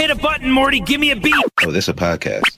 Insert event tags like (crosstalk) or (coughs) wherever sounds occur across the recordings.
Hit a button, Morty. Give me a beat. Oh, this a podcast.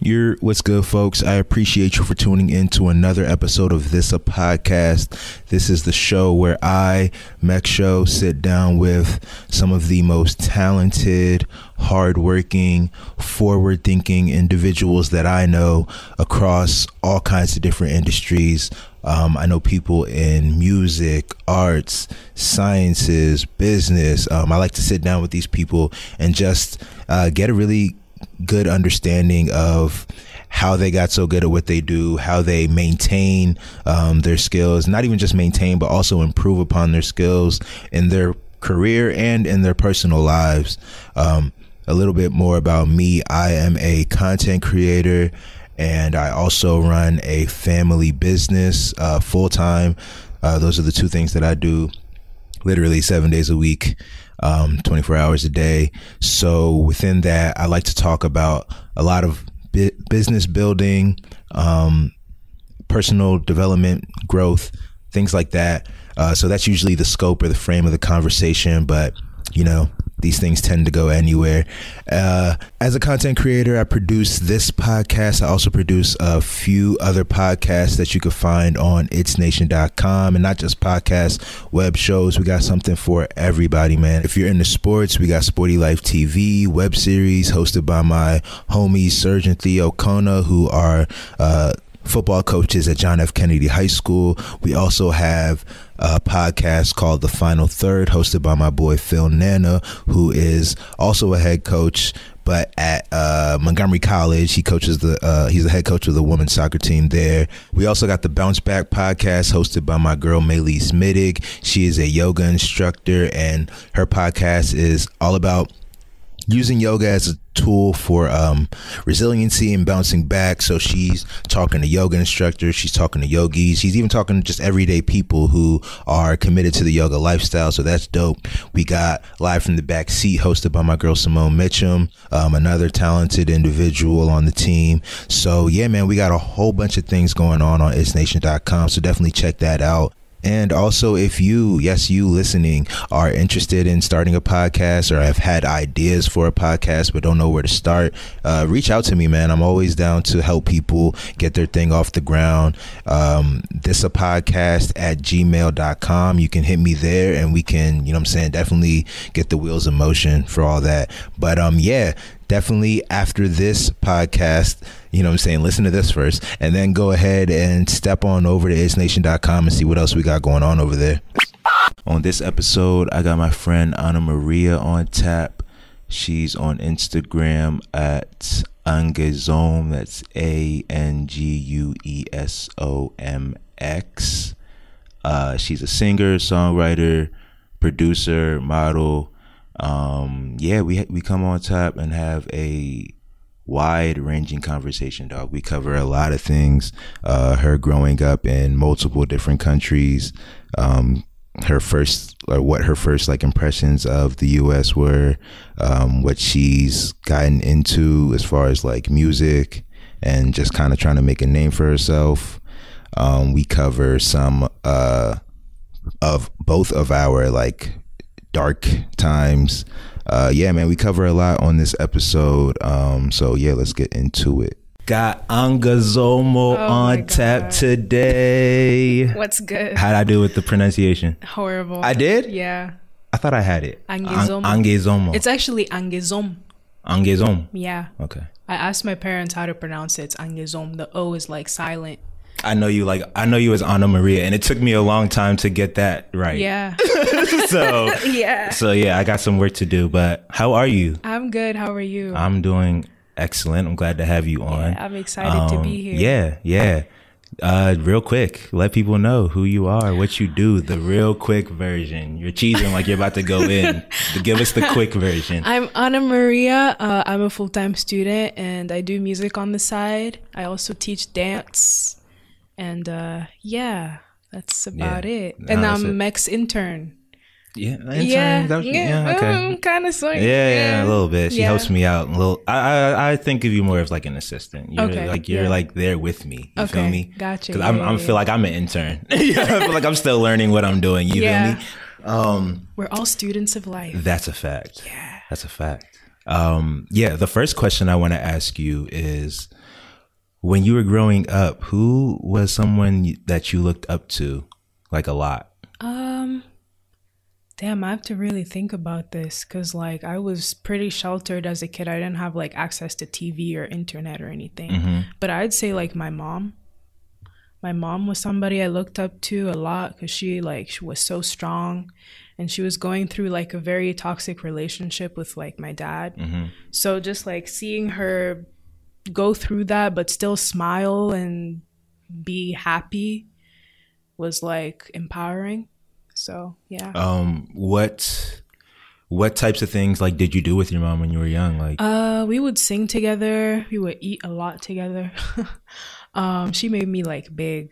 You're what's good, folks. I appreciate you for tuning in to another episode of This a Podcast. This is the show where I, Mech Show, sit down with some of the most talented, hardworking, forward thinking individuals that I know across all kinds of different industries. Um, I know people in music, arts, sciences, business. Um, I like to sit down with these people and just uh, get a really good understanding of how they got so good at what they do, how they maintain um, their skills, not even just maintain, but also improve upon their skills in their career and in their personal lives. Um, a little bit more about me I am a content creator and I also run a family business uh, full time. Uh, those are the two things that I do literally seven days a week um, 24 hours a day. So within that, I like to talk about a lot of bi- business building, um, personal development, growth, things like that. Uh, so that's usually the scope or the frame of the conversation. But you know, these things tend to go anywhere. Uh, as a content creator, I produce this podcast. I also produce a few other podcasts that you can find on itsnation.com and not just podcasts, web shows. We got something for everybody, man. If you're into sports, we got Sporty Life TV, web series hosted by my homies, Surgeon Theo Kona, who are, uh, football coaches at John F. Kennedy High School. We also have a podcast called The Final Third, hosted by my boy Phil Nana, who is also a head coach. But at uh, Montgomery College, he coaches the. Uh, he's the head coach of the women's soccer team there. We also got the Bounce Back podcast, hosted by my girl Maylise Middig. She is a yoga instructor, and her podcast is all about using yoga as a tool for um, resiliency and bouncing back. So she's talking to yoga instructors, she's talking to yogis, she's even talking to just everyday people who are committed to the yoga lifestyle. So that's dope. We got live from the back seat, hosted by my girl Simone Mitchum, um, another talented individual on the team. So yeah, man, we got a whole bunch of things going on on itsnation.com. So definitely check that out. And also, if you, yes, you listening, are interested in starting a podcast or have had ideas for a podcast but don't know where to start, uh, reach out to me, man. I'm always down to help people get their thing off the ground. Um, this a podcast at gmail.com. You can hit me there and we can, you know I'm saying, definitely get the wheels in motion for all that. But um, yeah, definitely after this podcast, you know what I'm saying, listen to this first and then go ahead and step on over to itsnation.com and see what else we got going on over there. On this episode, I got my friend Anna Maria on tap. She's on Instagram at Angesom. That's A N G U E S O M X. Uh, she's a singer, songwriter, producer, model um, yeah, we we come on top and have a wide ranging conversation, dog. We cover a lot of things. Uh, her growing up in multiple different countries, um, her first or what her first like impressions of the U.S. were, um, what she's gotten into as far as like music and just kind of trying to make a name for herself. Um, we cover some uh, of both of our like dark times. Uh, yeah, man, we cover a lot on this episode. Um, so yeah, let's get into it. Got Angazomo Oh on tap today. (laughs) What's good? How'd I do with the pronunciation? Horrible. I did? Yeah. I thought I had it. Angezomo. An- Angezomo. It's actually Angezom. Angezom. Yeah. Okay. I asked my parents how to pronounce it. It's Angezom. The O is like silent. I know you like I know you as Anna Maria, and it took me a long time to get that right. Yeah. (laughs) (laughs) so yeah. so yeah, I got some work to do. But how are you? I'm good. How are you? I'm doing excellent. I'm glad to have you on. Yeah, I'm excited to Um, be here. Yeah, yeah. Uh, real quick, let people know who you are, what you do, the real quick version. You're cheesing like you're about to go in. (laughs) Give us the quick version. I'm Anna Maria. Uh, I'm a full time student and I do music on the side. I also teach dance. And uh, yeah, that's about Yeah. it. No, and I'm it. Mech's intern. Yeah, intern, Yeah. was- yeah. okay. kind of sort Yeah, yeah, a little bit. She Yeah. helps me out a little. I, I I think of you more as like an assistant. You're Okay, like you're yeah. like there with me. You feel me? gotcha. Because I'm Yeah, I'm yeah, feel like I'm an intern. (laughs) yeah, I feel like I'm still learning what I'm doing. You Yeah. feel me? Um, We're all students of life. that's a fact. Yeah, that's a fact. Um, yeah, the first question I want to ask you is when you were growing up, who was someone that you looked up to like a lot? Um, damn, I have to really think about this because, like, I was pretty sheltered as a kid. I didn't have like access to TV or internet or anything. But I'd say like my mom. My mom was somebody I looked up to a lot because she like she was so strong, and she was going through like a very toxic relationship with like my dad. So just like seeing her go through that, but still smile and be happy was like empowering. So yeah. Um, what what types of things like did you do with your mom when you were young? Like, Uh, we would sing together. We would eat a lot together. (laughs) um, she made me like big.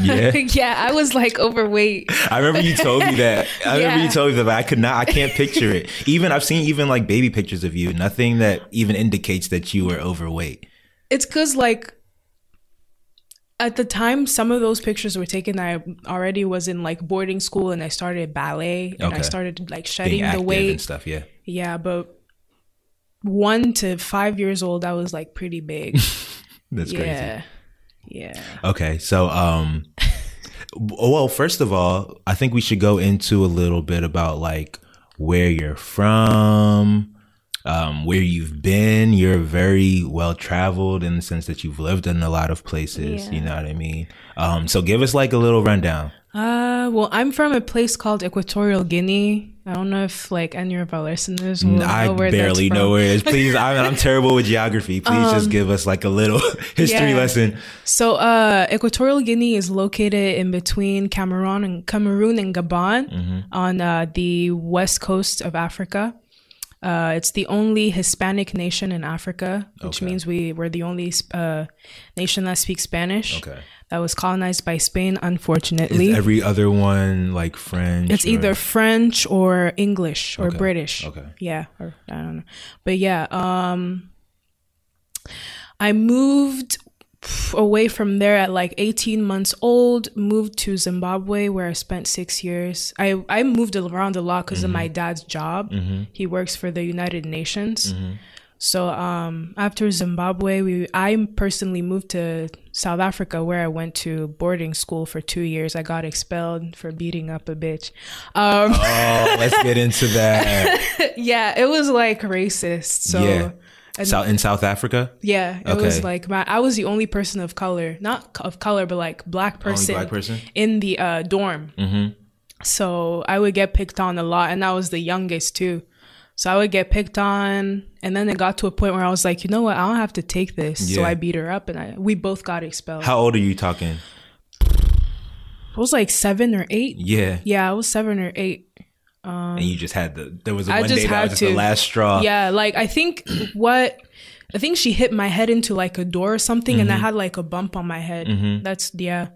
Yeah. (laughs) yeah, I was like overweight. I remember you told me that. (laughs) I remember you told me that, but I could not. I can't picture it. Even I've seen even like baby pictures of you. Nothing that even indicates that you were overweight. It's cause like at the time some of those pictures were taken. I already was in like boarding school and I started ballet and I started like shedding the weight and stuff. Yeah. Yeah, but one to five years old, I was like pretty big. (laughs) That's crazy. Yeah, yeah. Okay, so um well, first of all, I think we should go into a little bit about like where you're from, um, where you've been. You're very well traveled in the sense that you've lived in a lot of places, you know what I mean? Um, so give us like a little rundown. Uh, well, I'm from a place called Equatorial Guinea. I don't know if like any of our listeners will I know where barely know where it is. (laughs) Please, I'm, I'm terrible with geography. Please just give us like a little (laughs) history yeah. lesson. So, uh, Equatorial Guinea is located in between Cameroon and Cameroon and Gabon Mm-hmm. on uh, the west coast of Africa. Uh, it's the only Hispanic nation in Africa, which Okay. means we we're the only uh, nation that speaks Spanish. Okay. That was colonized by Spain, unfortunately. Is every other one like French? It's or- either French or English or Okay. British. Okay. Yeah, or I don't know. But yeah, um I moved away from there at like 18 months old, moved to Zimbabwe where I spent 6 years. I I moved around a lot cuz of my dad's job. He works for the United Nations. So um, after Zimbabwe, we I personally moved to South Africa where I went to boarding school for two years. I got expelled for beating up a bitch. Um, Oh, let's get into that. (laughs) yeah, it was like racist. So yeah. South in South Africa? yeah, it was like my I was the only person of color, not of color, but like black person, black person? in the uh, dorm. Mm-hmm. So I would get picked on a lot, and I was the youngest too. So I would get picked on, and then it got to a point where I was like, you know what, I don't have to take this. So I beat her up, and I we both got expelled. How old are you talking? I was like seven or eight. Yeah. Yeah, I was seven or eight. And you just had the there was a I one day that was just the last straw. Yeah, like I think what I think she hit my head into like a door or something, and I Mm-hmm. had like a bump on my head. That's yeah.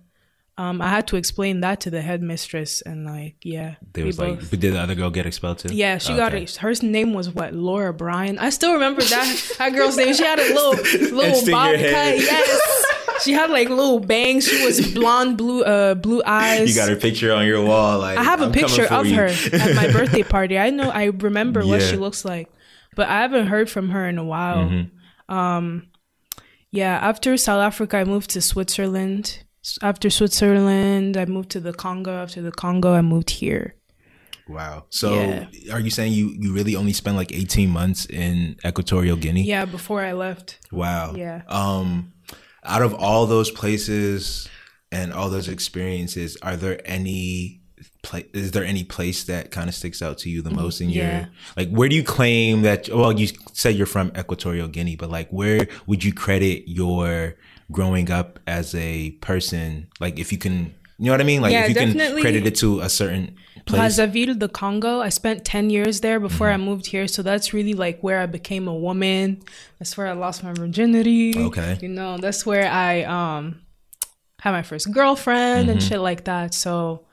Um, I had to explain that to the headmistress, and like yeah, There was like but did the other girl get expelled too? yeah, she got Okay. it. Her name was what? Laura Bryan. I still remember that that girl's name. She had a little (laughs) little bob cut. Yes, (laughs) she had like little bangs. She was blonde, blue, uh, blue eyes. You got her picture on your wall. Like I have a I'm picture of you. her at my (laughs) birthday party. I know I remember what she looks like, but I haven't heard from her in a while. Mm-hmm. Um, yeah, after South Africa, I moved to Switzerland. After Switzerland, I moved to the Congo. After the Congo, I moved here. Wow. So Yeah. are you saying you you really only spent like 18 months in Equatorial Guinea? Yeah, before I left. Wow. Yeah. Um, out of all those places and all those experiences, are there any? Pla- is there any place that kind of sticks out to you the mm-hmm. most in yeah. your like? Where do you claim that? Well, you said you're from Equatorial Guinea, but like, where would you credit your growing up as a person? Like, if you can, you know what I mean? Like, Yeah, if you can credit it to a certain place. Brazzaville, the Congo. I spent 10 years there before I moved here. So that's really like where I became a woman. That's where I lost my virginity. Okay. You know, that's where I um had my first girlfriend and shit like that. So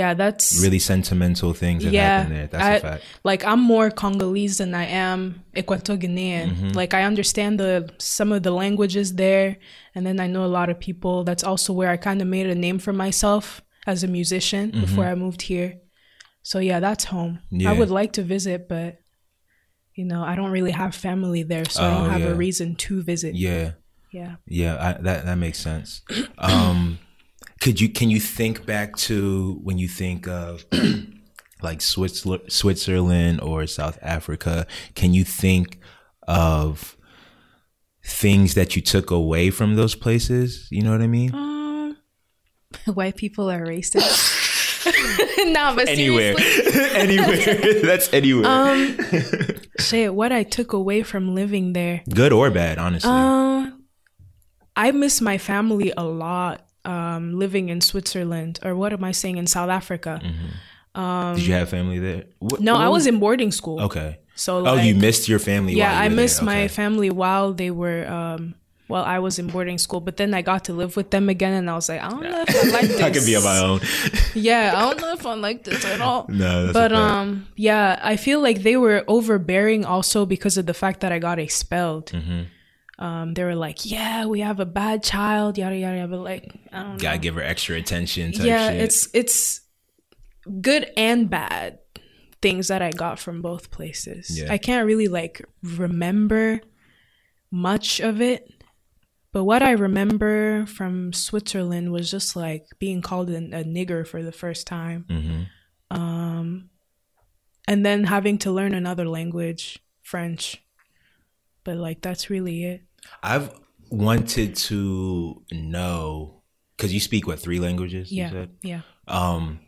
yeah, that's Really sentimental things that yeah. happen there. That's I- a fact. Like I'm more Congolese than I am Equatorial Guinean. Mm-hmm. Like I understand the some of the languages there, and then I know a lot of people. That's also where I kind of made a name for myself as a musician before I moved here. So yeah, that's home. Mm-hmm. Yeah. I would like to visit, but you know, I don't really have family there, so I Oh, don't have yeah. a reason to visit. Yeah. Yeah. Yeah, I, that that makes sense. (clears throat) Um, could you can you think back to when you think of (clears throat) like Switzerland, or South Africa? Can you think of things that you took away from those places? You know what I mean? Um, (laughs) white people are racist. (laughs) no, but anywhere, (laughs) anywhere. That's anywhere. um, shit. What I took away from living there. Good or bad, honestly. Um, I miss my family a lot. Um, living in Switzerland, or what am I saying in South Africa? Did you have family there? What- No, what I was in boarding school. Okay. So Oh, like, you missed your family. yeah, while you I missed my family while they were um while I was in boarding school. But then I got to live with them again, and I was like, I don't know if I like this. (laughs) I could be on my own. (laughs) Yeah, I don't know if I like this at all. No, that's but um, yeah, I feel like they were overbearing also because of the fact that I got expelled. Mm-hmm. Um, they were like, "Yeah, we have a bad child, yada yada." yada. But like, I don't know. Gotta give her extra attention. Type yeah, shit. it's it's good and bad things that I got from both places. Yeah. I can't really like remember much of it. But what I remember from Switzerland was just like being called an, a nigger for the first time. Mhm. Um, and then having to learn another language, French. But like, that's really it. I've wanted to know because you speak what three languages? You Yeah. said? Yeah. Um,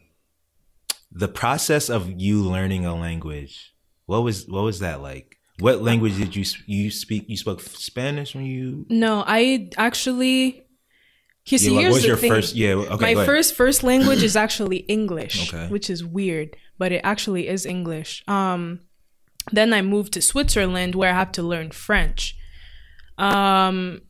the process of you learning a language. What was what was that like? What language did you you speak? You spoke Spanish when you. No, I actually. Yeah, what was your thing. first? Yeah. Okay. my first first language is actually (coughs) English, Okay. which is weird, but it actually is English. Um, then I moved to Switzerland where I have to learn French. Um,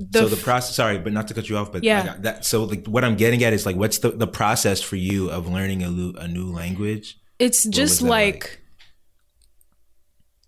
the so the process. Sorry, but not to cut you off. But Yeah. That. So like, what I'm getting at is like, what's the the process for you of learning a new, a new language? it's just like, like?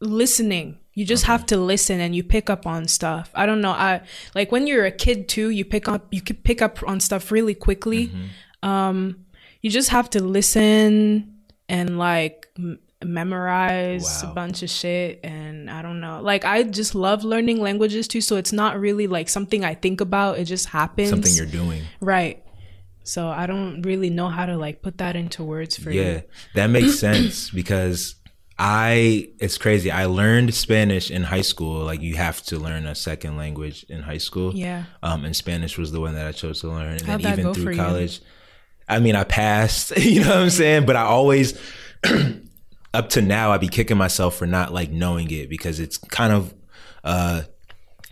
listening you just have to listen and you pick up on stuff i don't know i like when you're a kid too you pick up you could pick up on stuff really quickly Mm-hmm. um you just have to listen and like m- memorize Wow. a bunch of shit and i don't know like i just love learning languages too so it's not really like something i think about it just happens Something you're doing. right so i don't really know how to like put that into words for Yeah, you Yeah. that makes (clears throat) sense because I it's crazy. I learned Spanish in high school. Like you have to learn a second language in high school. yeah Um, and Spanish was the one that I chose to learn. And How'd then even through you? college, I mean, I passed. (laughs) You know what I'm saying? But I always, (clears throat) up to now, I'd be kicking myself for not like knowing it because it's kind of uh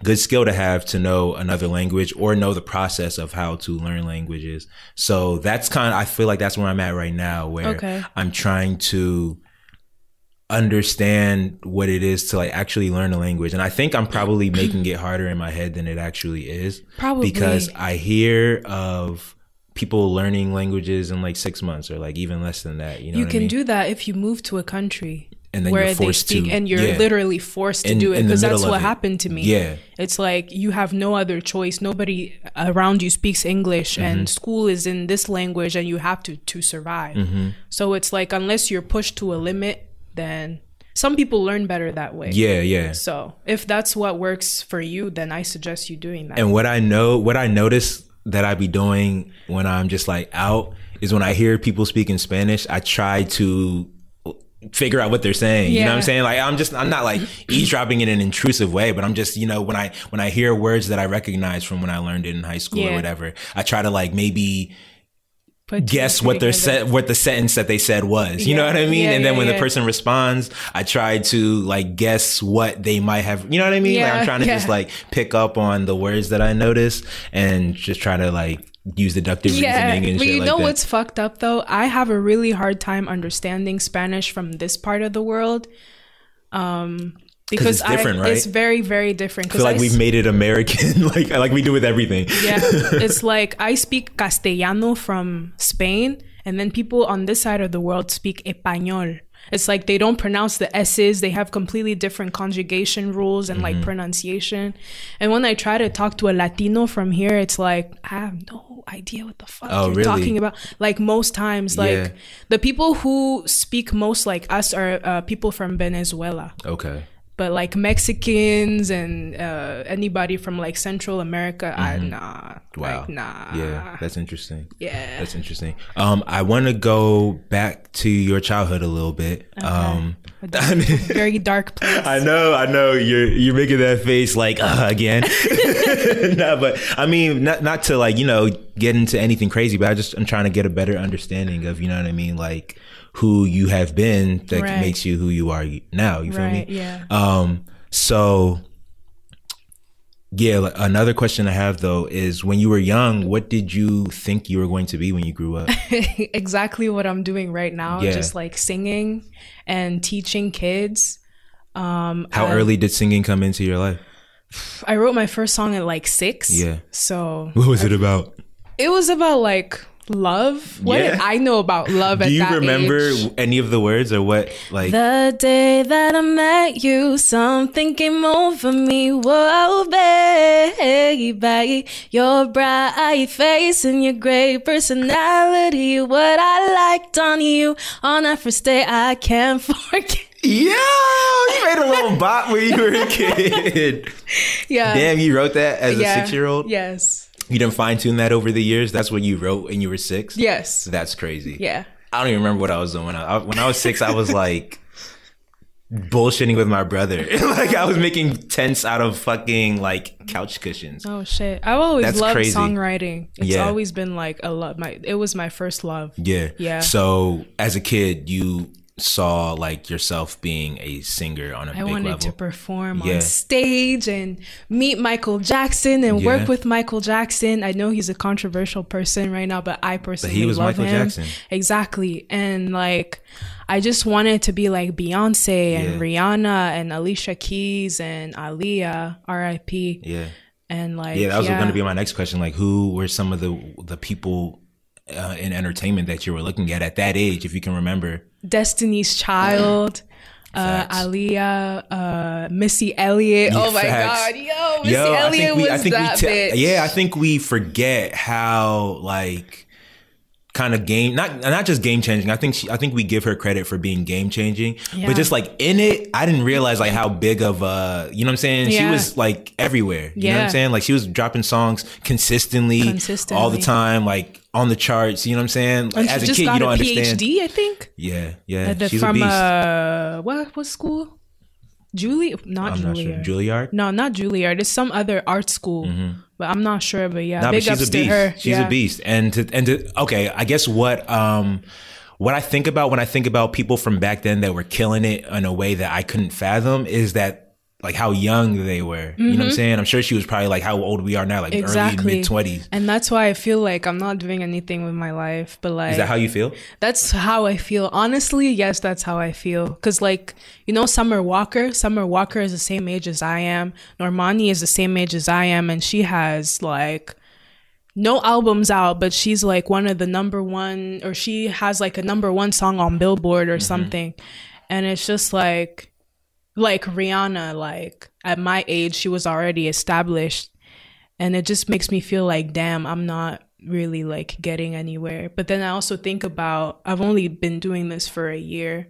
good skill to have to know another language or know the process of how to learn languages. So that's kind of I feel like that's where I'm at right now where Okay. I'm trying to understand what it is to like actually learn a language and i think i'm probably making it harder in my head than it actually is Probably. because i hear of people learning languages in like six months or like even less than that you know you can I mean? do that if you move to a country And then where they speak to- and you're yeah. literally forced to In- do it because that's what it. happened to me Yeah. it's like you have no other choice nobody around you speaks english Mm-hmm. and school is in this language and you have to to survive Mm-hmm. so it's like unless you're pushed to a limit then some people learn better that way yeah yeah so if that's what works for you then i suggest you doing that And what I know, what I notice that I be doing when I'm just like out is when I hear people speaking Spanish, I try to figure out what they're saying. You know what I'm saying? Like I'm just I'm not like (clears throat) eavesdropping in an intrusive way, but I'm just, you know, when I when I hear words that I recognize from when I learned it in high school or whatever, I try to like maybe guess what their set what the sentence that they said was. You know what I mean? Yeah, and then yeah, when the person responds, I try to like guess what they might have. You know what I mean? like I'm trying to just like pick up on the words that I notice and just try to like use deductive reasoning and but you like know that. what's fucked up though? I have a really hard time understanding Spanish from this part of the world. Um because it's different, I, right? it's very, very different. Feel like I we've made it American, (laughs) like like we do with everything. yeah, (laughs) it's like I speak Castellano from Spain, and then people on this side of the world speak Español. It's like they don't pronounce the S's. They have completely different conjugation rules and Mm-hmm. like pronunciation. And when I try to talk to a Latino from here, it's like I have no idea what the fuck Oh, you're really? talking about. Like most times, like Yeah. the people who speak most like us are uh, people from Venezuela Okay. But like Mexicans and uh, anybody from like Central America, I nah, Mm-hmm. Wow. like nah, Yeah, that's interesting. yeah. That's interesting. Um, I want to go back to your childhood a little bit. Um, I mean, (laughs) very dark place. I know, I know. You're you're making that face like uh, again. (laughs) (laughs) no, but I mean, not not to like you know get into anything crazy, but I just I'm trying to get a better understanding of you know what I mean, like who you have been that Right. makes you who you are now. You feel Right, me? yeah. Um. So. Yeah, another question I have though is when you were young, what did you think you were going to be when you grew up? (laughs) exactly what I'm doing right now, Yeah. just like singing and teaching kids. Um, How I, early did singing come into your life? I wrote my first song at like six. Yeah. So What was it about? it was about like love. What did I know about love at Do you that remember age? any of the words or what like The day that I met you, something came over me. Whoa, baby, your bright face and your great personality. What I liked on you on that first day, I can't (laughs) forget. yeah, you made a little bot when you were a kid. Yeah, Damn, you wrote that as a six year old? Yes, You didn't fine tune that over the years? That's what you wrote when you were six? yes, That's crazy. yeah. I don't even remember what I was doing. When I, when I was six, I was like bullshitting with my brother. (laughs) like I was making tents out of fucking like couch cushions. Oh shit! I've always That's loved crazy. songwriting. It's Yeah. always been like a love. My it was my first love. Yeah. Yeah. So as a kid, you saw like yourself being a singer on a I big wanted level. to perform Yeah. on stage and meet Michael Jackson and Yeah. work with Michael Jackson. I know he's a controversial person right now, but I personally was love Michael him. Jackson. Exactly. And like I just wanted to be like Beyonce and Yeah. Rihanna and Alicia Keys and Aaliyah, R.I.P. yeah. And like Yeah, that was going to be my next question. Like, who were some of the the people uh, in entertainment that you were looking at at that age, if you can remember? Destiny's Child. Uh. Aaliyah, uh, Missy Elliott. oh my Facts. God, yo, Missy Yo, Elliott was that ta- bitch. yeah, I think we forget how like kind of game not not just game changing. I think she, I think we give her credit for being game changing, Yeah. but just like in it, I didn't realize like how big of a you know what I'm saying. She was like everywhere. You know what I'm saying? Like she was dropping songs consistently, Consistently. all the time, like on the charts. You know what I'm saying? Like, as a kid, you don't a understand. PhD, I think. Yeah, yeah. The- She's a from beast. uh, what what school? Julie, not I'm not sure. Juilliard. Juilliard. No, not Juilliard. It's some other art school, but I'm not sure. But yeah, Nah, big but ups she's a to beast. her. She's yeah. a beast. And to, and to, okay, I guess what um what I think about when I think about people from back then that were killing it in a way that I couldn't fathom is that like how young they were. You know what I'm saying? I'm sure she was probably like how old we are now, like Mm-hmm. Exactly. early mid twenties. And that's why I feel like I'm not doing anything with my life. But like, Is that how you feel? That's how I feel. Honestly, yes, that's how I feel. Cause like, you know, Summer Walker, Summer Walker is the same age as I am. Normani is the same age as I am, and she has like no albums out, but she's like one of the number one, or she has like a number one song on Billboard or something. And it's just like, like Rihanna, like at my age, she was already established. And it just makes me feel like, damn, I'm not really like getting anywhere. But then I also think about, I've only been doing this for a year,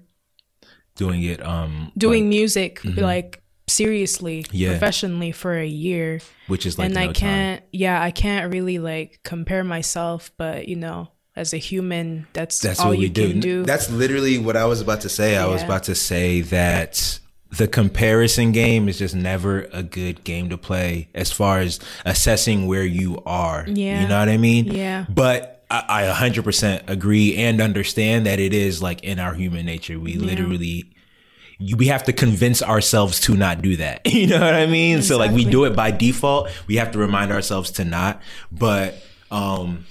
Doing it um doing like, music like seriously, Yeah. professionally for a year. which is like and no I time. can't, yeah, I can't really like compare myself, but you know, as a human, that's, That's all what you we do. do. That's literally what I was about to say. I was about to say that the comparison game is just never a good game to play as far as assessing where you are. Yeah. You know what I mean? Yeah. But I, I 100% agree and understand that it is like in our human nature. We literally you, we have to convince ourselves to not do that. (laughs) You know what I mean? So like we do it by default. We have to remind ourselves to not. But um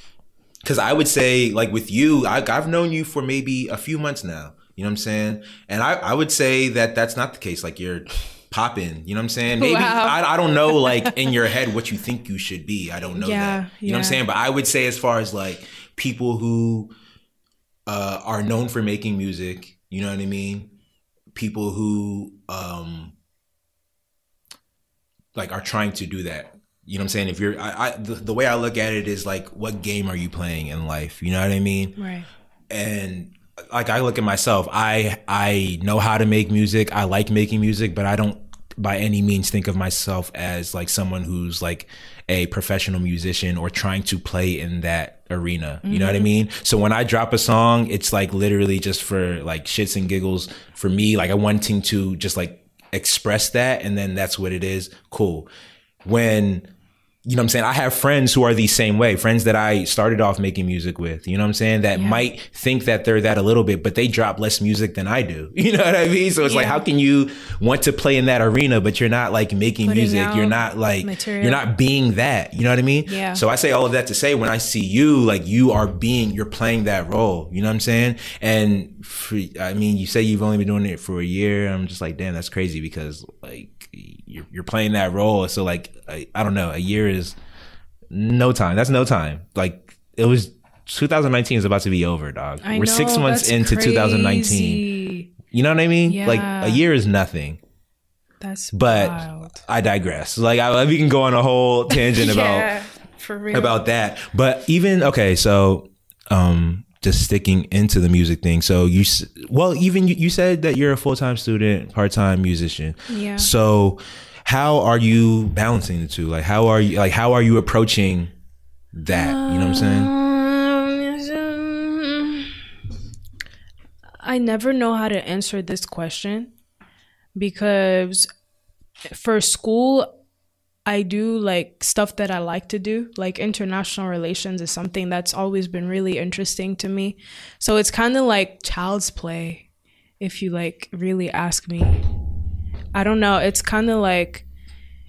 because I would say, like with you, I, I've known you for maybe a few months now. You know what I'm saying? And I, I would say that that's not the case. Like you're popping. You know what I'm saying? Maybe Wow. I, I don't know, like in your head, what you think you should be. I don't know Yeah, that. You know what I'm saying? But I would say, as far as like people who uh, are known for making music, You know what I mean? People who um like are trying to do that. You know what I'm saying? If you're, I, I the, the way I look at it is like, what game are you playing in life? You know what I mean? Right. And like I look at myself, I I know how to make music. I like making music, but I don't by any means think of myself as like someone who's like a professional musician or trying to play in that arena. You know what I mm-hmm. mean? So when I drop a song, it's like literally just for like shits and giggles for me, like I wanting to just like express that and then that's what it is. Cool. When you know what I'm saying? I have friends who are the same way, friends that I started off making music with, you know what I'm saying? That might think that they're that a little bit, but they drop less music than I do. (laughs) You know what I mean? So it's like, how can you want to play in that arena, but you're not like making Putting music? You're not like, material. you're not being that. You know what I mean? Yeah. So I say all of that to say when I see you, like you are being, you're playing that role. You know what I'm saying? And for, I mean, you say you've only been doing it for a year. I'm just like, damn, that's crazy because like you're, you're playing that role. So like, I, I don't know, a year is no time. That's no time. Like it was 2019 is about to be over, dog. I We're six months into 2019. You know what I mean? Like a year is nothing. That's But wild. I digress. Like I, we can go on a whole (laughs) tangent about yeah, for real. about that. But even okay, so um just sticking into the music thing. So you well even you, you said that you're a full-time student, part-time musician. Yeah. So how are you balancing the two? Like how are you like how are you approaching that? You know what I'm saying? Um, I never know how to answer this question because for school, I do like stuff that I like to do. Like international relations is something that's always been really interesting to me. So it's kind of like child's play, if you like really ask me. I don't know. It's kind of like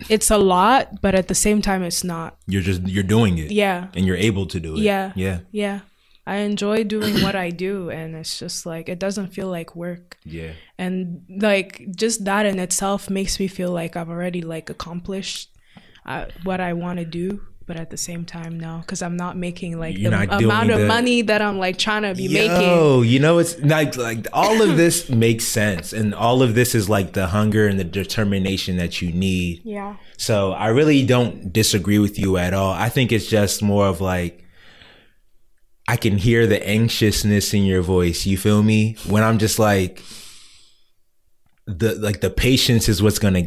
it's a lot, but at the same time, it's not. You're just you're doing it. Yeah. And you're able to do it. Yeah. Yeah. Yeah. I enjoy doing what I do and it's just like it doesn't feel like work. Yeah. And like just that in itself makes me feel like I've already like accomplished uh, what I want to do, but at the same time no cuz I'm not making like You're the amount of the- money that I'm like trying to be making. Yo, you know, it's like like all of this (laughs) makes sense, and all of this is like the hunger and the determination that you need. Yeah. So I really don't disagree with you at all. I think it's just more of like I can hear the anxiousness in your voice. You feel me? When I'm just like the like the patience is what's gonna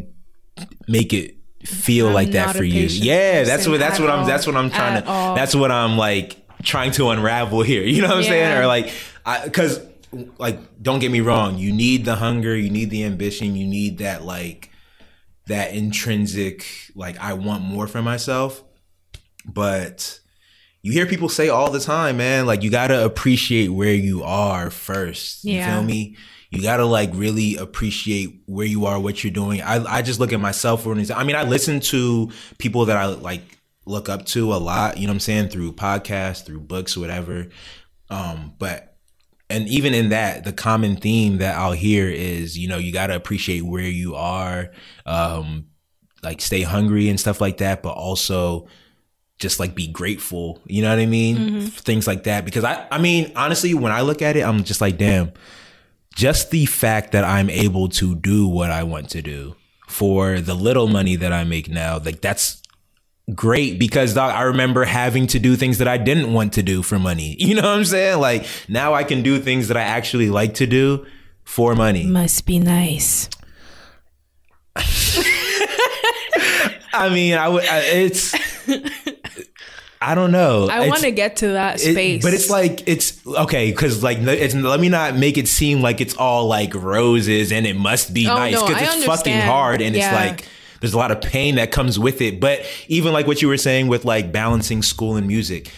make it feel I'm like that for you. Yeah, that's what that's at what I'm that's what I'm trying to all. that's what I'm like trying to unravel here. (laughs) You know what I'm saying? Or like I cuz like don't get me wrong, you need the hunger, you need the ambition, you need that like that intrinsic like I want more for myself. But you hear people say all the time, man, like you got to appreciate where you are first. You Yeah. feel me? You got to like really appreciate where you are, what you're doing. I I just look at myself for an example. I mean, I listen to people that I like look up to a lot, you know what I'm saying, through podcasts, through books, whatever. Um, but and even in that, the common theme that I'll hear is, you know, you got to appreciate where you are, um, like stay hungry and stuff like that, but also just like be grateful. You know what I mean? Things like that. Because I, I mean, honestly, when I look at it, I'm just like, damn, just the fact that I'm able to do what I want to do for the little mm-hmm. money that I make now, like that's great because dog, I remember having to do things that I didn't want to do for money. (laughs) You know what I'm saying? Like now I can do things that I actually like to do for money. Must be nice. (laughs) I mean, I would. I- It's. (laughs) I don't know. I want to get to that it- space. but it's like it's okay because like it's let me not make it seem like it's all like roses and it must be Oh, nice because I it's fucking hard and Yeah. it's like there's a lot of pain that comes with it. But even like what you were saying with like balancing school and music.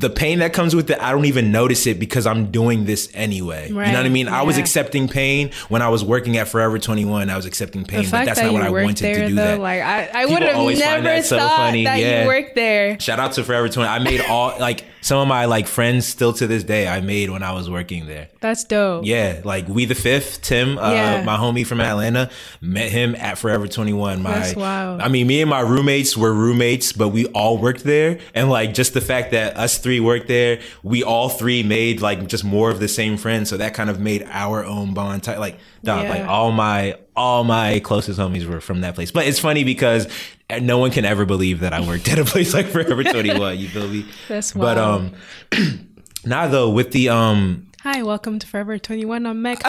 The pain that comes with it, I don't even notice it because I'm doing this anyway. You know what I Right, mean? I was accepting pain when I was working at Forever 21. I was accepting pain, but that's that not what I wanted there, to do. though, that like I, I would have never that so thought funny, that yeah. you worked there. Shout out to Forever 21. I made all like some of my like friends still to this day I made when I was working there. That's dope. Yeah, like we the fifth, Tim, uh, Yeah. my homie from Atlanta, met him at Forever 21. My That's wild. I mean, me and my roommates were roommates, but we all worked there. And like just the fact that us three three worked there. We all three made like just more of the same friends, so that kind of made our own bond. Tight. Like, dog, Yeah. like all my all my closest homies were from that place. But it's funny because no one can ever believe that I worked at a place like Forever (laughs) Twenty One. You feel me? That's why But um, (clears throat) now though with the um Hi, welcome to Forever 21. I'm Meg. (laughs)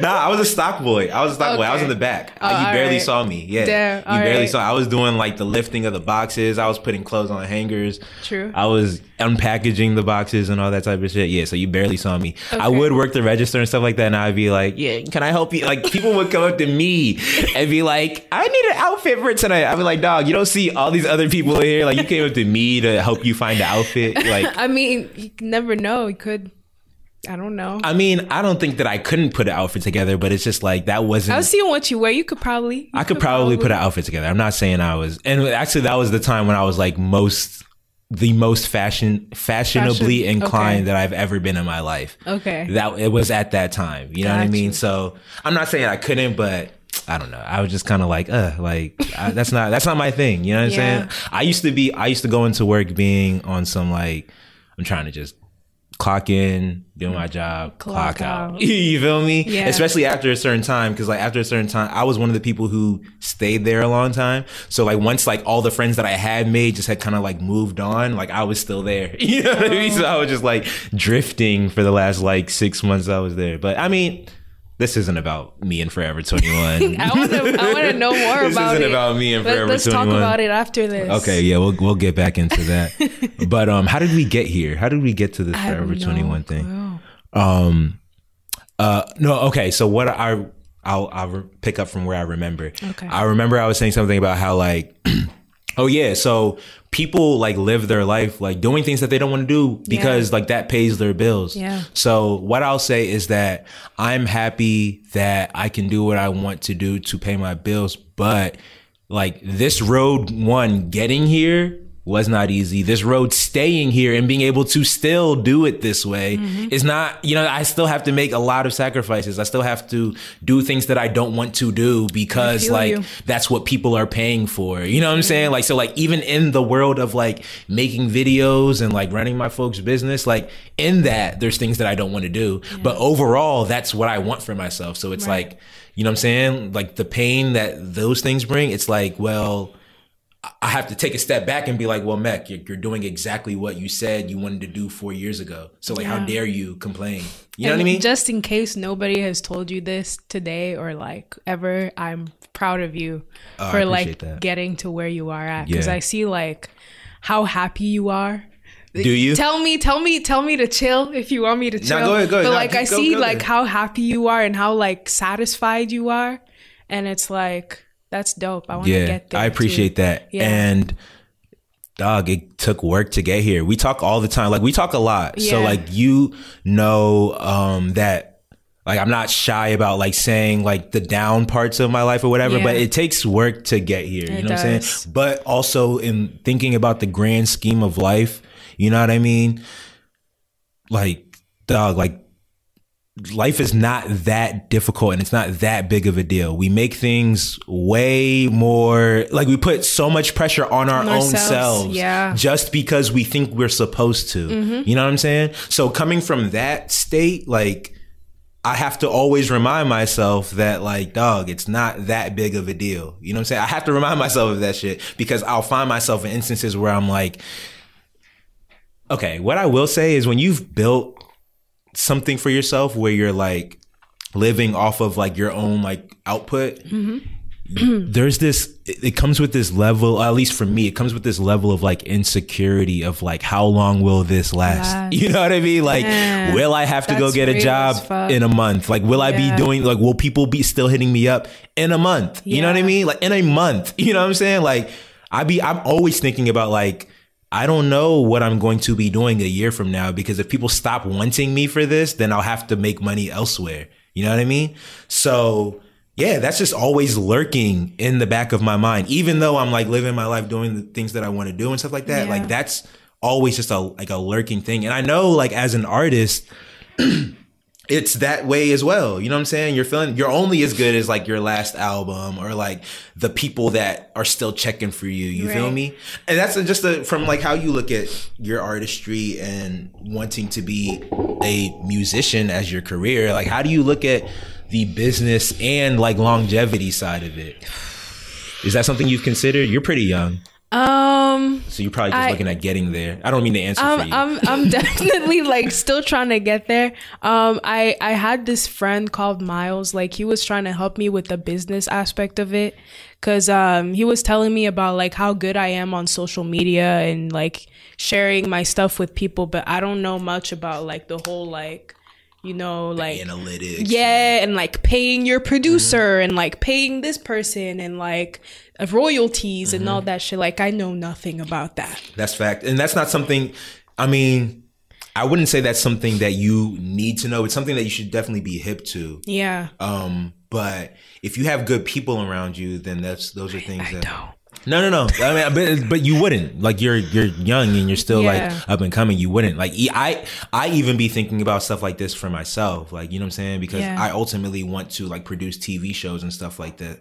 Nah, I was a stock boy. I was a stock boy. I was in the back. Oh, you barely right. saw me. Yeah, Damn, you barely right. saw. I was doing like the lifting of the boxes. I was putting clothes on hangers. True. I was unpackaging the boxes and all that type of shit. Yeah, so you barely saw me. I would work the register and stuff like that, and I'd be like, "Yeah, can I help you?" Like people would come up to me and be like, "I need an outfit for tonight." I'd be like, "Dog, you don't see all these other people in here. Like you came up to me to help you find the outfit." (laughs) Like I mean, you never know. You could, I don't know. I mean, I don't think that I couldn't put an outfit together, but it's just like that wasn't. I was seeing what you wear. You could probably. you I could probably put an outfit together. I'm not saying I was, and actually that was the time when I was like most, the most fashion, fashionably Fashion, inclined okay. that I've ever been in my life. Okay. That it was at that time. You know what I mean? So I'm not saying I couldn't, but I don't know. I was just kind of like, uh, like I, that's not that's not my thing. You know what I'm Yeah. saying? I used to be. I used to go into work being on some like I'm trying to just clock in, do my mm. job, clock, Clock out. out. (laughs) you feel me? Yeah. Especially after a certain time, because like after a certain time, I was one of the people who stayed there a long time. So like once like all the friends that I had made just had kind of like moved on, like I was still there. (laughs) You know what I mean? So I was just like drifting for the last like six months I was there. But I mean. This isn't about me and Forever 21. (laughs) I want to. I want to know (laughs) more This about isn't it. about me and Forever Let, us talk 21. about it after this. Okay, yeah, we'll we'll get back into that. (laughs) but um, how did we get here? How did we get to this I Forever no 21 thing? Um, uh, no, okay. So what I I'll I'll pick up from where I remember. Okay. I remember I was saying something about how like, (clears throat) oh yeah, so people like live their life like doing things that they don't want to do because like that pays their bills. Yeah. So what I'll say is that I'm happy that I can do what I want to do to pay my bills, but like this road one getting here was not easy. This road staying here and being able to still do it this way mm-hmm. is not, you know, I still have to make a lot of sacrifices. I still have to do things that I don't want to do because like you. that's what people are paying for. You know what I'm saying? Like so like even in the world of like making videos and like running my folks business, like in that there's things that I don't want to do. But overall, that's what I want for myself. So it's Right. like, you know what I'm saying? Like the pain that those things bring, it's like, well, I have to take a step back and be like, well, Mech, you're, you're doing exactly what you said you wanted to do four years ago. So like, how dare you complain? You know And what I mean? Just in case nobody has told you this today or like ever, I'm proud of you Oh, for like that. getting to where you are at. Because Yeah. I see like how happy you are. Do you? Tell me, tell me, tell me to chill if you want me to chill. go ahead, go ahead. But No, like I go- see go like how happy you are and how like satisfied you are, and it's like that's dope. I want to yeah, get there. I appreciate too. that. Yeah. And dog, it took work to get here. We talk all the time. Like we talk a lot. So like you know um that like I'm not shy about like saying like the down parts of my life or whatever, Yeah. but it takes work to get here. you It know what I'm saying? But also in thinking about the grand scheme of life, you know what I mean? Like dog, like life is not that difficult and it's not that big of a deal. We make things way more like we put so much pressure on our own selves yeah. Mm-hmm. just because we think we're supposed to. You know what I'm saying? So coming from that state, like I have to always remind myself that like dog, it's not that big of a deal. You know what I'm saying? I have to remind myself of that shit because I'll find myself in instances where I'm like okay, what I will say is when you've built something for yourself where you're like living off of like your own like output there's this it comes with this level at least for me it comes with this level of like insecurity of like how long will this last? Last. you know what i mean? Like Yeah. will i have to go get a job in a month? Like will i be doing like will people be still hitting me up in a month? You know what i mean? Like in a month. (laughs) You know what i'm saying? Like i be i'm always thinking about like I don't know what I'm going to be doing a year from now because if people stop wanting me for this, then I'll have to make money elsewhere. You know what I mean? So yeah, that's just always lurking in the back of my mind. Even though I'm like living my life doing the things that I want to do and stuff like that, Yeah. like that's always just a like a lurking thing. And I know like as an artist, (clears throat) it's that way as well. You know what I'm saying? You're feeling you're only as good as like your last album or like the people that are still checking for you. You feel me? And that's just a, from like how you look at your artistry and wanting to be a musician as your career. Like how do you look at the business and like longevity side of it? Is that something you've considered? You're pretty young, Um, so you're probably just I- looking at getting there. I don't mean to answer for you. I'm I'm (laughs) definitely like still trying to get there. Um, I I had this friend called Miles. Like he was trying to help me with the business aspect of it, cause um he was telling me about like how good I am on social media and like sharing my stuff with people, but I don't know much about like the whole like you know like Analytics. yeah and like paying your producer Mm-hmm. and like paying this person and like uh, royalties and Mm-hmm. all that shit like i know nothing about that That's fact. And that's not something, I mean, I wouldn't say that's something that you need to know. It's something that you should definitely be hip to. yeah Um, but if you have good people around you, then that's those are things that don't no, no, no. I mean, but but you wouldn't like you're you're young and you're still Yeah. like up and coming. You wouldn't like I I even be thinking about stuff like this for myself. Like you know what I'm saying because Yeah. I ultimately want to like produce TV shows and stuff like that.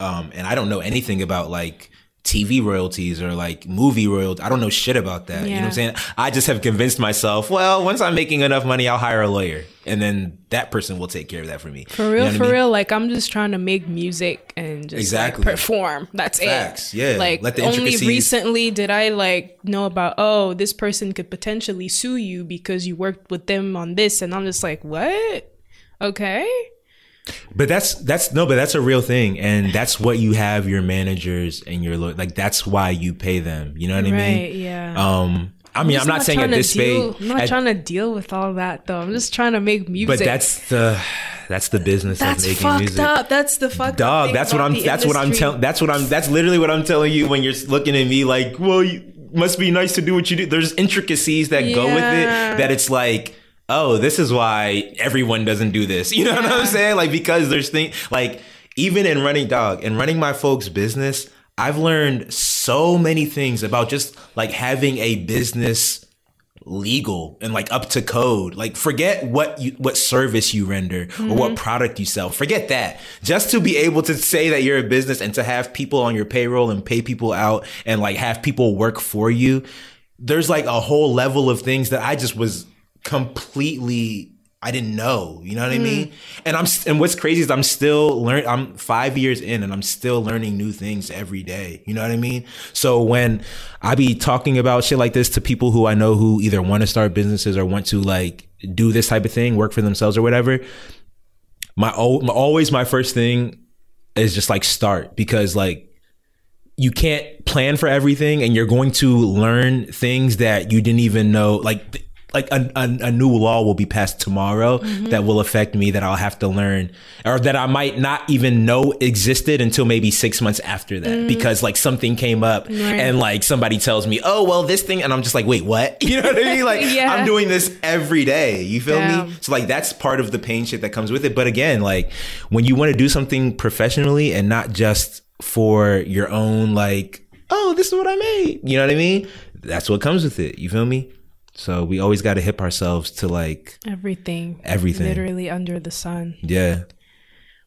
Um, and I don't know anything about like TV royalties or like movie royalties. I don't know shit about that. You know what I'm saying? I just have convinced myself, well, once I'm making enough money, I'll hire a lawyer, and then that person will take care of that for me. for real You know what I for mean? real like i'm just trying to make music and just Exactly. like, perform that's Facts, it yeah. like Let the only recently did i like know about oh this person could potentially sue you because you worked with them on this and i'm just like what okay But that's that's no, but that's a real thing, and that's what you have your managers and your like. That's why you pay them. You know what I right mean? yeah Um, I mean, I'm, just not, saying at this stage, I'm not at- trying to deal with all that though. I'm just trying to make music. but that's the that's the business that's of making fucked music. up. That's the fucked Dog, that's what I'm. That's what I'm telling. That's what I'm. That's literally what I'm telling you when you're looking at me like, well, you must be nice to do what you do. There's intricacies that go with it that it's like, oh, this is why everyone doesn't do this. (laughs) You know what I'm saying? Like because there's things like even in running dog and running my folks' business, I've learned so many things about just like having a business legal and like up to code. Like forget what you what service you render or mm-hmm. what product you sell. Forget that. Just to be able to say that you're a business and to have people on your payroll and pay people out and like have people work for you. There's like a whole level of things that I just was completely I didn't know, you know what I mm. mean? And I'm and what's crazy is I'm still learn I'm 5 years in and I'm still learning new things every day. You know what I mean? So when I be talking about shit like this to people who I know who either want to start businesses or want to like do this type of thing, work for themselves or whatever, my, my always my first thing is just like start because like you can't plan for everything and you're going to learn things that you didn't even know like like a, a, a new law will be passed tomorrow mm-hmm. that will affect me that I'll have to learn or that I might not even know existed until maybe six months after that mm. because like something came up and like somebody tells me, oh, well, this thing. And I'm just like, wait, what? (laughs) You know what I mean? Like (laughs) Yeah. I'm doing this every day. You feel me? So like that's part of the pain shit that comes with it. But again, like when you want to do something professionally and not just for your own like, oh, this is what I made. You know what I mean? That's what comes with it. You feel me? So we always got to hip ourselves to like, Everything. Everything. Literally under the sun. yeah.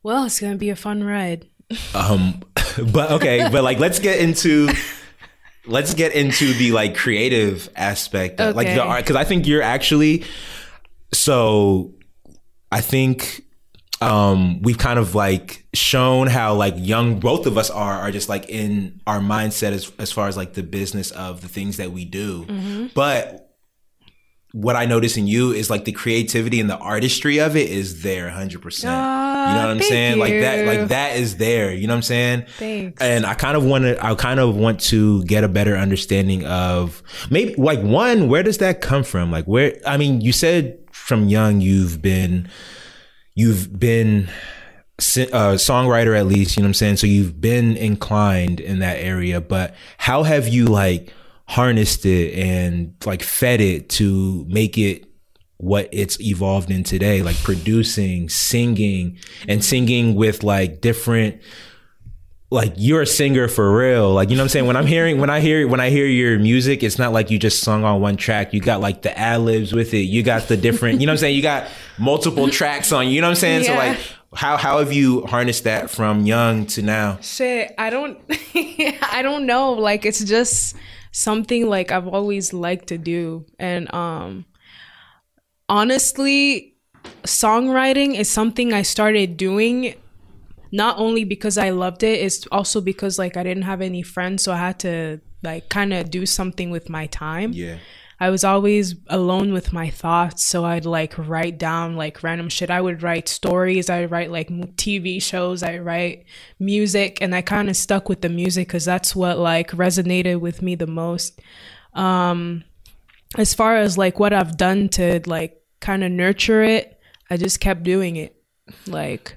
Well, it's gonna be a fun ride. (laughs) Um, (laughs) but okay, but like let's get into let's get into the like creative aspect, of, like the art, because I think you're actually so. I think um we've kind of like shown how like young both of us are are just like in our mindset as as far as like the business of the things that we do but what i notice in you is like the creativity and the artistry of it is there 100% you know what i'm saying? Like that like that is there you know what i'm saying? Thanks. and i kind of want to i kind of want to get a better understanding of maybe like one where does that come from? Like where i mean you said from young you've been you've been a uh, songwriter at least you know what i'm saying? So you've been inclined in that area but how have you like harnessed it and like fed it to make it what it's evolved in today like producing singing and singing with like different like you're a singer for real. Like, you know what I'm saying? When I'm hearing, when I hear, when I hear your music, it's not like you just sung on one track. You got like the ad libs with it. You got the different, you know what I'm saying? You got multiple tracks on you, you know what I'm saying? So like, how, how have you harnessed that from young to now? Shit, I don't (laughs) I don't know. Like it's just something like I've always liked to do. And um honestly, songwriting is something I started doing not only because I loved it, it's also because like I didn't have any friends, so I had to like kind of do something with my time. Yeah. I was always alone with my thoughts, so I'd like write down like random shit. I would write stories, I write like TV shows, I write music, and I kind of stuck with the music because that's what like resonated with me the most. Um, as far as like what I've done to like kind of nurture it, I just kept doing it. Like,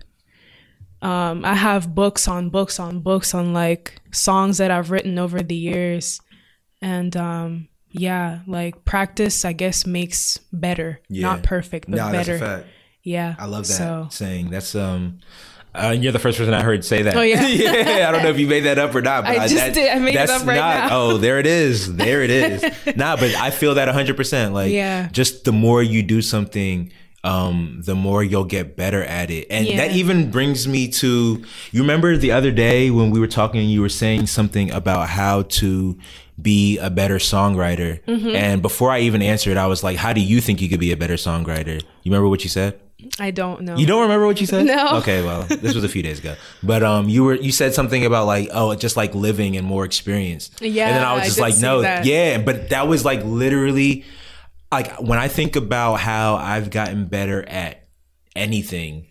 um, I have books on books on books on like songs that I've written over the years, and um, yeah, like practice, I guess makes better, Yeah. not perfect, but a better. fact. Yeah, I love that So saying. That's um. Uh, you're the first person I heard say that. Oh, yeah? (laughs) yeah. I don't know if you made that up or not. But I just did. I made it that's up right not, now. Oh, there it is. There it is. (laughs) nah, but I feel that 100. percent Like, Yeah. just the more you do something, um, the more you'll get better at it. And Yeah. that even brings me to. You remember the other day when we were talking, you were saying something about how to be a better songwriter. Mm-hmm. And before I even answered, I was like, "How do you think you could be a better songwriter?" You remember what you said? I don't know. You don't remember what you said? (laughs) No. Okay, well, this was a few days ago. But um you were you said something about like, oh, just like living and more experience. Yeah, And then I was just did like, no, yeah, but that was like literally like when I think about how I've gotten better at anything,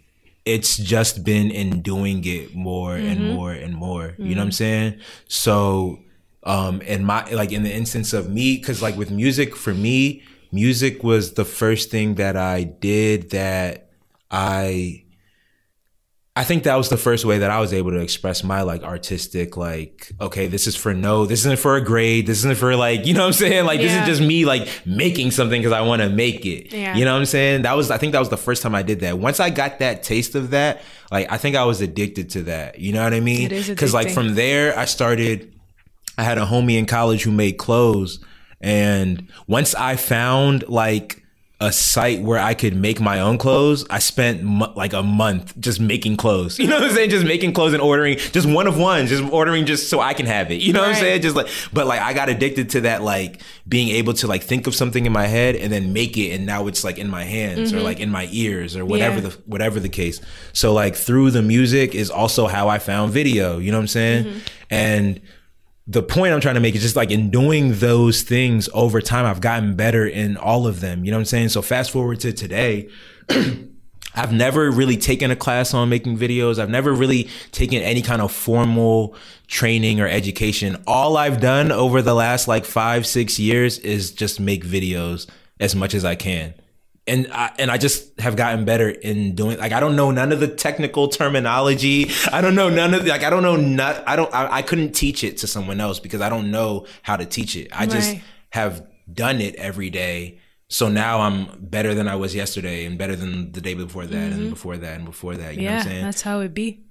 it's just been in doing it more and more and more. You know what I'm saying? So um in my like in the instance of me because like with music for me music was the first thing that i did that i i think that was the first way that i was able to express my like artistic like okay this is for no this isn't for a grade this isn't for like you know what i'm saying? Like this is just me like making something because i want to make it. Yeah. you know what i'm saying? That was i think that was the first time i did that. Once i got that taste of that like i think i was addicted to that. You know what i mean? Because like from there i started I had a homie in college who made clothes. And once I found like a site where I could make my own clothes, I spent mo- like a month just making clothes. (laughs) You know what I'm saying? Just making clothes and ordering just one of one, just ordering just so I can have it. You know what I'm saying? Just like, but like I got addicted to that, like being able to like think of something in my head and then make it. And now it's like in my hands or mm-hmm. like in my ears or whatever Yeah. the whatever the case. So like through the music is also how I found video. You know what I'm saying? Mm-hmm. And the point I'm trying to make is just like in doing those things over time, I've gotten better in all of them. You know what I'm saying? So fast forward to today. (clears throat) I've never really taken a class on making videos. I've never really taken any kind of formal training or education. All I've done over the last like five, six years is just make videos as much as I can. And I, and I just have gotten better in doing like I don't know none of the technical terminology. I don't know none of like I don't know not I don't I, I couldn't teach it to someone else because I don't know how to teach it. I just have done it every day. So now I'm better than I was yesterday and better than the day before that and before that and before that. You know what yeah, I'm saying? that's how it be.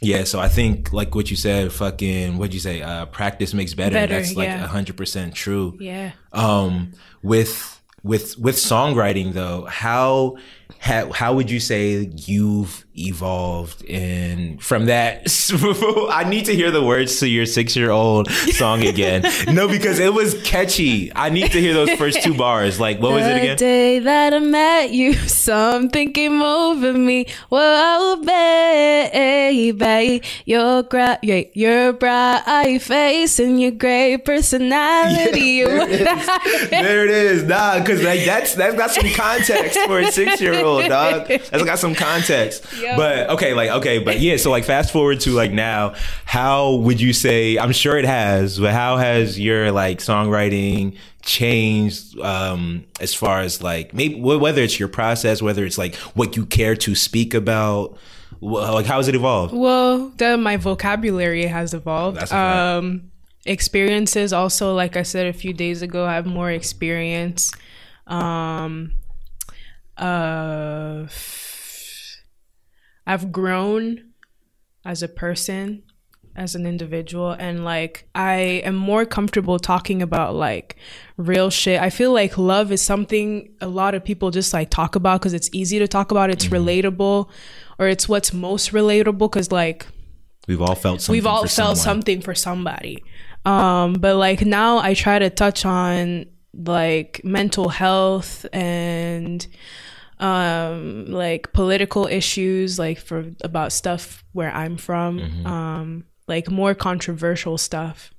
Yeah, so I think like what you said, fucking what'd you say? Uh practice makes better. Better, That's like yeah. a hundred percent true. Yeah. Um with with with songwriting though, how how, how would you say you've evolved in from that (laughs) I need to hear the words to your 6-year-old song again. (laughs) no, because it was catchy. I need to hear those first two bars. Like what was it the again? day that I met you, something came over me. Whoa, baby, your gra- yeah, your bright face and your great personality. (laughs) You there it is, nah, because like that's that's got some context for a six year old dog. (laughs) That's got some context. Yo. But okay, like okay, but yeah. So like fast forward to like now, how would you say? I'm sure it has, but how has your like songwriting changed um as far as like maybe whether it's your process, whether it's like what you care to speak about, like how has it evolved? Well, the, my vocabulary has evolved. Um, experiences also, like I said a few days ago, I have more experience. Um, uh, I've grown as a person. as an individual and like I am more comfortable talking about like real shit. I feel like love is something a lot of people just like talk about cuz it's easy to talk about, it's relatable or it's what's most relatable cuz like We've all felt something. we've all for felt someone. something for somebody. Um, but like now I try to touch on like mental health and um like political issues like for about stuff where I'm from um like more controversial stuff.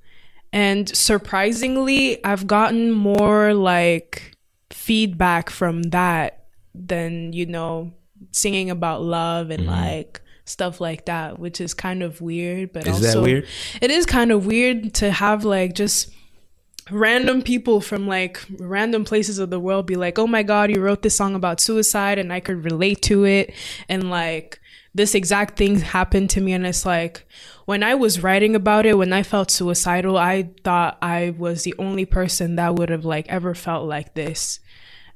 And surprisingly I've gotten more like feedback from that than you know singing about love and like stuff like that which is kind of weird but Is that weird? it is kind of weird to have like just random people from like random places of the world be like, "Oh my god, you wrote this song about suicide and I could relate to it." And like this exact thing happened to me and it's like when I was writing about it, when I felt suicidal, I thought I was the only person that would have like ever felt like this.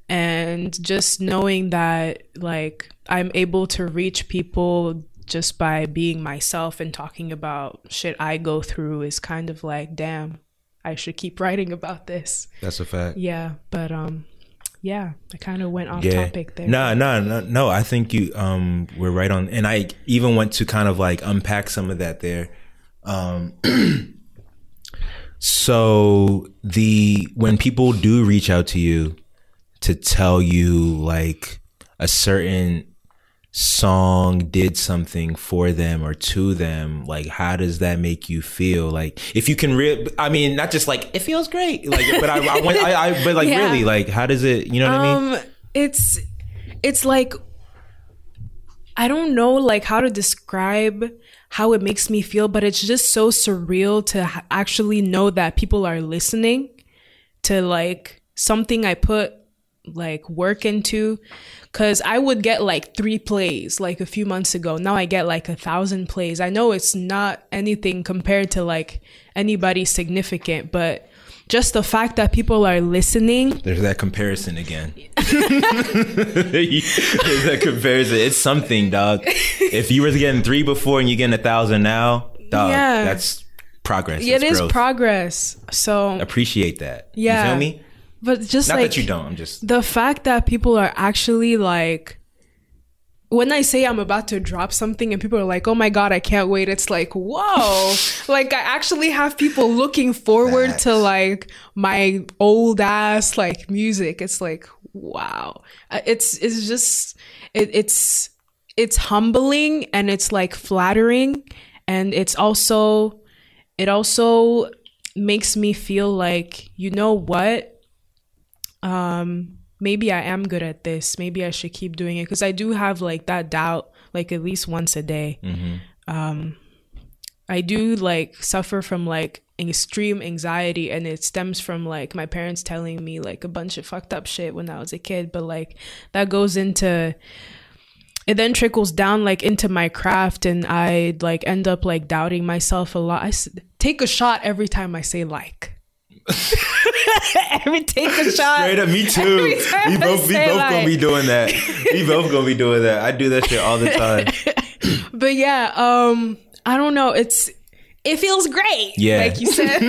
And just knowing that like I'm able to reach people just by being myself and talking about shit I go through is kind of like, damn, I should keep writing about this. That's a fact. Yeah, but um, yeah, I kind of went off yeah. topic there. No, no, no, no. I think you um were right on, and I even went to kind of like unpack some of that there. Um, (clears throat) so the when people do reach out to you to tell you like a certain song did something for them or to them like how does that make you feel like if you can re- i mean not just like it feels great like but i, I, want, I, I but like (laughs) Yeah. really like how does it you know what i mean Um, it's it's like I don't know like how to describe how it makes me feel, but it's just so surreal to actually know that people are listening to like something I put like work into because i would get like three plays like a few months ago now i get like a thousand plays i know it's not anything compared to like anybody significant but just the fact that people are listening There's that comparison again. (laughs) There's that comparison. It's something, dog. If you were getting three before and you're getting a thousand now, dog, Yeah. that's progress. it That's is growth. progress so Appreciate that. Yeah. You feel me? But just Not like that you don't. I'm just the fact that people are actually like when I say I'm about to drop something and people are like, "Oh my god, I can't wait." It's like, "Whoa." (laughs) like I actually have people looking forward to like my old ass like music. It's like, "Wow." Uh, It's it's just it, it's it's humbling and it's like flattering and it's also it also makes me feel like, you know what? Um maybe I am good at this. Maybe I should keep doing it because I do have like that doubt like at least once a day. Um I do like suffer from like extreme anxiety and it stems from like my parents telling me like a bunch of fucked up shit when I was a kid, but like that goes into it then trickles down like into my craft and I like end up like doubting myself a lot. I s- take a shot every time I say like. (laughs) every take a (laughs) shot. straight up. Me too. We both we both gonna be doing that. We both gonna be doing that. I do that shit all the time. (laughs) But yeah, um, I don't know. It's it feels great. Yeah. like you said.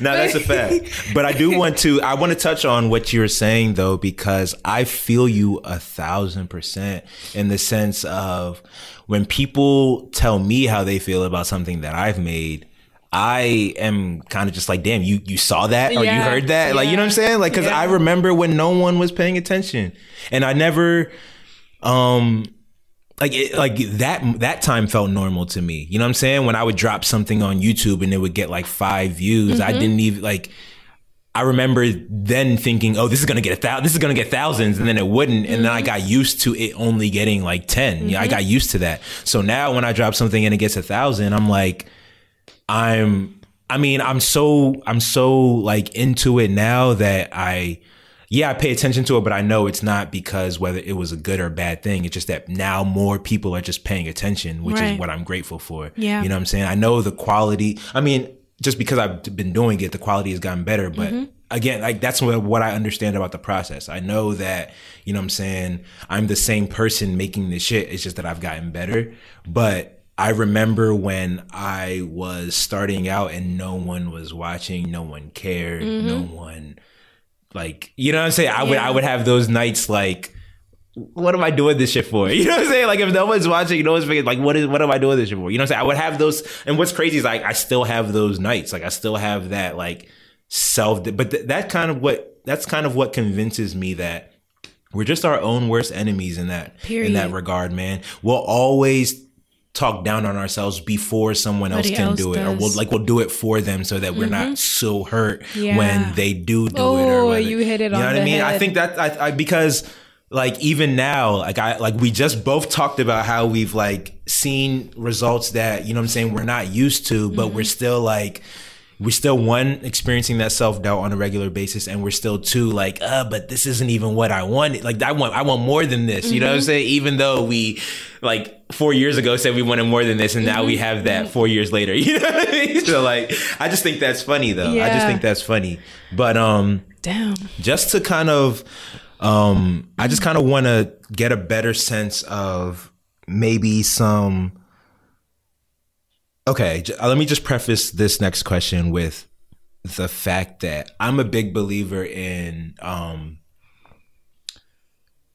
No, that's a fact. But I do want to I want to touch on what you're saying though, because I feel you a thousand percent in the sense of when people tell me how they feel about something that I've made. I am kind of just like, damn, you you saw that or you heard that, like you know what I'm saying? Like, because I remember when no one was paying attention, and I never, um, like it, like that that time felt normal to me. You know what I'm saying? When I would drop something on YouTube and it would get like five views, I mm-hmm. didn't even like. I remember then thinking, "Oh, this is gonna get a thousand. This is gonna get thousands, and then it wouldn't. And then I mm-hmm. got used to it only getting like 10 Yeah, I mm-hmm. got used to that. So now when I drop something and it gets a thousand, I'm like, I'm. I mean, I'm so I'm so like into it now that I yeah, I pay attention to it, but I know it's not because whether it was a good or bad thing. It's just that now more people are just paying attention, which Right. is what I'm grateful for. Yeah. You know what I'm saying? I know the quality. I mean, just because I've been doing it, the quality has gotten better. But mm-hmm. again, like that's what, what I understand about the process. I know that, you know what I'm saying? I'm the same person making this shit. It's just that I've gotten better. But I remember when I was starting out and no one was watching, no one cared, no mm-hmm. one like you know what I'm saying? I would I would have those nights like what am I doing this shit for? (laughs) You know what I'm saying? Like if no one's watching, no one's thinking, like what is what am I doing this shit for? You know what I'm saying? I would have those and what's crazy is like I still have those nights. Like I still have that like self but th- that kind of what that's kind of what convinces me that we're just our own worst enemies in that in that regard, man. We'll always talk down on ourselves before someone else can else do it, or we'll. Mm-hmm. like we'll do it for them so that we're not so hurt Yeah. when they do do it. Or Oh, whether- you hit it You know on what I mean? I think that I, I because like even now, like I like we just both talked about how we've like seen results that you know what I'm saying we're not used to, but Mm-hmm. we're still like we're still one experiencing that self doubt on a regular basis, and we're still two like, uh, but this isn't even what I wanted. Like I want, I want more than this. You know what I'm Mm-hmm. saying? Even though we like four years ago said we wanted more than this, and now we Mm-hmm. have that four years later. (laughs) You know what I mean? So like, I just think that's funny though. I just think that's funny. But um, Damn. just to kind of um i just kind of want to get a better sense of maybe some okay uh, let me just preface this next question with the fact that i'm a big believer in um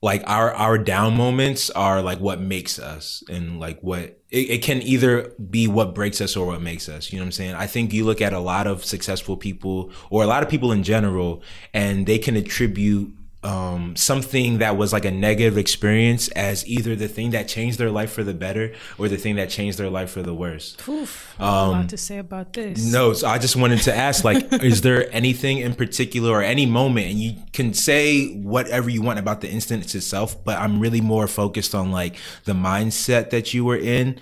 like our our down moments are like what makes us and like what it, it can either be what breaks us or what makes us you know what i'm saying? I think you look at a lot of successful people or a lot of people in general and they can attribute um, something that was like a negative experience as either the thing that changed their life for the better or the thing that changed their life for the worse Oof. Have a lot to say about this. Um, no, so I just wanted to ask, like, (laughs) is there anything in particular or any moment, and you can say whatever you want about the instance itself, but I'm really more focused on like the mindset that you were in.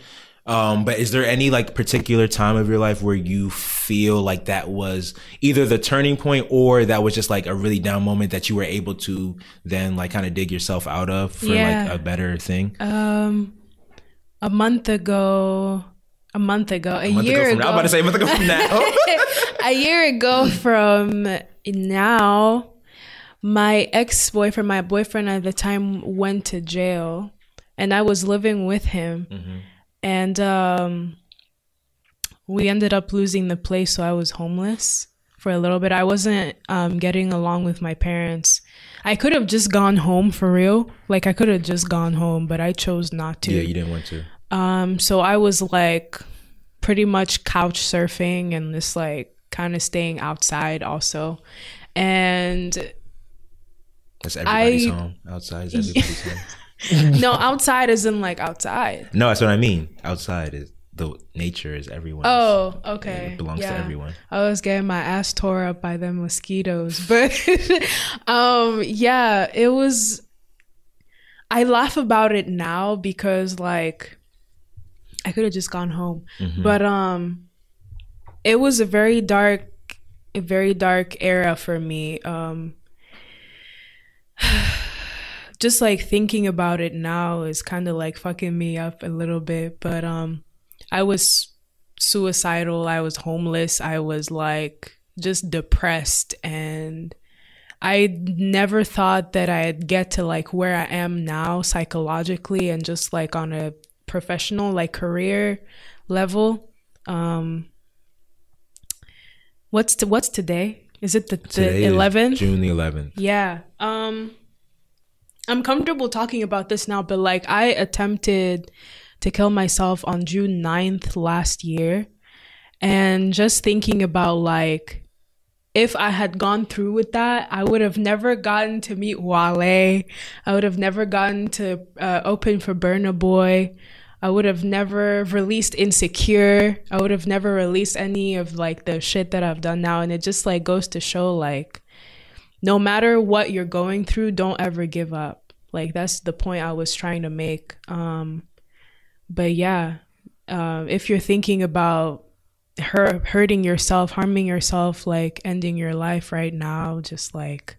Um, but is there any like particular time of your life where you feel like that was either the turning point or that was just like a really down moment that you were able to then like kind of dig yourself out of for Yeah. like a better thing? Um, a month ago, a month ago, a, A month year ago from ago, now, I'm about to say a month ago from now. (laughs) a year ago from now, my ex boyfriend, my boyfriend at the time, went to jail, and I was living with him, and um, we ended up losing the place, so I was homeless for a little bit. I wasn't um, getting along with my parents. I could have just gone home for real. Like I could have just gone home, but I chose not to. yeah, you didn't want to. Um, so I was like pretty much couch surfing and just like kind of staying outside also. And That's everybody's I- home. Outside is everybody's (laughs) home. (laughs) no, outside isn't like outside. No, that's what I mean. Outside is the nature is everyone. Oh, okay. It belongs to everyone. I was getting my ass tore up by them mosquitoes, (laughs) but um yeah, it was I laugh about it now because like I could have just gone home. Mm-hmm. But um it was a very dark a very dark era for me. Um (sighs) (sighs) (sighs) just like thinking about it now is kind of like fucking me up a little bit, but um I was suicidal, I was homeless, I was like just depressed and I never thought that I'd get to like where I am now psychologically and just like on a professional like career level. Um what's to, what's today? Is it the, the is 11th? June the 11th. Yeah. Um I'm comfortable talking about this now, but like I attempted to kill myself on June 9th last year. And just thinking about like if I had gone through with that, I would have never gotten to meet Wale. I would have never gotten to uh, open for Burna Boy. I would have never released Insecure. I would have never released any of like the shit that I've done now. And it just like goes to show like no matter what you're going through, don't ever give up. Like that's the point I was trying to make. Um, but yeah, uh, if you're thinking about her hurting yourself, harming yourself, like ending your life right now, just like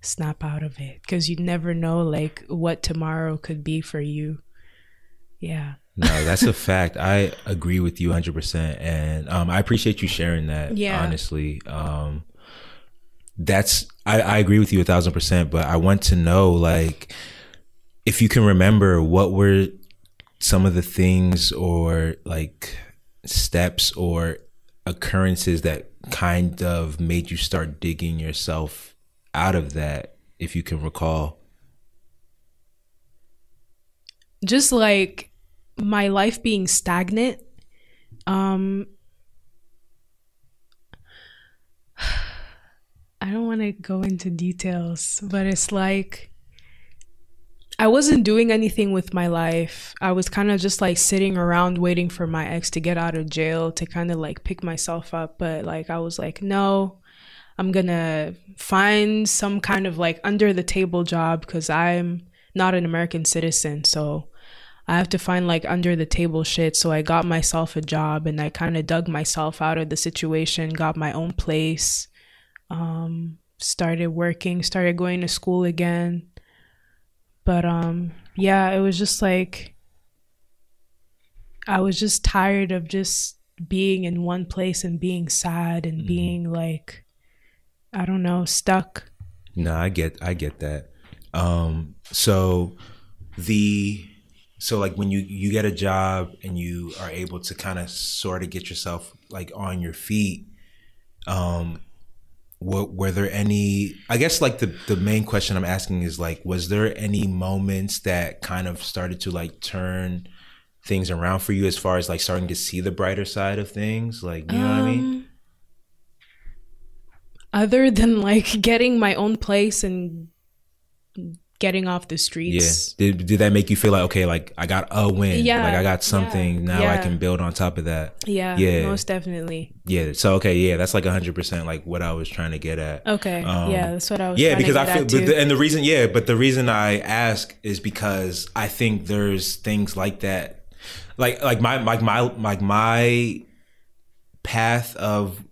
snap out of it because you never know like what tomorrow could be for you. Yeah. No, that's a fact. I agree with you 100%. And um, I appreciate you sharing that, Yeah. honestly. Um, that's, I, I agree with you a thousand percent, but I want to know, like, if you can remember what were some of the things or like steps or occurrences that kind of made you start digging yourself out of that, if you can recall? Just like my life being stagnant. Um, I don't want to go into details, but it's like I wasn't doing anything with my life. I was kind of just like sitting around waiting for my ex to get out of jail to kind of like pick myself up. But like, I was like, no, I'm gonna find some kind of like under the table job because I'm not an American citizen. So I have to find like under the table shit. So I got myself a job and I kind of dug myself out of the situation, got my own place, um, started working, started going to school again but um yeah, it was just like I was just tired of just being in one place and being sad and mm-hmm. being like I don't know, stuck. No, I get I get that. Um so the so like when you you get a job and you are able to kind of sort of get yourself like on your feet um what were there any i guess like the the main question i'm asking is like was there any moments that kind of started to like turn things around for you as far as like starting to see the brighter side of things? Like you know what i mean? Um, other than like (laughs) getting my own place and getting off the streets. Yeah. Did did that make you feel like okay, like I got a win? Yeah. Like I got something yeah. now yeah. I can build on top of that. Yeah. Yeah. Most definitely. Yeah. So okay, yeah, that's like hundred percent like what I was trying to get at. Okay. Um, yeah, that's what I was. Yeah, because I feel, but the, and the reason, yeah, but the reason I ask is because I think there's things like that, like like my like my like my path of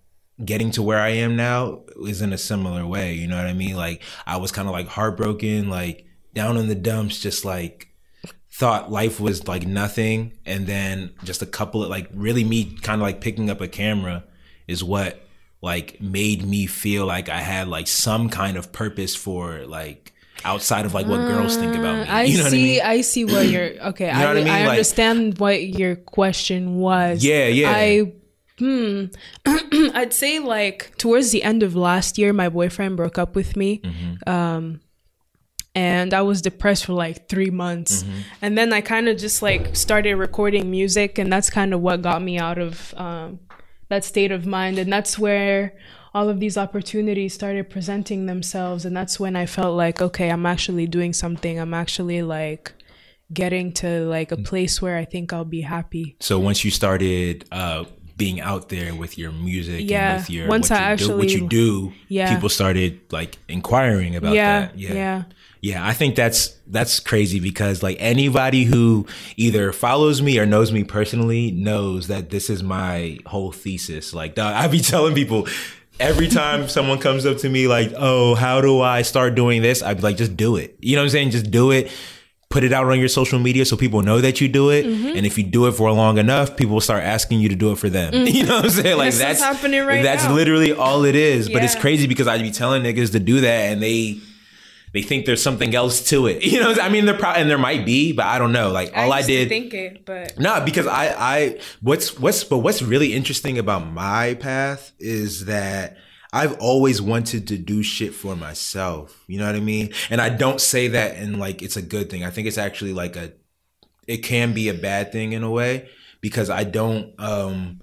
getting to where I am now is in a similar way. You know what I mean? Like I was kind of like heartbroken, like down in the dumps, just like thought life was like nothing. And then just a couple of like really me kind of like picking up a camera is what like made me feel like I had like some kind of purpose for like outside of like what girls think about me. Mm, I you know see. I, mean? I, see what you're. Okay, you know I, I, mean? I, understand what your question was. Yeah, yeah. I Hmm. (clears throat) I'd say like towards the end of last year, my boyfriend broke up with me. Mm-hmm. Um, and I was depressed for like three months. Mm-hmm. And then I kind of just like started recording music, and that's kind of what got me out of um, that state of mind. And that's where all of these opportunities started presenting themselves. And that's when I felt like, okay, I'm actually doing something. I'm actually like getting to like a mm. place where I think I'll be happy. So once you started uh, being out there with your music yeah. and with your once I actually do, what you do, yeah. people started like inquiring about yeah, that. Yeah. Yeah. Yeah, I think that's that's crazy because like anybody who either follows me or knows me personally knows that this is my whole thesis. Like I be (laughs) telling people every time someone comes up to me like, "Oh, how do I start doing this?" I'd be like, "Just do it." You know what I'm saying? Just do it put it out on your social media so people know that you do it. Mm-hmm. And if you do it for long enough, people will start asking you to do it for them. Mm-hmm. (laughs) You know what I'm saying? Like that's happening right That's now. literally all it is. Yeah. But it's crazy because I'd be telling niggas to do that and they they think there's something else to it. (laughs) You know, I mean, there probably and there might be, but I don't know. Like all I, I did, think it, but no, because I, I, what's, what's, but what's really interesting about my path is that I've always wanted to do shit for myself. You know what I mean? And I don't say that in like it's a good thing. I think it's actually like a it can be a bad thing in a way because I don't um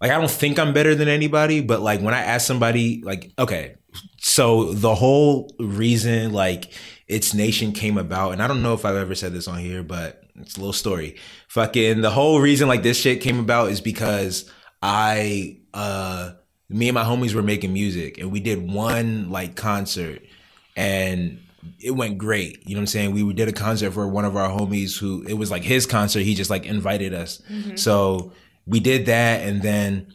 like I don't think I'm better than anybody, but like when I ask somebody like okay, so the whole reason like its nation came about and I don't know if I've ever said this on here, but it's a little story. Fucking the whole reason like this shit came about is because I uh me and my homies were making music and we did one like concert and it went great. You know what I'm saying? We did a concert for one of our homies who it was like his concert. He just like invited us. Mm-hmm. So we did that and then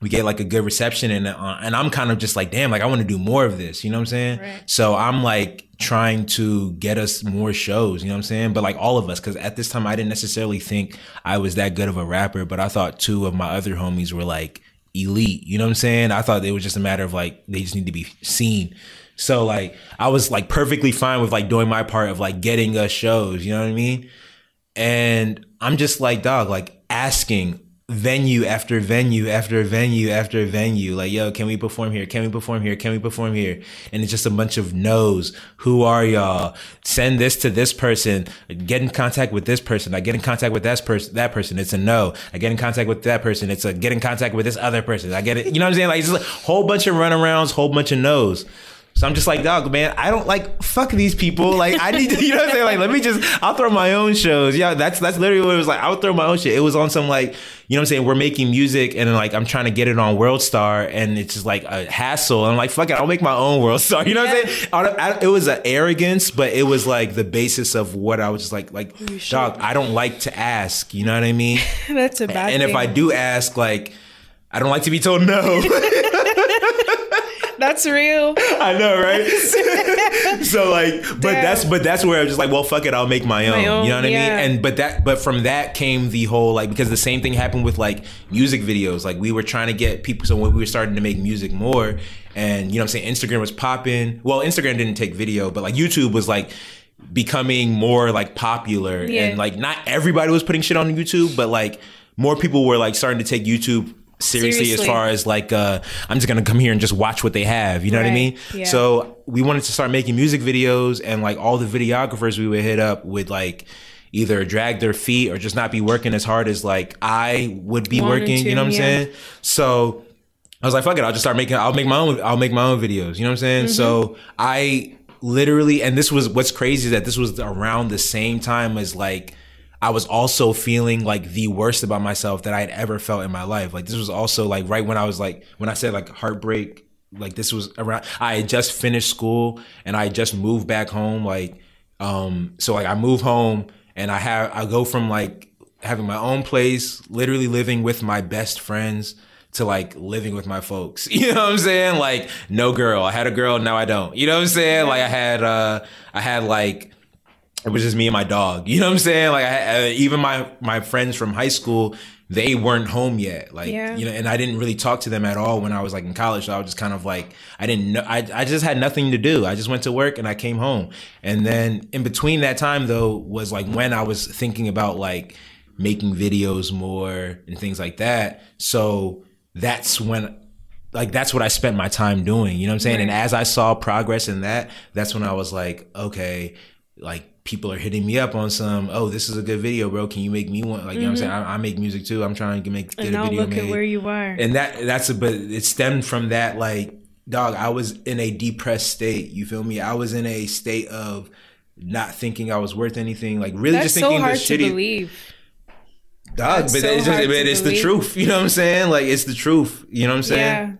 we get like a good reception and uh, and I'm kind of just like damn like I want to do more of this, you know what I'm saying? Right. So I'm like trying to get us more shows, you know what I'm saying? But like all of us cuz at this time I didn't necessarily think I was that good of a rapper, but I thought two of my other homies were like elite. You know what I'm saying? I thought it was just a matter of like they just need to be seen. So like I was like perfectly fine with like doing my part of like getting us shows, you know what I mean? And I'm just like dog, like asking venue after venue after venue after venue. Like, yo, can we perform here? Can we perform here? Can we perform here? And it's just a bunch of no's. Who are y'all? Send this to this person. Get in contact with this person. I get in contact with that person. That person. It's a no. I get in contact with that person. It's a get in contact with this other person. I get it. You know what I'm saying? Like, it's a whole bunch of runarounds, whole bunch of no's. So I'm just like, dog, man, I don't like fuck these people. Like, I need to, you know what I'm saying? Like, let me just, I'll throw my own shows. Yeah, that's that's literally what it was like. I would throw my own shit. It was on some like, you know what I'm saying? We're making music and like I'm trying to get it on World Star and it's just like a hassle. And I'm like, fuck it, I'll make my own World Star. (laughs) You know what I'm saying? I, I, it was an arrogance, but it was like the basis of what I was just like, like, dog, I don't like to ask. You know what I mean? (laughs) That's a bad And if. I do ask, like, I don't like to be told no. (laughs) That's real. (laughs) I know, right? (laughs) so like, but Damn. that's but that's where I'm just like, well, fuck it, I'll make my own. own, you know what yeah. I mean? And but that but from that came the whole like because the same thing happened with like music videos. Like we were trying to get people. So when we were starting to make music more, and you know what I'm saying, Instagram was popping. Well, Instagram didn't take video, but like YouTube was like becoming more like popular Yeah. and like not everybody was putting shit on YouTube, but like more people were like starting to take YouTube seriously, Seriously. as far as like uh I'm just gonna come here and just watch what they have. You know what I mean? Yeah. So we wanted to start making music videos and like all the videographers we would hit up would like either drag their feet or just not be working as hard as like I would be Wanted working. to, you know what I'm yeah. saying? So I was like, fuck it, I'll just start making I'll make my own I'll make my own videos. You know what I'm saying? So I literally and this was what's crazy is that this was around the same time as like I was also feeling like the worst about myself that I had ever felt in my life. Like this was also like right when I was like when I said like heartbreak, like this was around I had just finished school and I had just moved back home. Like um so like I move home and I have I go from like having my own place, literally living with my best friends to like living with my folks. (laughs) You know what I'm saying? Like no girl. I had a girl, now I don't. You know what I'm saying? Like I had uh I had like it was just me and my dog. (laughs) You know what I'm saying? Like I, uh, even my my friends from high school, they weren't home yet. Like Yeah. you know, and I didn't really talk to them at all when I was like in college. So I was just kind of like I didn't know. I I just had nothing to do. I just went to work and I came home. And then in between that time though was like when I was thinking about like making videos more and things like that. So that's when like that's what I spent my time doing. You know what I'm saying? And as I saw progress in that, that's when I was like, okay, like people are hitting me up on some, oh, this is a good video, bro. Can you make me one? Like, you know what I'm saying? Mm-hmm. I, I make music too. I'm trying to make get And a video look made. at where you are. and that that's a but it stemmed from that like dog, I was in a depressed state. You feel me? I was in a state of not thinking I was worth anything. Like really That's just so thinking hard the to shitty believe. dog, That's but so it's just but it's the truth. (laughs) You know what I'm saying? Like it's the truth. You know what I'm saying?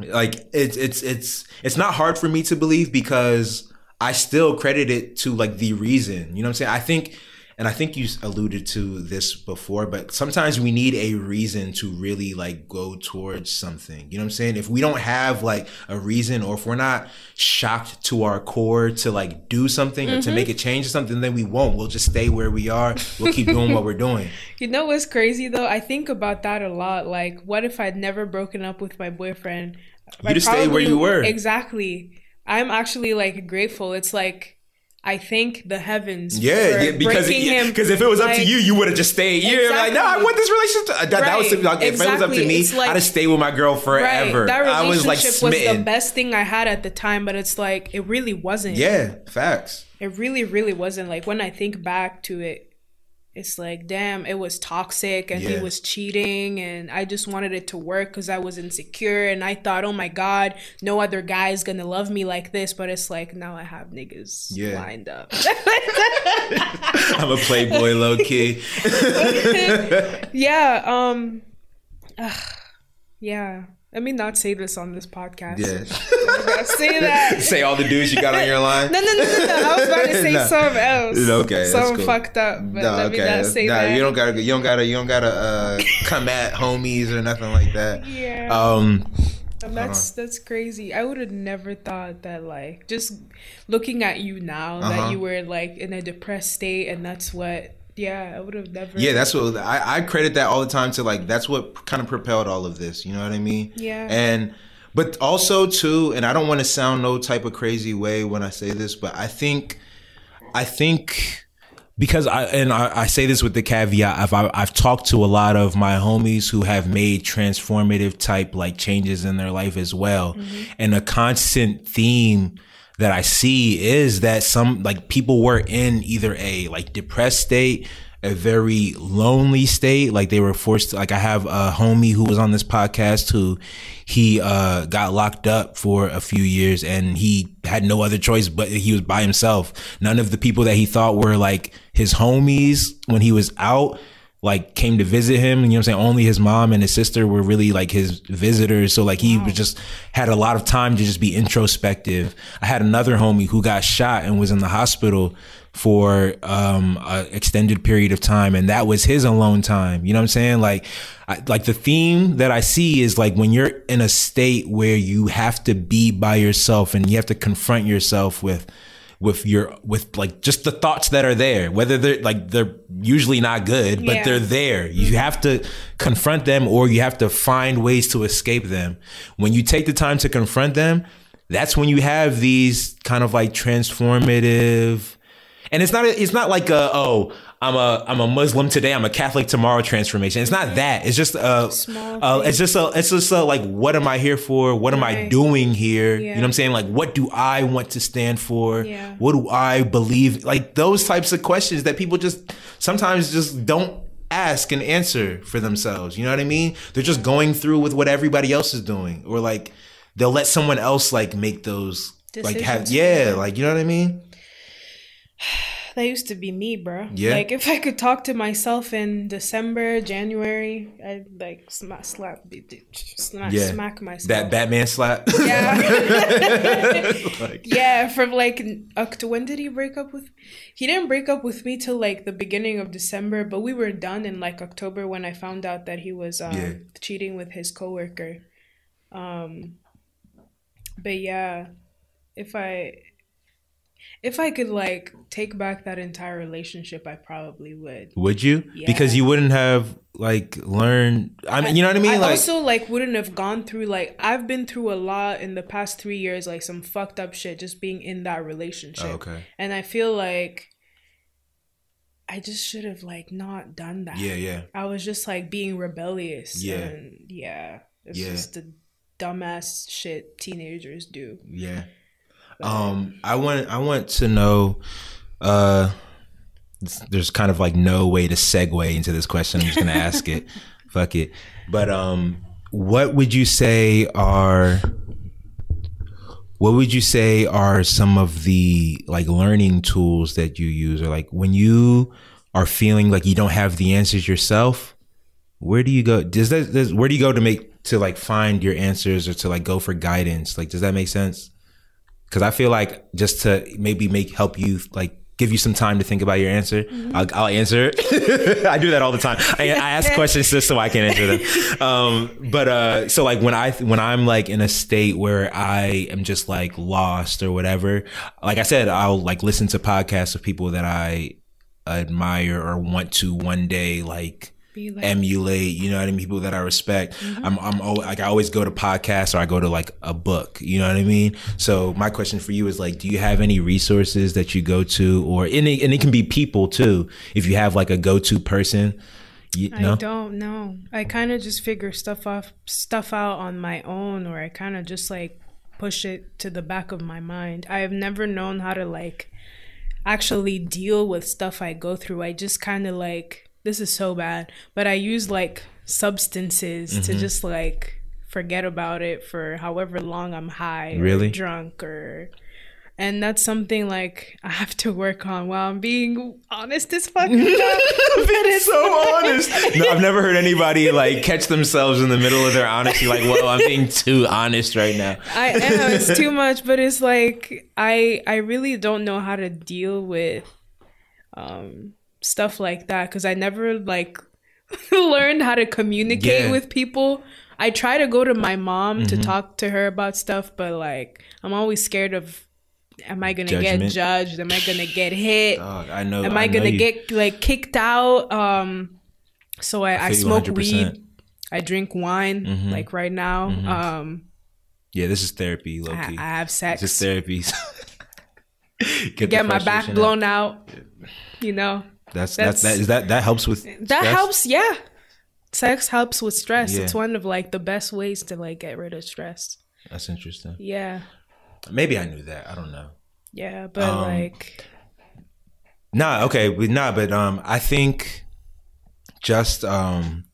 Yeah. like it's it's it's it's not hard for me to believe because I still credit it to like the reason. You know what I'm saying? I think and I think you alluded to this before, but sometimes we need a reason to really like go towards something. You know what I'm saying? If we don't have like a reason or if we're not shocked to our core to like do something or to mm-hmm. make a change or something, then we won't. We'll just stay where we are. We'll keep doing what we're doing. (laughs) You know what's crazy though? I think about that a lot. Like, what if I'd never broken up with my boyfriend? You'd have stayed where you were. Exactly. I'm actually like grateful. It's like I thank the heavens. Yeah, for yeah because breaking him. because if it was up to you, you would have just stayed. You're like, no, I want this relationship. That, that was Right, like, if it was up to exactly. me, like- I'd have stayed with my girl forever. Right. That I relationship was like was, the best thing I had at the time, but it's like it really wasn't. Yeah, facts. It really, really wasn't. Like when I think back to it, it's like, damn, it was toxic and Yeah. he was cheating, and I just wanted it to work because I was insecure and I thought, oh my god, no other guy is gonna love me like this. But it's like now I have niggas Yeah. lined up. (laughs) (laughs) I'm a playboy, low key. (laughs) yeah. Um. ugh, yeah. Let me not say this on this podcast. Yeah. (laughs) Say that. (laughs) Say all the dudes you got on your line. No, no, no, no, no. I was about to say (laughs) No. something else. Okay, something cool. fucked up. But No, let me not say nah, that. you don't gotta, you don't gotta, you don't gotta uh, come at homies or nothing like that. Yeah. Um, And that's that's crazy. I would have never thought that like just looking at you now Uh-huh. that you were like in a depressed state and that's what yeah, I would have never yeah, that's what I, I credit that all the time to like that's what kind of propelled all of this. You know what I mean? Yeah. And but also too, and I don't want to sound no type of crazy way when I say this, but I think I think because I and I, I, say this with the caveat I've I've talked to a lot of my homies who have made transformative type like changes in their life as well, mm-hmm. and a constant theme that I see is that some like people were in either a like depressed state a very lonely state. Like they were forced to, like I have a homie who was on this podcast who he uh got locked up for a few years and he had no other choice but he was by himself. None of the people that he thought were like his homies when he was out like came to visit him. You know what I'm saying? Only his mom and his sister were really like his visitors. So like he wow. just had a lot of time to just be introspective. I had another homie who got shot and was in the hospital for um an extended period of time and that was his alone time you know what i'm saying like I, like the theme that i see is like when you're in a state where you have to be by yourself and you have to confront yourself with with your with like just the thoughts that are there whether they're like they're usually not good but yeah. they're there you have to confront them or you have to find ways to escape them when you take the time to confront them that's when you have these kind of like transformative and it's not it's not like a oh I'm a I'm a Muslim today I'm a Catholic tomorrow transformation. It's not that. It's just a, uh, it's just a it's just a like what am I here for? What am right. I doing here? Yeah. You know what I'm saying? Like what do I want to stand for? Yeah. What do I believe? Like those types of questions that people just sometimes just don't ask and answer for themselves. You know what I mean? They're just going through with what everybody else is doing or like they'll let someone else like make those Decisions like have yeah, like you know what I mean? (sighs) that used to be me, bro. Yeah. Like if I could talk to myself in December, January, I'd like smack, slap, smack, yeah. smack myself. That Batman slap. Yeah. (laughs) like. (laughs) Yeah. From like October. When did he break up with? He didn't break up with me till like the beginning of December, but we were done in like October when I found out that he was um, yeah. cheating with his coworker. Um. But yeah, if I if I could like take back that entire relationship, I probably would. Would you? Yeah. Because you wouldn't have like learned. I mean, you know what I mean. I like, also like wouldn't have gone through like I've been through a lot in the past three years, like some fucked up shit, just being in that relationship. Oh, okay. And I feel like I just should have like not done that. Yeah, yeah. I was just like being rebellious. Yeah, and yeah. It's yeah. just the dumbass shit teenagers do. Yeah. Um, I want I want to know. Uh, there's kind of like no way to segue into this question. I'm just gonna ask it. (laughs) Fuck it. But um, what would you say are what would you say are some of the like learning tools that you use or like when you are feeling like you don't have the answers yourself where do you go does that does, where do you go to make to like find your answers or to like go for guidance like does that make sense because I feel like just to maybe make help you like give you some time to think about your answer. Mm-hmm. I'll, I'll, answer it. (laughs) I do that all the time. I, I, ask (laughs) questions just so I can answer them. Um, but uh, so like when I when I'm like in a state where I am just like lost or whatever, like I said, I'll like listen to podcasts of people that I admire or want to one day like like, emulate, you know what I mean? People that I respect. Mm-hmm. I'm, I'm always, like, I always go to podcasts or I go to like a book, you know what I mean? So my question for you is like, do you have any resources that you go to or any, and it can be people too. If you have like a go-to person, you, I don't know. I kind of just figure stuff off, stuff out on my own, or I kind of just like push it to the back of my mind. I have never known how to like actually deal with stuff I go through. I just kind of like this is so bad. But I use like substances mm-hmm. to just like forget about it for however long I'm high really? or drunk or and that's something like I have to work on while I'm being honest as fuck. being (laughs) so honest. No, I've never heard anybody like catch themselves in the middle of their honesty. Like, well, I'm being too honest right now. I am. It's too much, but it's like I I really don't know how to deal with um stuff like that because I never like (laughs) learned how to communicate yeah. with people. I try to go to my mom mm-hmm. to talk to her about stuff, but like I'm always scared of am I gonna Judgment. get judged? Am I gonna get hit? (sighs) Oh, I know. Am I, I gonna get like kicked out? Um, so I, I, I smoke 100%. weed. I drink wine mm-hmm. like right now. Mm-hmm. Um, yeah, this is therapy. Low I, I have sex. This is therapy. (laughs) get, get my back blown out. Yeah you know, That's, That's- that's that is that that helps with that stress? helps. Yeah, sex helps with stress. Yeah. It's one of like the best ways to like get rid of stress. That's interesting. Yeah, Maybe I knew that. I don't know. yeah, but Um, like, Nah, okay, but nah, but um, I think just um,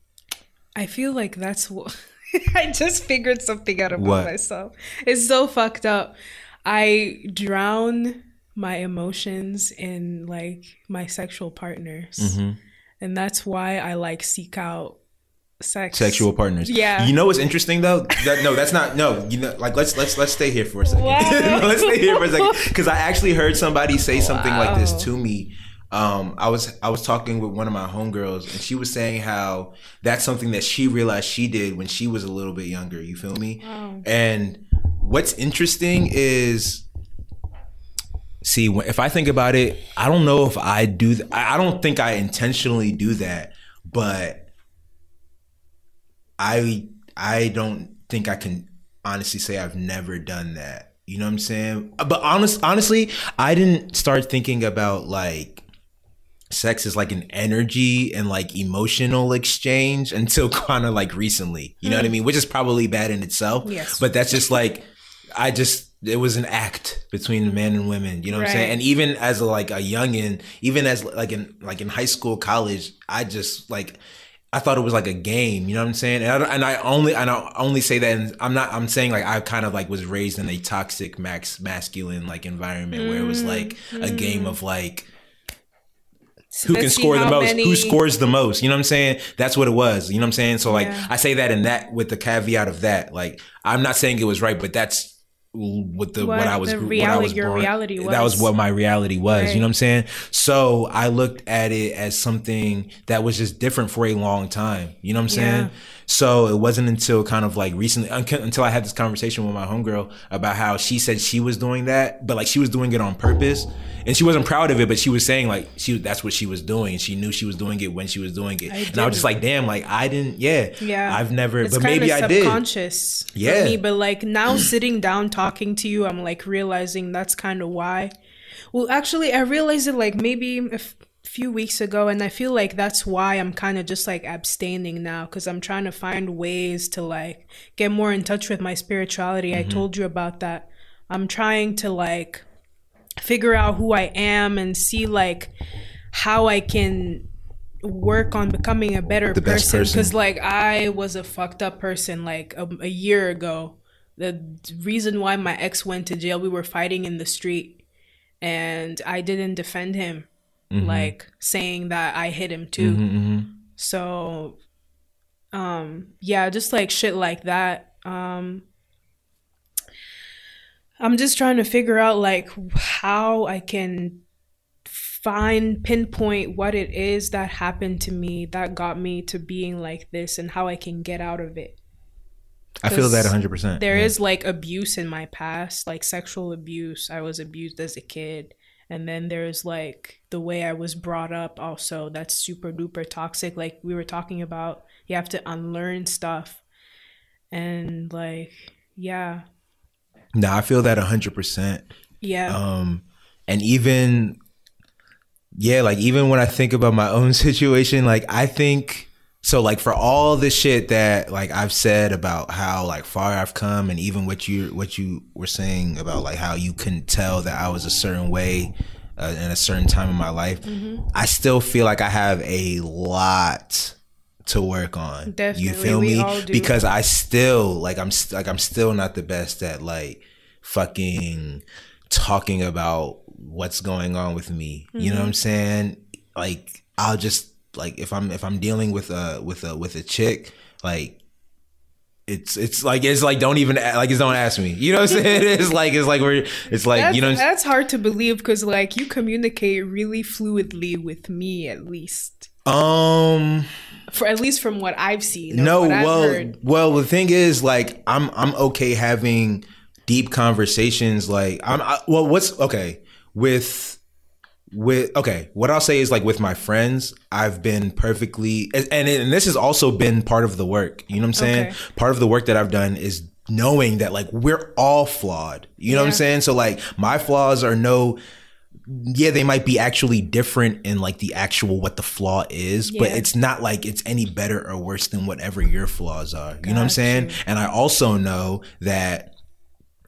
I feel like that's what (laughs) I just figured something out about What? myself. It's so fucked up. I drown my emotions in like my sexual partners, Mm-hmm. and that's why I like seek out sex. sexual partners. Yeah. You know what's interesting though? That, no, that's not. No, you know, like let's let's let's stay here for a second. Wow. (laughs) let's stay here for a second because I actually heard somebody say something like this to me. Um, I was I was talking with one of my homegirls and she was saying how that's something that she realized she did when she was a little bit younger. You feel me? Wow. And what's interesting is. See, if I think about it, I don't know if I do. Th- I don't think I intentionally do that, but I I don't think I can honestly say I've never done that. You know what I'm saying? But honest honestly, I didn't start thinking about like sex is like an energy and like emotional exchange until (laughs) kind of like recently. You know what I mm. mean? Which is probably bad in itself. Yes. But that's just like I just it was an act between men and women. You know what I'm saying? And even as a, like a youngin, even as like in like in high school, college, I just like I thought it was like a game. You know what I'm saying? And I, and I only and I only say that and I'm not I'm saying like I kind of like was raised in a toxic max masculine like environment where it was mm-hmm. like a game of like who can Let's see score the most many- who scores the most you know what i'm saying that's what it was you know what i'm saying so like Yeah. i say that in that with the caveat of that like i'm not saying it was right but that's what the what, What i was the what i reality- was your born- reality that was was. what my reality was Right. you know what i'm saying so i looked at it as something that was just different for a long time you know what i'm saying Yeah. so it wasn't until kind of like recently until I had this conversation with my homegirl about how she said she was doing that, but like she was doing it on purpose, and she wasn't proud of it. But she was saying like she that's what she was doing, and she knew she was doing it when she was doing it. I and I was just like, damn, like I didn't, yeah, Yeah. I've never, It's but maybe I did. subconscious for Yeah. me, but like now (clears throat) sitting down talking to you, I'm like realizing that's kind of why. Well, actually, I realized it like maybe a f- few weeks ago, and I feel like that's why I'm kind of just like abstaining now because I'm trying to find ways to like get more in touch with my spirituality. I mm-hmm. told you about that. I'm trying to like figure out who I am and see like how I can work on becoming a better The person. because like I was a fucked up person like a, a year ago. The reason why my ex went to jail, we were fighting in the street, and I didn't defend him, like saying that I hit him too. Mm-hmm. So, um, yeah, just like shit like that. Um, I'm just trying to figure out like how I can find pinpoint what it is that happened to me that got me to being like this and how I can get out of it. I feel that 100. percent There is like abuse in my past, like sexual abuse. I was abused as a kid. And then there's like the way I was brought up, also. That's super duper toxic. Like we were talking about, you have to unlearn stuff. And like, yeah. No, I feel that 100. percent Yeah. um and even yeah like even when i think about my own (laughs) situation like i think so like for all the shit that like i've said about how like far i've come and even what you what you were saying about like how you couldn't tell that i was a certain way uh, in a certain time in my life i still feel like i have a lot to work on. You Definitely, feel we me? because i still like i'm st- like i'm still not the best at like fucking talking about what's going on with me. You know what I'm saying? Like I'll just like if I'm if I'm dealing with a with a with a chick, like it's it's like it's like don't even like it's don't ask me. You know what I'm saying? (laughs) It's like it's like we're it's like that's, you know that's hard to believe because like you communicate really fluidly with me at least. um For at least from what I've seen. no well well the thing is like i'm i'm okay having deep conversations like i'm I, well what's okay with with okay what i'll say is like with my friends i've been perfectly and and, and this has also been part of the work you know what i'm saying Okay. part of the work that i've done is knowing that like we're all flawed you know what i'm saying so like my flaws are no yeah, they might be actually different in like the actual what the flaw is, but it's not like it's any better or worse than whatever your flaws are. You know what I'm saying? you. And I also know that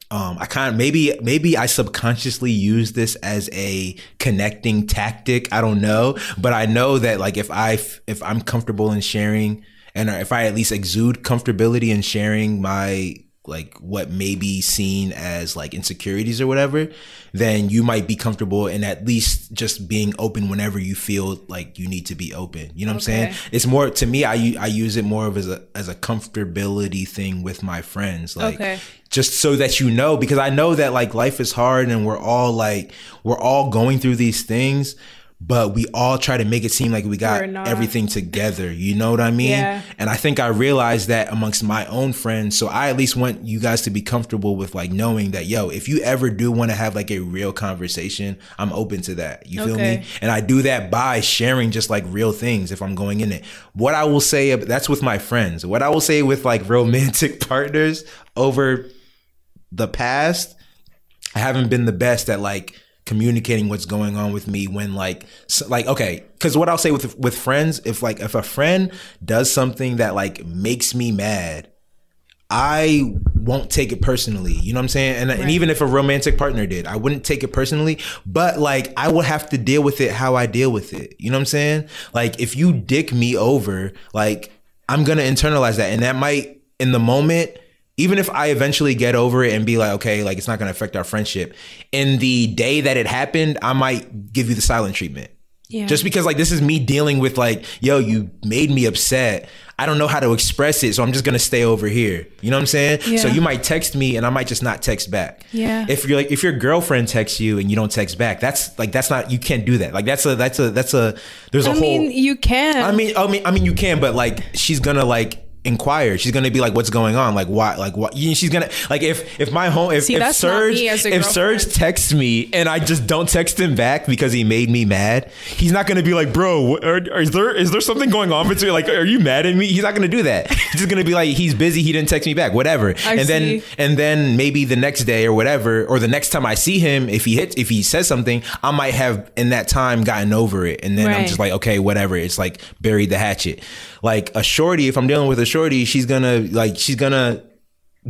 um, I kind of maybe maybe I subconsciously use this as a connecting tactic. I don't know, but I know that like if I if I'm comfortable in sharing, and if I at least exude comfortability in sharing my like what may be seen as like insecurities or whatever, then you might be comfortable in at least just being open whenever you feel like you need to be open. You know what I'm saying? It's more to me. I I use it more of as a as a comfortability thing with my friends. Like Okay. just so that you know because i know that like life is hard and we're all like we're all going through these things but we all try to make it seem like we got everything together you know what i mean? Yeah. and i think i realized that amongst my own friends so i at least want you guys to be comfortable with like knowing that yo if you ever do want to have like a real conversation i'm open to that you feel Okay. me and i do that by sharing just like real things if i'm going in it. What i will say that's with my friends. What i will say with like (laughs) romantic partners over the past i haven't been the best at like communicating what's going on with me when like so, like okay because what i'll say with with friends if like if a friend does something that like makes me mad I won't take it personally. You know what I'm saying? And, and even if a romantic partner did, I wouldn't take it personally. But like, I would have to deal with it how I deal with it. You know what I'm saying? Like, if you dick me over, like, I'm gonna internalize that, and that might, in the moment, even if I eventually get over it and be like, okay, like it's not gonna affect our friendship. In the day that it happened, I might give you the silent treatment. Yeah. Just because like this is me dealing with like, yo, you made me upset. I don't know how to express it, so I'm just gonna stay over here. You know what I'm saying? Yeah. So you might text me and I might just not text back. Yeah. If you're like if your girlfriend texts you and you don't text back, that's like that's not you can't do that. Like that's a that's a that's a there's a I whole I mean, you can. I mean, I mean, I mean, you can, but like, she's gonna like inquire. She's gonna be like, "What's going on? Like, why? Like, what?" She's gonna like if if my home if, See, if Serge me as a if Serge texts me and I just don't text him back because he made me mad, he's not gonna be like, "Bro, are, are- is there is there something going on between like, are you mad at me?" He's not gonna do that. He's just gonna be like, "He's busy. He didn't text me back. Whatever." I and then and then maybe the next day or whatever, or the next time I see him, if he hits if he says something, I might have in that time gotten over it, and then I'm just like, okay, whatever. It's like buried the hatchet. Like a shorty, if I'm dealing with a shorty, she's gonna like she's gonna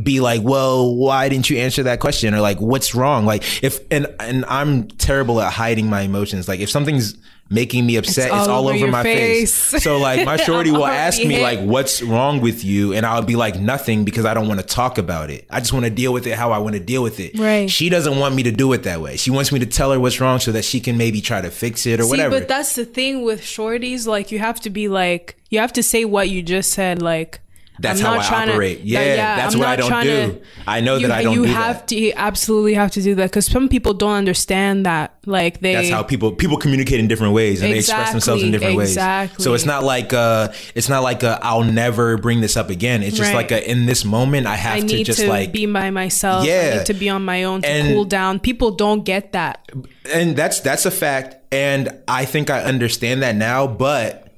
be like, well, why didn't you answer that question? Or like, what's wrong? Like if and and I'm terrible at hiding my emotions. Like if something's making me upset, it's, all all over over my face. face. So like my (laughs) shorty will ask me hit. like, what's wrong with you? And I'll be like, nothing because I don't want to talk about it. I just want to deal with it how I want to deal with it. Right. She doesn't want me to do it that way. She wants me to tell her what's wrong so that she can maybe try to fix it or See, whatever. but that's the thing with shorties. Like, you have to be like, you have to say what you just said. Like, That's I'm how not I trying to- operate. Yeah, that's I'm what I don't do. to- I know you, that I don't You do have that. to you absolutely have to do that because some people don't understand that. Like, they That's how people people communicate in different ways and they express themselves in different ways. Exactly. So it's not like uh it's not like uh I'll never bring this up again. It's just Right. like a, in this moment I have I to need just to like be by myself. I Yeah. need to be on my own to And- cool down. People don't get that. and that's that's a fact and I think I understand that now, but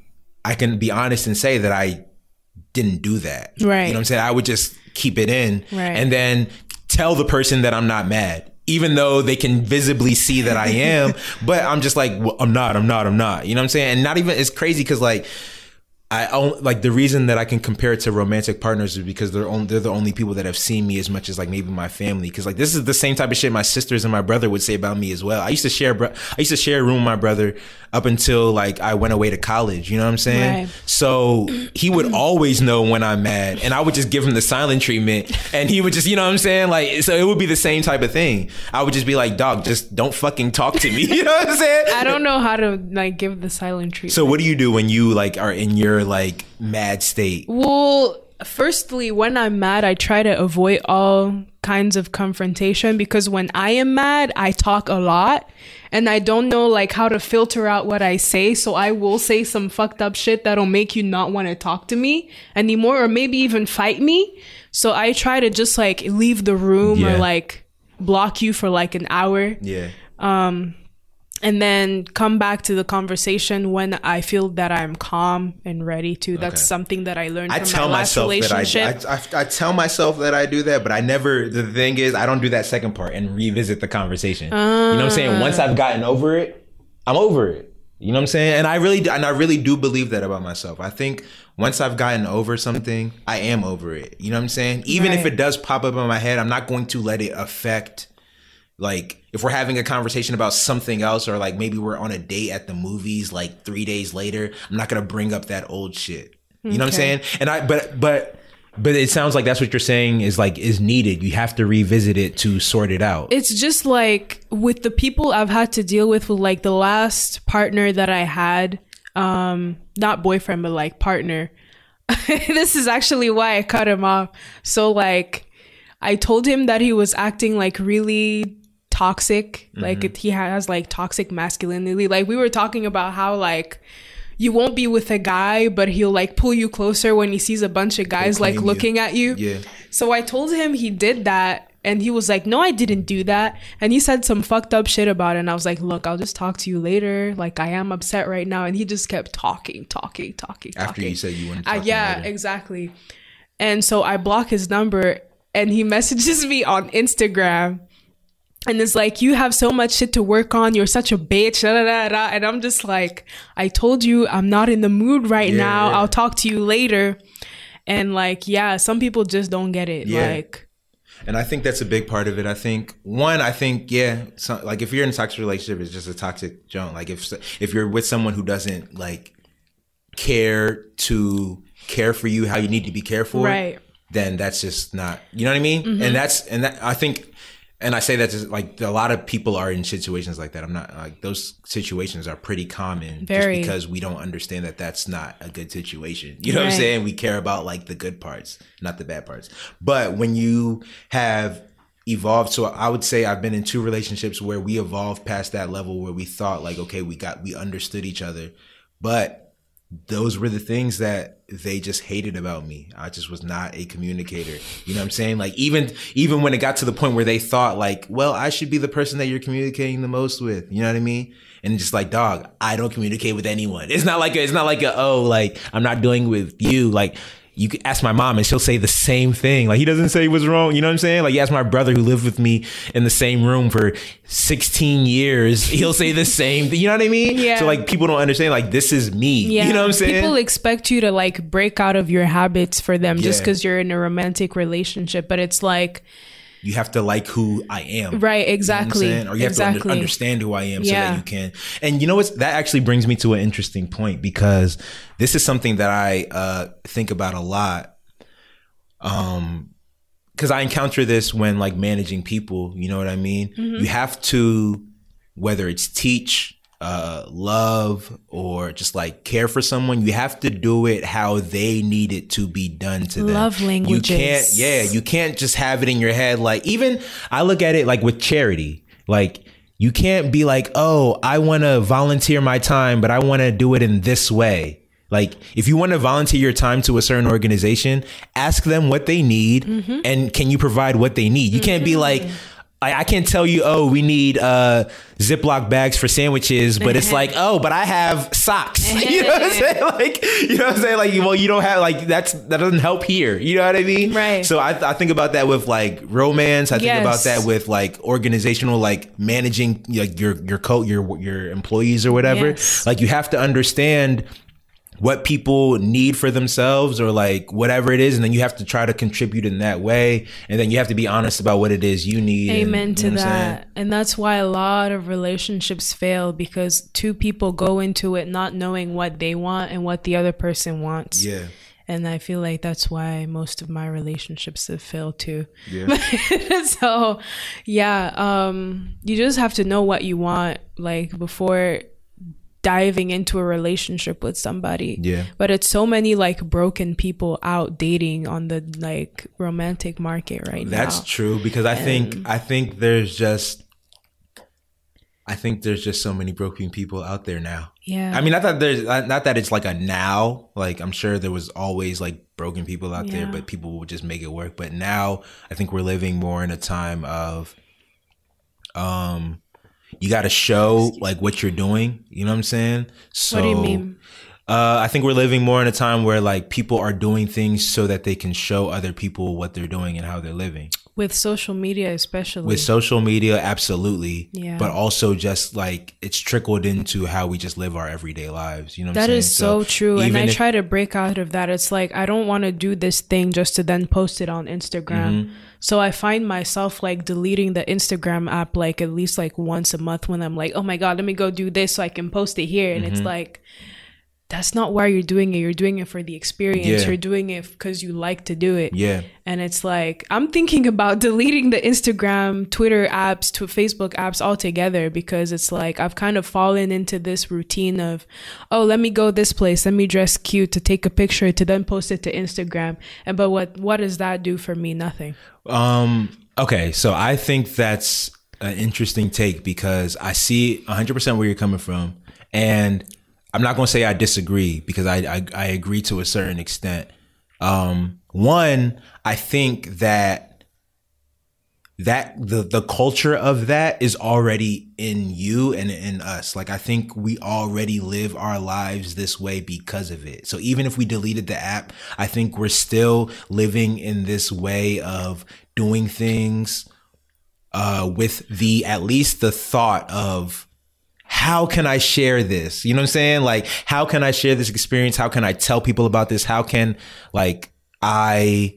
I can be honest and say that I didn't do that. Right. You know what I'm saying? I would just keep it in Right. and then tell the person that I'm not mad. Even though they can visibly see that I am, (laughs) but I'm just like, well, I'm not, I'm not, I'm not. You know what I'm saying? And not even, it's crazy because like, I own, like the reason that I can compare it to romantic partners is because they're only, they're the only people that have seen me as much as like maybe my family. Because like this is the same type of shit my sisters and my brother would say about me as well. I used to share bro- I used to share a room with my brother up until like I went away to college. You know what I'm saying? Right. So he would always know when I'm mad, and I would just give him the silent treatment, and he would just you know what I'm saying like so it would be the same type of thing. I would just be like, dog, just don't fucking talk to me. (laughs) You know what I'm saying? I don't know how to like give the silent treatment. So what do you do when you like are in your like mad state? Well, firstly, when I'm mad, I try to avoid all kinds of confrontation because when I am mad, I talk a lot and I don't know like how to filter out what I say. So I will say some fucked up shit that'll make you not want to talk to me anymore or maybe even fight me. So I try to just like leave the room Yeah. or like block you for like an hour. Yeah. Um, and then come back to the conversation when I feel that I'm calm and ready to. That's Okay. something that I learned I from tell my last myself that. I, I, I, I tell myself that I do that, but I never. The thing is, I don't do that second part and revisit the conversation. you know what I'm saying? Once I've gotten over it, I'm over it. You know what I'm saying? And I really, and I really do believe that about myself. I think once I've gotten over something, I am over it. You know what I'm saying? Even if it does pop up in my head, I'm not going to let it affect like if we're having a conversation about something else or like maybe we're on a date at the movies like three days later i'm not gonna bring up that old shit. You know what i'm saying? And i but but but it sounds like that's what you're saying is like is needed. You have to revisit it to sort it out. It's just like with the people I've had to deal with, with like the last partner that I had, um, not boyfriend, but like partner. (laughs) this is actually why I cut him off. So like, I told him that he was acting like really toxic, like it, he has like toxic masculinity. Like we were talking about how like. You won't be with a guy, but he'll like pull you closer when he sees a bunch of guys like claim you. looking at you. yeah So I told him he did that. And he was like, No, I didn't do that. And he said some fucked up shit about it. And I was like, Look, I'll just talk to you later. Like, I am upset right now. And he just kept talking, talking, talking, after talking. you said you wanted to Uh, yeah, later. exactly. And so I block his number and he (laughs) messages me on Instagram and it's like, you have so much shit to work on. You're such a bitch. Da, da, da. And I'm just like, I told you I'm not in the mood right Yeah, now. yeah. I'll talk to you later. And like, yeah, some people just don't get it. Yeah. Like, And I think that's a big part of it. I think one, I think yeah, so, like if you're in a toxic relationship, it's just a toxic junk. Like if if you're with someone who doesn't like care to care for you how you need to be cared for, Right. then that's just not. You know what I mean? Mm-hmm. And that's and that I think. And I say that just like a lot of people are in situations like that. I'm not like those situations are pretty common Very. just because we don't understand that that's not a good situation. You know what I'm saying? we care about like the good parts, not the bad parts. But when you have evolved, so I would say I've been in two relationships where we evolved past that level where we thought like, okay, we got, we understood each other, but those were the things that they just hated about me. I just was not a communicator. You know what I'm saying? Like even even when it got to the point where they thought like, well, I should be the person that you're communicating the most with. You know what I mean? And just like, dog, I don't communicate with anyone. It's not like a, it's not like a oh, like I'm not doing with you. Like you could ask my mom and she'll say the same thing. Like he doesn't say what's wrong. You know what I'm saying? Like you ask my brother who lived with me in the same room for 16 years, (laughs) he'll say the same thing. You know what I mean? Yeah. So like people don't understand like this is me. yeah. You know what I'm saying? People expect you to like break out of your habits for them just because you're in a romantic relationship. But it's like, you have to like who I am. right, You know exactly. Or you have to under, understand who I am so that you can. And you know what? That actually brings me to an interesting point because this is something that I uh, think about a lot. Um, because I encounter this when like managing people. You know what I mean? You have to, whether it's teach, uh, love, or just like care for someone, you have to do it how they need it to be done to them. Love language. You can't, yeah, you can't just have it in your head. Like even I look at it like with charity, like. You can't be like, oh, I want to volunteer my time, but I want to do it in this way. Like, if you want to volunteer your time to a certain organization, ask them what they need Mm-hmm. and can you provide what they need. You can't be like, I, I can't tell you, oh, we need uh, Ziploc bags for sandwiches, but it's like, (laughs) oh, but I have socks. (laughs) you know what I'm saying? (laughs) Like, you know what I'm saying? Like, well, you don't have like that's that doesn't help here. You know what I mean? Right. So I, I think about that with like romance. I think about that with like organizational, like managing like your your co your your employees or whatever. Yes. Like you have to understand what people need for themselves or like whatever it is and then you have to try to contribute in that way and then you have to be honest about what it is you need and- Amen you to know what I'm saying? that. And that's why a lot of relationships fail because two people go into it not knowing what they want and what the other person wants. yeah And I feel like that's why most of my relationships have failed too. yeah (laughs) so, yeah, um you just have to know what you want like before diving into a relationship with somebody. Yeah. But it's so many like broken people out dating on the like romantic market right That's now. That's true because I think I think there's just I think there's just so many broken people out there now. Yeah. I mean, not that there's not that it's like a now. Like I'm sure there was always like broken people out there, but people would just make it work. But now I think we're living more in a time of, um, you got to show like what you're doing. You know what I'm saying? So, what do you mean? Uh, I think we're living more in a time where like people are doing things so that they can show other people what they're doing and how they're living. With social media, especially. With social media, absolutely. Yeah. But also just like it's trickled into how we just live our everyday lives. You know what That I'm saying? is so, true. And I if- try to break out of that. It's like I don't want to do this thing just to then post it on Instagram. Mm-hmm. So I find myself like deleting the Instagram app like at least like once a month when I'm like, oh my God, let me go do this so I can post it here. And Mm-hmm. it's like, that's not why you're doing it. You're doing it for the experience. Yeah. You're doing it because you like to do it. Yeah. And it's like, I'm thinking about (laughs) deleting the Instagram, Twitter apps, to Facebook apps altogether because it's like I've kind of fallen into this routine of, oh, let me go this place, let me dress cute to take a picture to then post it to Instagram. And but what what does that do for me? Nothing. Um. Okay. So I think that's an interesting take because I see 100 percent where you're coming from, and I'm not going to say I disagree because I, I I agree to a certain extent. Um. One, I think that that the the culture of that is already in you and in us like i think we already live our lives this way because of it so even if we deleted the app i think we're still living in this way of doing things uh with the at least the thought of how can I share this? You know what I'm saying? Like, how can I share this experience? How can I tell people about this? How can like I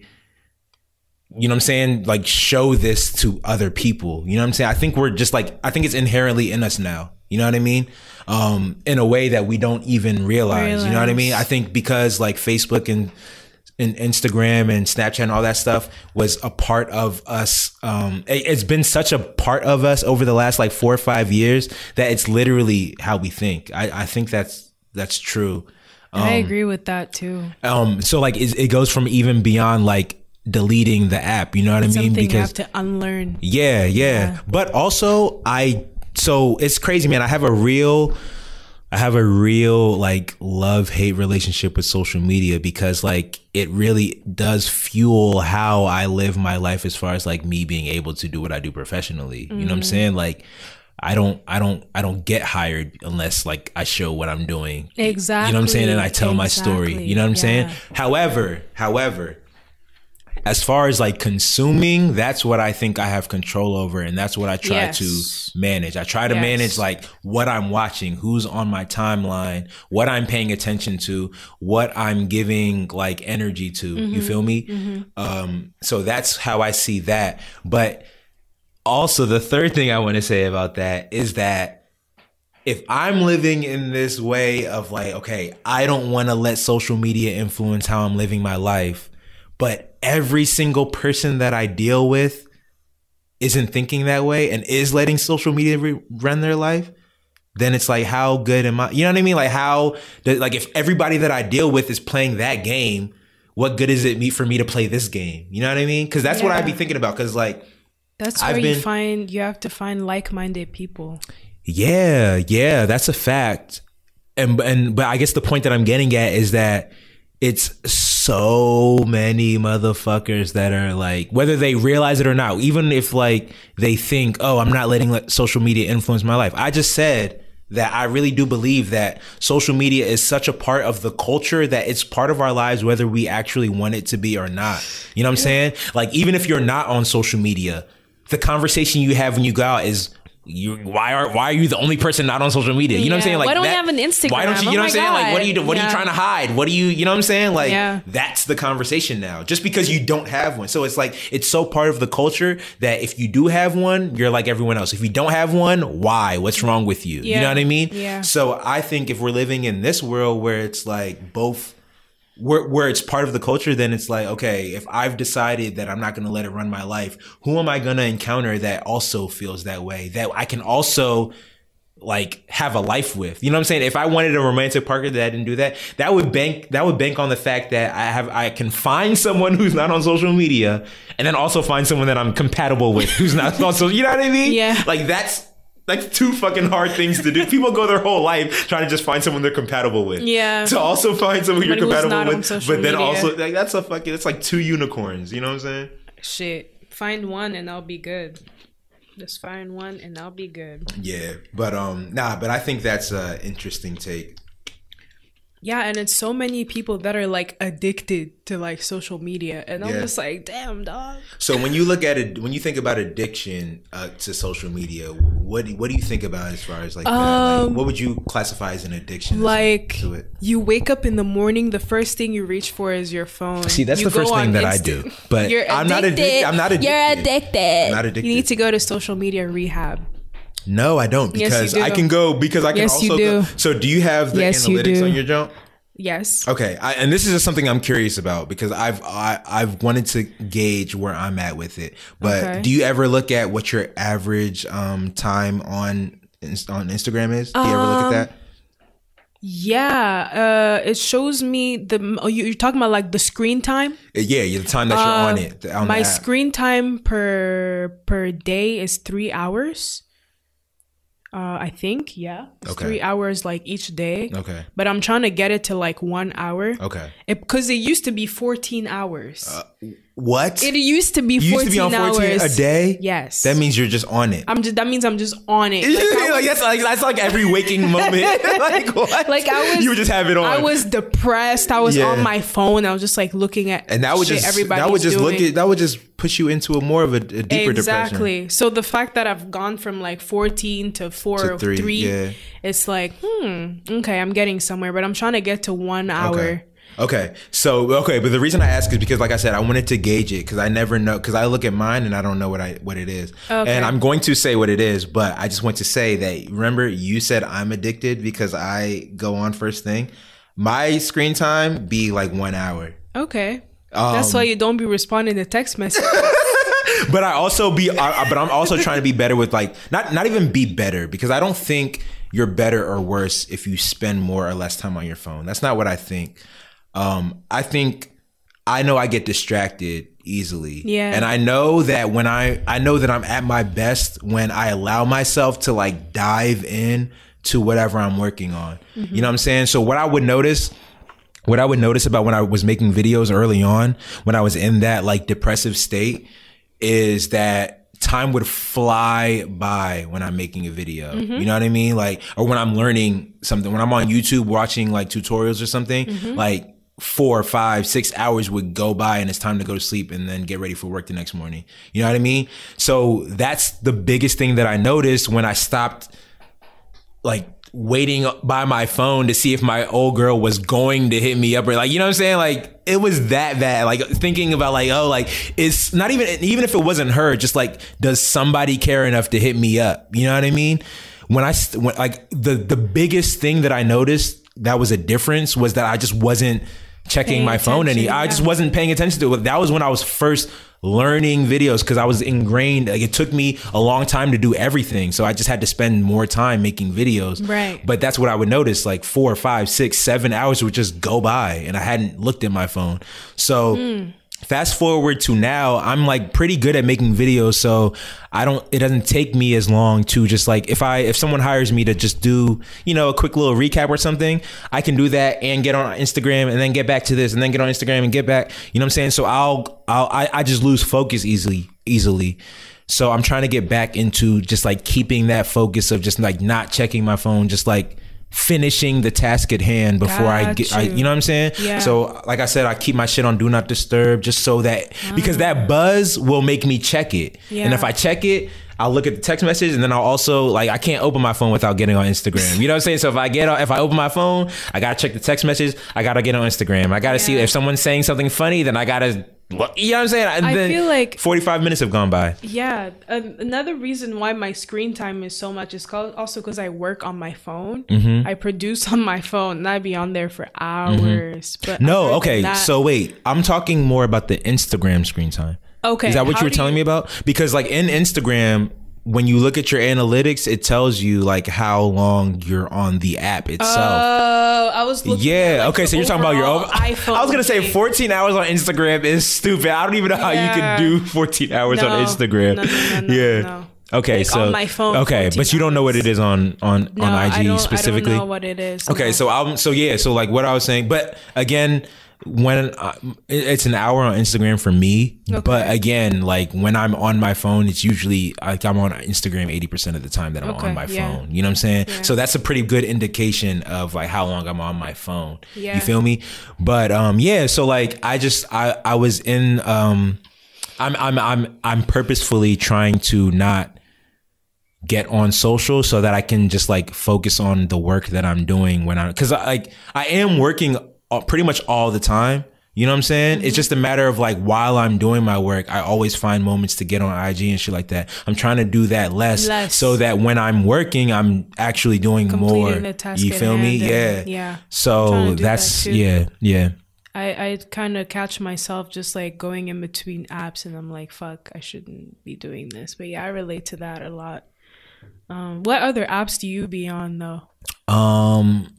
you know what I'm saying? Like show this to other people. You know what I'm saying? I think we're just like I think it's inherently in us now. You know what I mean? Um, in a way that we don't even realize. You know what I mean? I think because like Facebook and and Instagram and Snapchat and all that stuff was a part of us. Um, it, has been such a part of us over the last like four or five years that it's literally how we think. I, I think that's that's true. I agree with that too. Um, so like it, it goes from even beyond like deleting the app. You know what I mean? Something you have to unlearn. Yeah, yeah. But also I so it's crazy, man. I have a real I have a real like love hate relationship with social media because like it really does fuel how I live my life as far as like me being able to do what I do professionally. You know what I'm mm-hmm. saying? Like I don't I don't I don't get hired unless like I show what I'm doing. Exactly. You know what I'm saying? And I tell my story. You know what I'm saying? However, however, as far as like consuming, that's what I think I have control over, and that's what I try Yes. to manage. I try to Yes. manage like what I'm watching, who's on my timeline, what I'm paying attention to, what I'm giving like energy to. You feel me? Um, so that's how I see that. But also, the third thing I want to say about that is that if I'm living in this way of like, okay, I don't want to let social media influence how I'm living my life, but every single person that I deal with isn't thinking that way and is letting social media re- run their life, then it's like, how good am I? You know what I mean? Like, how, like, if everybody that I deal with is playing that game, what good is it me for me to play this game? You know what I mean? Because that's what I'd be thinking about. Because like, That's I've where you been- find you have to find like-minded people. Yeah, yeah, that's a fact. And and but I guess the point that I'm getting at is that it's so many motherfuckers that are like whether they realize it or not, even if like they think, "Oh, I'm not letting let social media influence my life." I just said that I really do believe that social media is such a part of the culture that it's part of our lives whether we actually want it to be or not. You know what I'm saying? Like even if you're not on social media, the conversation you have when you go out is you why are why are you the only person not on social media? You know what I'm saying? Like Why don't we that- have an Instagram? Why don't you? You Oh know what I'm saying? Like what are you? What are you trying to hide? What are you? You know what I'm saying? Like Yeah. that's the conversation now. Just because you don't have one, so it's like it's so part of the culture that if you do have one, you're like everyone else. If you don't have one, why? What's wrong with you? You know what I mean? Yeah. So I think if we're living in this world where it's like both where, where it's part of the culture, then it's like, okay, if I've decided that I'm not going to let it run my life, who am I going to encounter that also feels that way? That I can also like have a life with. You know what I'm saying? If I wanted a romantic partner that I didn't do that, that would bank that would bank on the fact that I have I can find someone (laughs) who's not on social media and then also find someone that I'm compatible with who's not (laughs) on social. You know what I mean? Yeah. Like that's like two fucking hard things to do. (laughs) People go their whole life trying to just find someone they're compatible with. Yeah. To also find someone you're compatible with, but then media. also like that's a fucking it's like two unicorns. You know what I'm saying? Shit. Find one and I'll be good. Just find one and I'll be good. Yeah, but um, nah, but I think that's a interesting take. Yeah, and it's so many people that are like addicted to like social media, and I'm Yeah. just like, damn, dog. So when you look at it, when you think about addiction uh, to social media, what do, what do you think about as far as like, that? Like, what would you classify as an addiction? Um, Like to it. you wake up in the morning, the first thing you reach for is your phone. See, that's You the first thing that I do, but (laughs) You're I'm not addicted. I'm not addicted. You're addicted. I'm not addicted. You need to go to social media rehab. No, I don't Yes, because do. I can go because I can Yes, you also go. So do you have the Yes, analytics do. on your jump? Yes. Okay, I, and this is just something I'm curious about because I've I, I've wanted to gauge where I'm at with it. But Okay. do you ever look at what your average um, time on on Instagram is? Do you ever look at Um, that? Yeah. Uh, it shows me the. Oh, you, you're talking about like the screen time. Uh, Yeah, the time that you're on it. On My screen time per per day is three hours. Uh, I think yeah, it's Okay. three hours like each day. Okay. But I'm trying to get it to like one hour. Okay. Because it, used to be 14 hours. What? it used to be you 14 used to be on 14 hours a day? Yes. That means you're just on it. I'm just. That means I'm just on it. (laughs) Like, like, that's like that's like every waking moment. (laughs) (laughs) like what? Like, I was- You would just have it on. I was depressed. I was Yeah. on my phone. I was just like looking at and that would just everybody. that would just doing. look at that would just push you into a more of a, a deeper depression. exactly. So the fact that I've gone from like 14 to four To or three, three, yeah. it's like, hmm, okay, I'm getting somewhere, but I'm trying to get to one hour. Okay. Okay. So okay, but the reason I ask is because, like I said, I wanted to gauge it because I never know because I look at mine and I don't know what I what it is. Okay. And I'm going to say what it is, but I just want to say that remember you said I'm addicted because I go on first thing. My screen time be like one hour. Okay. That's Um, why you don't be responding to text messages. (laughs) but I also be, I, but I'm also trying to be better with like not not even be better because I don't think you're better or worse if you spend more or less time on your phone. That's not what I think. Um, I think I know I get distracted easily. Yeah. and I know that when I I know that I'm at my best when I allow myself to like dive in to whatever I'm working on. You know what I'm saying? So what I would notice what I would notice about when I was making videos early on, when I was in that like depressive state, is that time would fly by when I'm making a video. You know what I mean? Like, or when I'm learning something, when I'm on YouTube watching like tutorials or something, like four, five, six hours would go by and it's time to go to sleep and then get ready for work the next morning. You know what I mean? So that's the biggest thing that I noticed when I stopped like waiting by my phone to see if my old girl was going to hit me up or like you know what I'm saying like it was that bad like thinking about like oh like it's not even even if it wasn't her just like does somebody care enough to hit me up you know what I mean when I when, like the the biggest thing that I noticed that was a difference was that I just wasn't checking Paying my phone any attention, I just wasn't paying attention to it that was when I was first learning videos because I was ingrained like it took me a long time to do everything so I just had to spend more time making videos Right. but that's what I would notice like four, five, six, seven hours would just go by and I hadn't looked at my phone. So Hmm. Fast forward to now, I'm like pretty good at making videos. So I don't, it doesn't take me as long to just like, if I, if someone hires me to just do, you know, a quick little recap or something, I can do that and get on Instagram and then get back to this and then get on Instagram and get back. You know what I'm saying? So I'll, I'll, I, I just lose focus easily, easily. So I'm trying to get back into just like keeping that focus of just like not checking my phone, just like finishing the task at hand before I get, I, you. know what I'm saying? Yeah. So like I said, I keep my shit on do not disturb just so that because that ah. buzz will make me check it. And if I check it, I'll look at the text message and then I'll also like I can't open my phone without getting on Instagram. You know what I'm saying? So if I get on, if I open my phone, I gotta check the text message. I gotta get on Instagram. I gotta see if someone's saying something funny. Then I gotta, you know what I'm saying? And I then feel like- 45 minutes have gone by. Yeah, um, another reason why my screen time is so much is called also because I work on my phone. Mm-hmm. I produce on my phone, and I'd be on there for hours. But No, okay. that- So wait, I'm talking more about the Instagram screen time. okay, Is that what how you were telling me about? Because like in Instagram, when you look at your analytics, it tells you like how long you're on the app itself. Oh, I was looking. yeah. like, okay. So you're talking about your own iPhone. I was gonna say 14 hours on Instagram is stupid. I don't even know how you can do 14 hours on Instagram. No, no, no, no, yeah. no. Okay. Like, so my phone, Okay, but you don't know what it is on on No, on IG specifically. I don't know what it is. Okay, no. so I'm so yeah, so like what I was saying, but again, when I, it's an hour on Instagram for me, but again, like when I'm on my phone, it's usually like I'm on Instagram eighty percent of the time that I'm Okay, on my yeah. phone. You know what I'm saying? So that's a pretty good indication of like how long I'm on my phone. Yeah. You feel me? But um, yeah. So like I just I I was in um, I'm I'm I'm I'm purposefully trying to not get on social so that I can just like focus on the work that I'm doing when I'm because I like I am working pretty much all the time. You know what I'm saying? Mm-hmm. It's just a matter of like while I'm doing my work, I always find moments to get on IG and shit like that. I'm trying to do that less, Less. so that when I'm working, I'm actually doing Completing more. you feel me? Yeah. yeah. So Trying to do that's that yeah, yeah. I, I kind of catch myself just like going in between apps and I'm like, fuck, I shouldn't be doing this. But yeah, I relate to that a lot. Um, what other apps do you be on though? Um.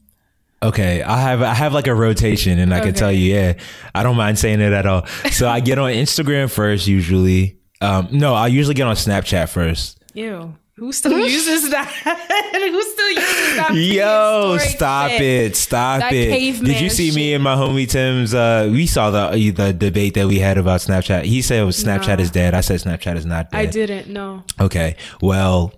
Okay, I have I have like a rotation, and I can tell you, yeah, I don't mind saying it at all. So I get on Instagram first, usually. Um, no, I usually get on Snapchat first. Ew. Who still (laughs) uses that? (laughs) Who still uses that? Yo, stop shit? it, stop That it! Did you see me and my homie Tim's? Uh, we saw the the debate that we had about Snapchat. He said Snapchat Nah. is dead. I said Snapchat is not dead. I didn't know. Okay, well,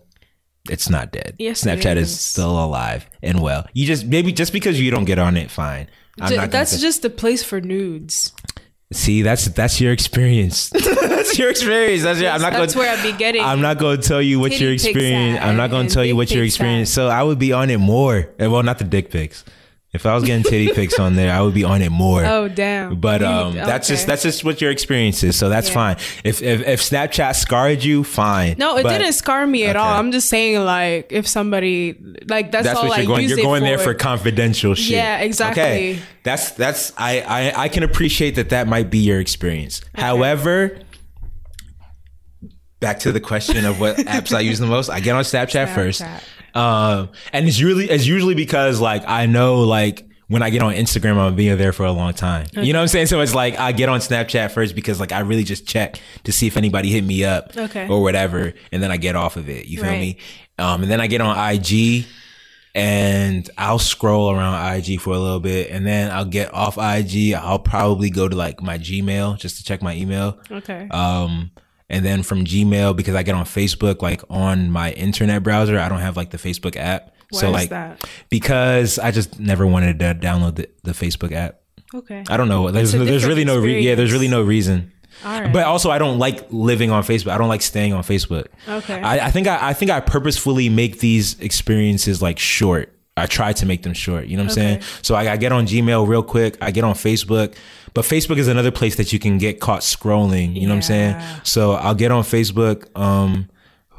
it's not dead. Yes, Snapchat is. is. still alive and well. You just maybe just because you don't get on it, fine. I'm Ju- not that's say- just the place for nudes. See, that's that's your experience. (laughs) that's your experience. That's your. I'm not That's going. where I be getting. I'm not going to tell you what your experience. I'm not going to tell you what your experience. So I would be on it more. Eh, Well, not the dick pics. If I was getting titty (laughs) pics on there, I would be on it more. Oh damn! But um, that's just that's just what your experience is. So that's Yeah. fine. If, if if Snapchat scarred you, fine. No, it But didn't scar me at all. I'm just saying, like, if somebody, like, that's, That's all what I you're going. use You're going there for. confidential shit. Yeah, exactly. Okay, that's that's I I I can appreciate that that might be your experience. However, back to the question of what apps I use the most. I get on Snapchat, first, Um, and it's really it's usually because like I know like. When I get on Instagram, I'm being there for a long time. You know what I'm saying? So it's like I get on Snapchat first because like I really just check to see if anybody hit me up Okay. or whatever, and then I get off of it. You feel Right. me? Um, and then I get on IG, and I'll scroll around IG for a little bit and then I'll get off IG. I'll probably go to like my Gmail just to check my email. Okay. Um, and then from Gmail, because I get on Facebook, like on my internet browser, I don't have like the Facebook app. Why so is like, that? because I just never wanted to download the, the Facebook app. Okay. I don't know. There's, there's really no, re- yeah, there's really no reason. All right. But also, I don't like living on Facebook. I don't like staying on Facebook. Okay. I, I think I, I think I purposefully make these experiences like short. I try to make them short. You know what I'm saying? So I, I get on Gmail real quick. I get on Facebook, but Facebook is another place that you can get caught scrolling. You know what I'm saying? So I'll get on Facebook. Um,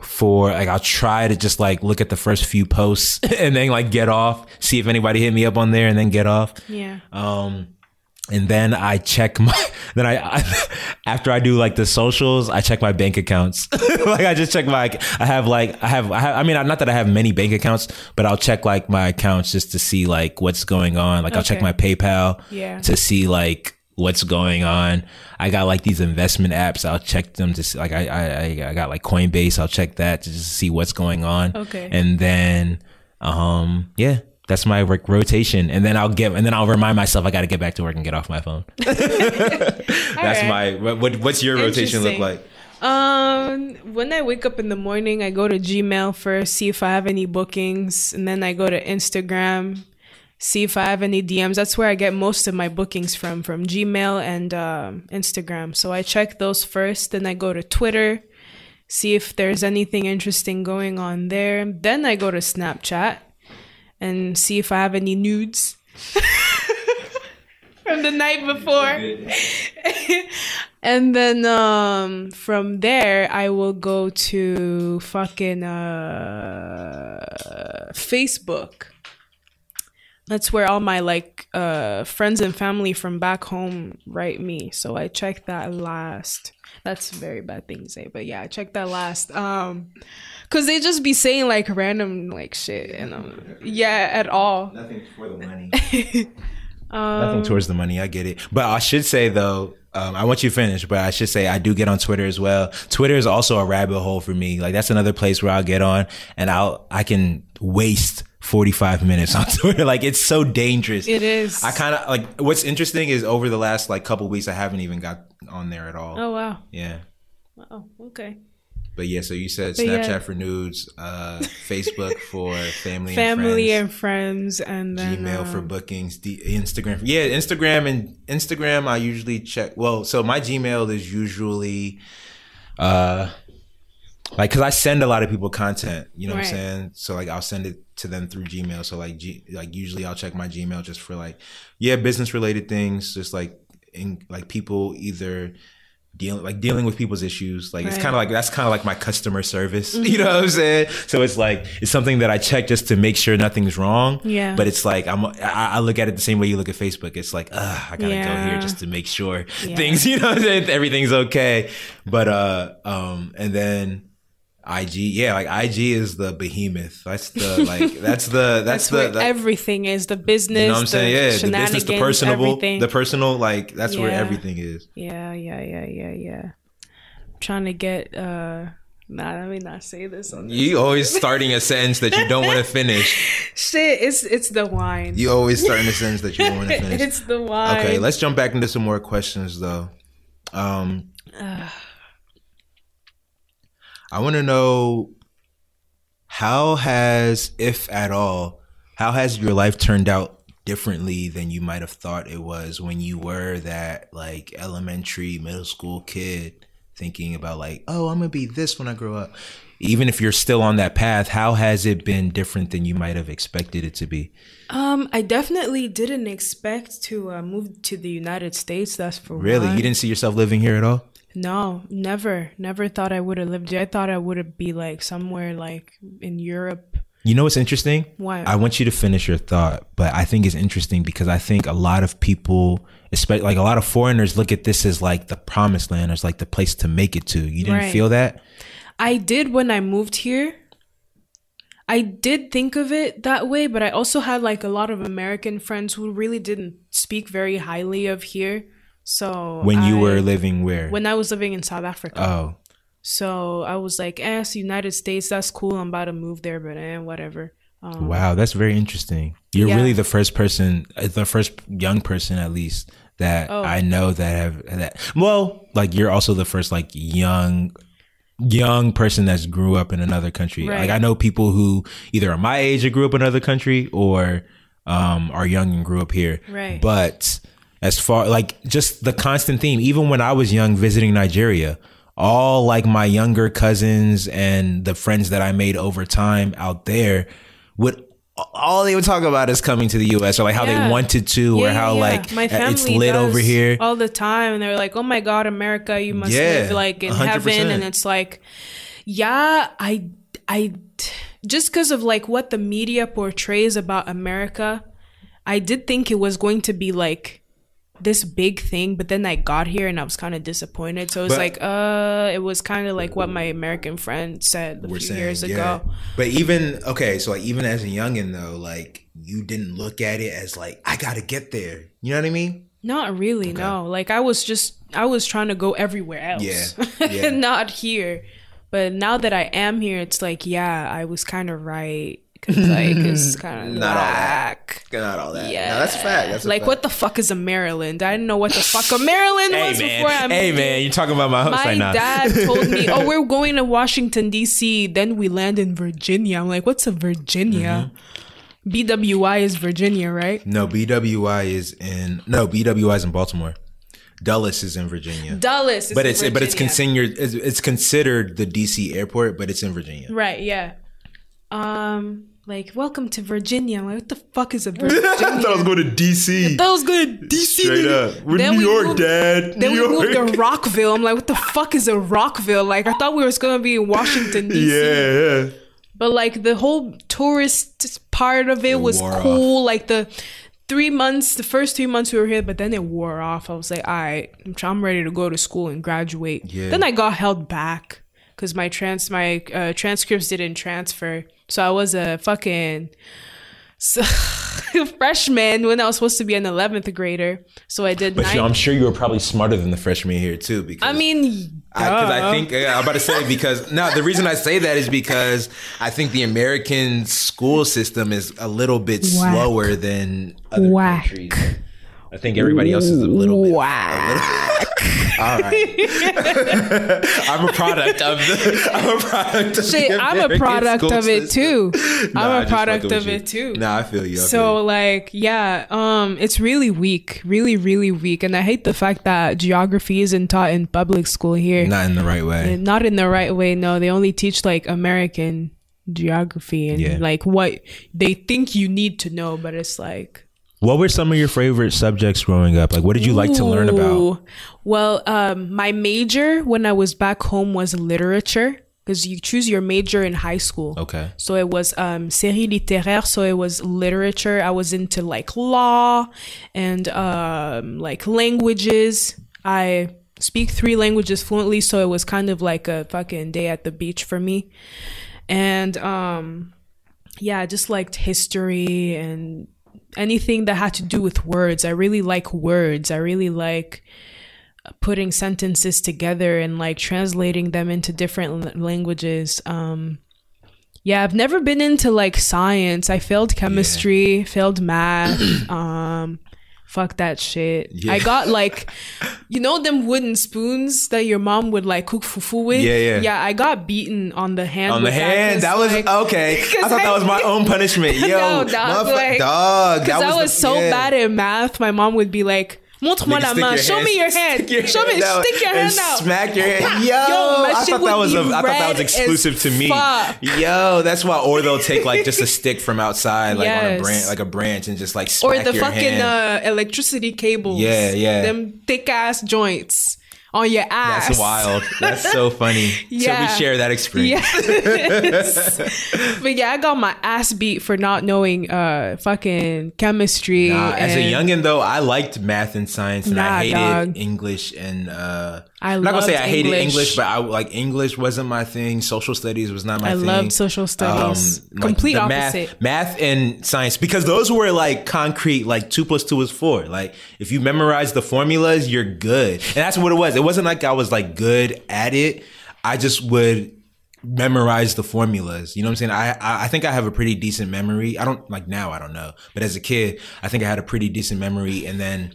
for like I'll try to just like look at the first few posts (laughs) and then like get off, see if anybody hit me up on there, and then get off. yeah. Um, and then I check my, (laughs) then I, I, (laughs) after I do like the socials, I check my bank accounts. (laughs) like I just check my, I have like, I have, I have, I mean, not that I have many bank accounts, but I'll check like my accounts just to see like what's going on. Like I'll check my PayPal Yeah. to see like what's going on. I got like these investment apps. I'll check them to see, like, I, I, I- I got like Coinbase. I'll check that to just see what's going on. Okay. And then, um, yeah, that's my work rotation. And then I'll get, and then I'll remind myself I got to get back to work and get off my phone. (laughs) that's right. my, what, what- what's your rotation look like? Um, when I wake up in the morning, I go to Gmail first, see if I have any bookings, and then I go to Instagram, see if I have any DMs. That's where I get most of my bookings from, from Gmail and um, Instagram. So I check those first, then I go to Twitter, see if there's anything interesting going on there. Then I go to Snapchat and see if I have any nudes. (laughs) from the night before. (laughs) and then um from there I will go to fucking uh Facebook. That's where all my like uh friends and family from back home write me. So I check that last. That's a very bad thing to say, but yeah, I check that last. Um cuz they just be saying like random like shit and um, yeah, at all. Nothing for the money. (laughs) Um, Nothing towards the money. I get it. But I should say though, um, I want you to finish, but I should say I do get on Twitter as well. Twitter is also a rabbit hole for me. Like that's another place where I'll get on and I'll, I can waste 45 minutes on (laughs) Twitter. like it's so dangerous. It is. I kind of like what's interesting is over the last like couple weeks I haven't even got on there at all. Oh wow. Yeah. Oh okay. But yeah, so you said But Snapchat yeah. for nudes, uh, Facebook (laughs) for family, Family and and friends, and then friends, Gmail for um, bookings, D- Instagram. Yeah, Instagram and Instagram. I usually check. Well, so my Gmail is usually, uh, like, cause I send a lot of people content. You know what I'm saying? So like, I'll send it to them through Gmail. So like, G- like usually I'll check my Gmail just for like, yeah, business related things, just like in like people either dealing like dealing with people's issues like it's kind of like that's kind of like my customer service (laughs) you know what i'm saying so it's like it's something that i check just to make sure nothing's wrong Yeah. but it's like i'm i, I look at it the same way you look at facebook it's like Ugh, i gotta go here just to make sure Yeah. things (laughs) you know what I'm saying? everything's okay but uh um and then IG, yeah, like IG is the behemoth. That's the like (laughs) that's the that's, That's the that, everything is. The business, you know what I'm saying? Yeah, the business, the personable, everything. the personal, like that's where everything is. yeah, yeah, yeah, yeah, yeah. I'm trying to get. uh Nah, let me not say this on this. You always starting a sentence that you don't want to finish. (laughs) Shit, it's it's the wine. You always starting a sentence that you don't want to (laughs) finish. it's the wine. Okay, let's jump back into some more questions though. Um, I want to know how has, if at all, how has your life turned out differently than you might have thought it was when you were that like elementary, middle school kid thinking about like, oh, I'm gonna be this when I grow up. Even if you're still on that path, how has it been different than you might have expected it to be? Um, I definitely didn't expect to uh, move to the United States. That's for Really, one. you didn't see yourself living here at all? No, never, never thought I would have lived here. I thought I would have be like somewhere like in Europe. You know what's interesting? Why? I want you to finish your thought, but I think it's interesting because I think a lot of people, especially like a lot of foreigners, look at this as like the promised land, as like the place to make it to. You didn't Right. feel that? I did when I moved here. I did think of it that way, but I also had like a lot of American friends who really didn't speak very highly of here. So When you I- were living where? when I was living in South Africa. oh, So I was like, eh, it's the United States, that's cool. I'm about to move there, but eh, whatever. Um, wow, that's very interesting. You're Yeah. really the first person, uh, the first young person at least that Oh. I know that have that. Well, like you're also the first like young young person that's grew up in another country. Right. Like I know people who either are my age or grew up in another country or um are young and grew up here. Right. But as far like just the constant theme, even when I was young visiting Nigeria, all like my younger cousins and the friends that I made over time out there would all they would talk about is coming to the US or like how Yeah. they wanted to or how yeah, like my it's lit over here. all the time, and they're like, "Oh my God, America, you must Yeah, live like in 100%. heaven," and it's like, yeah, I, I, just because of like what the media portrays about America, I did think it was going to be like this big thing, but then I got here and I was kind of disappointed. So it's But- like, uh, it was kind of like what my American friend said a few saying, years yeah. ago. But even okay, so like even as a youngin though, like you didn't look at it as like I gotta get there. You know what I mean? Not really, no. Like I was just I was trying to go everywhere else. Yeah, (laughs) yeah. Not here. But now that I am here, it's like, yeah, I was kind of right. Cause like it's (laughs) kind of Not all that. Not all that. Yeah, No, that's a fact. That's a like fact. what the fuck is a Maryland? I didn't know what the fuck a Maryland Hey was man, before I hey man, you're talking about my host My right now. dad told me, (laughs) "Oh, we're going to Washington D.C. Then we land in Virginia." I'm like, "What's a Virginia?" Mm-hmm. BWI is Virginia, right? No, BWI is in no BWI is in Baltimore. Dulles is in Virginia. Dulles, is but in it's but it's considered it's, it's considered the DC airport, but it's in Virginia. Right, yeah. Um, like, welcome to Virginia. Like, what the fuck is a (laughs) Virginia? I thought I was going to DC. That was good. DC. Straight up. We're Then New we York, moved- Dad. Then New we moved York. to Rockville. I'm like, what the fuck is a Rockville? Like, I thought we was gonna be in Washington D.C. Yeah, yeah. But like the whole tourist part of it was wore cool. Like the three months, the first three months we were here, but then it wore off. I was like, all right, I'm, I'm ready to go to school and graduate. Yeah. Then I got held back because my trans my uh, transcripts didn't transfer, so I was a fucking. So (laughs) freshman when I was supposed to be an 11th grader. So I did But nine. you know, I'm sure you were probably smarter than the freshman here too. Because I mean, because I, duh. think yeah, I'm about to say because no, the reason I say that is because I think the American school system is a little bit Whack. slower than other Whack. countries. I think everybody else is a little bit. Whack. (laughs) (laughs) All right, (laughs) I'm a product of the. (laughs) I'm a product of Shit, the I'm a product of it system. too. Nah, I'm a product of with it too. you. Nah, I feel you. I So feel you. like yeah, um it's really weak, really really weak and I hate the fact that geography isn't taught in public school here. not in the right way. Not in the right way. No, they only teach like American geography and Yeah. like what they think you need to know, but it's like What were some of your favorite subjects growing up? Like, what did you like to learn about? Well, um, my major when I was back home was literature because you choose your major in high school. Okay. So it was um, série littéraire. So it was literature. I was into like law and um, like languages. I speak three languages fluently, so it was kind of like a fucking day at the beach for me. And um, yeah, I just liked history and anything that had to do with words. I really like words. I really like putting sentences together and like translating them into different languages. Um, yeah, I've never been into like science. I failed chemistry, failed math. (clears throat) um, fuck that shit. Yeah. I got like, you know, them wooden spoons that your mom would like cook fufu with. Yeah, yeah. Yeah, I got beaten on the hand. On the hand, 'cause, that was like, okay. I thought that was my own punishment. (laughs) Yo, No, dog, like- dog, Because I was so yeah. bad at math, my mom would be like, Montre-moi la main. Show me your hand. stick your Show me. out Stick your and hand out. Smack your hand. Yo, my I thought that was a, I thought that was exclusive to me. fuck. Yo, that's why. Or they'll take like just a stick from outside, like on a branch, like a branch, and just like Or smack the your fucking uh, electricity cables. Yeah, yeah. Them thick ass joints on your ass. That's wild. That's so funny. Yeah. So we share that experience. Yes. but yeah, I got my ass beat for not knowing uh fucking chemistry. Nah, as a youngin though, I liked math and science, and Nah, I hated dog. English and uh, I I'm not gonna say I hated English. But I like English wasn't my thing. Social studies was not my I thing. I loved social um, studies. Complete the opposite. Math, math and science because those were like concrete. Like two plus two is four. Like if you memorize the formulas, you're good, and that's what it was. It wasn't like I was like good at it. I just would memorize the formulas. You know what I'm saying? I, I I think I have a pretty decent memory. I don't like now. I don't know, but as a kid, I think I had a pretty decent memory, and then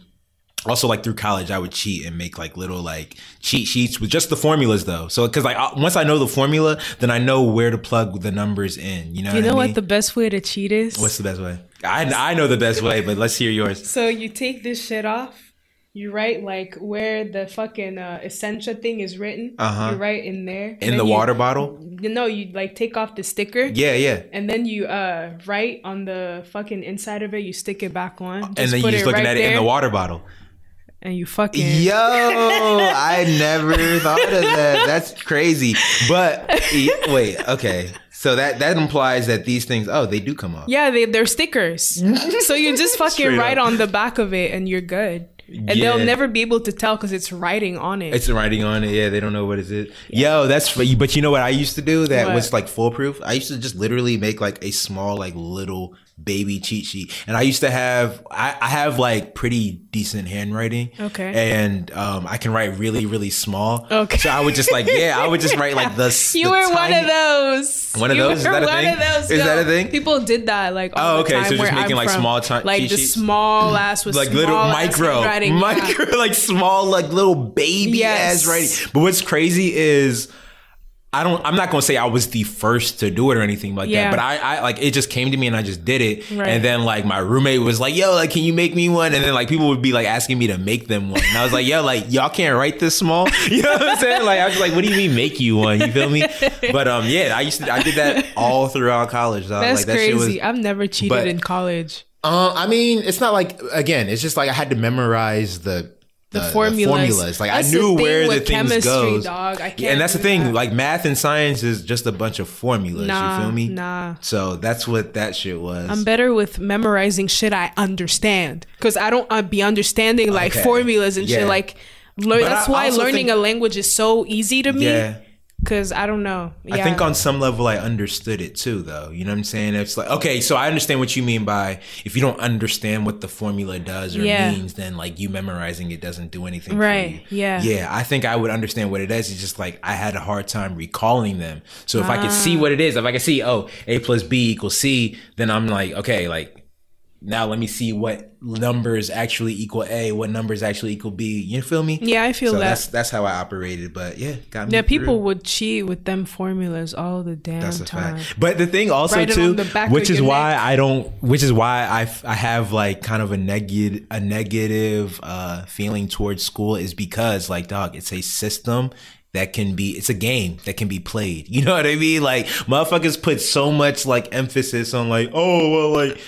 also like through college i would cheat and make like little like cheat sheets with just the formulas though so because like I- once i know the formula then i know where to plug the numbers in you know You what know I what the best way to cheat is? what's the best way I, I know the best way but let's hear yours So you take this shit off. You write like where the fucking uh, Essentia thing is written. Uh-huh. You write in there. in the you- water bottle You know, you like take off the sticker. yeah yeah And then you uh write on the fucking inside of it. You stick it back on. and then you're just looking right at it in the water bottle And you fucking. Yo, I never thought of that. That's crazy. But wait, okay. So that that implies that these things, oh, they do come off. Yeah, they, they're stickers. so you just (laughs) fucking Straight write up. on the back of it and you're good. And Yeah. they'll never be able to tell because it's writing on it. It's writing on it. Yeah, they don't know what it is. Yo, that's for you. But you know what I used to do that What? was like foolproof? I used to just literally make like a small, like little baby cheat sheet. And I used to have, I, I have like pretty decent handwriting. Okay. And um, I can write really, really small. Okay. So I would just like, yeah, I would just write like the. (laughs) you the were one of those. One of You those? Is that a thing? those. Is that a thing? People did that like all Oh, the okay, time so just making, I'm like, from. small ti- like cheat the sheets? small ass with like little micro. Yeah. micro, (laughs) like small, like little baby Yes. ass writing. But what's crazy is. I don't. I'm not gonna say I was the first to do it or anything like Yeah. that, but I, I like it just came to me and I just did it. Right. And then like my roommate was like, "Yo, like, can you make me one?" And then like people would be like asking me to make them one, and I was like, "Yo, like y'all can't write this small." (laughs) You know what I'm saying? Like I was like, "What do you mean make you one?" You feel me? But um, yeah, I used to. I did that all throughout college. Dog. That's like, that shit crazy. was I've never cheated but- in college. uh, I mean, it's not like again. It's just like I had to memorize the The formulas. Like That's I knew thing where the things chemistry, goes. dog. I and that's the thing. that. Like math and science is just a bunch of formulas. Nah, you feel me? nah. So that's what that shit was. I'm better with memorizing shit I understand because I don't uh, be understanding like Okay. formulas and Yeah. shit. Like, learn, that's I why also learning think- a language is so easy to me. yeah. Cause I don't know. I think on some level I understood it too, though. You know what I'm saying? It's like okay, so I understand what you mean by if you don't understand what the formula does or Yeah. means, then like you memorizing it doesn't do anything. Right, For you. yeah. Yeah. I think I would understand what it is. It's just like I had a hard time recalling them. So if I could Ah. see what it is, if I could see oh a plus b equals c, then I'm like okay, like now let me see what numbers actually equal a, what numbers actually equal b. You feel me? Yeah, I feel so that. That's that's how I operated. But yeah, got me. yeah, people through. would cheat with them formulas all the damn That's a time. fact. But the thing also it too, on the back which is why neck. I don't, which is why I f- I have like kind of a negative a negative uh, feeling towards school is because like dog, it's a system that can be it's a game that can be played. (laughs) You know what I mean? Like motherfuckers put so much like emphasis on like oh well like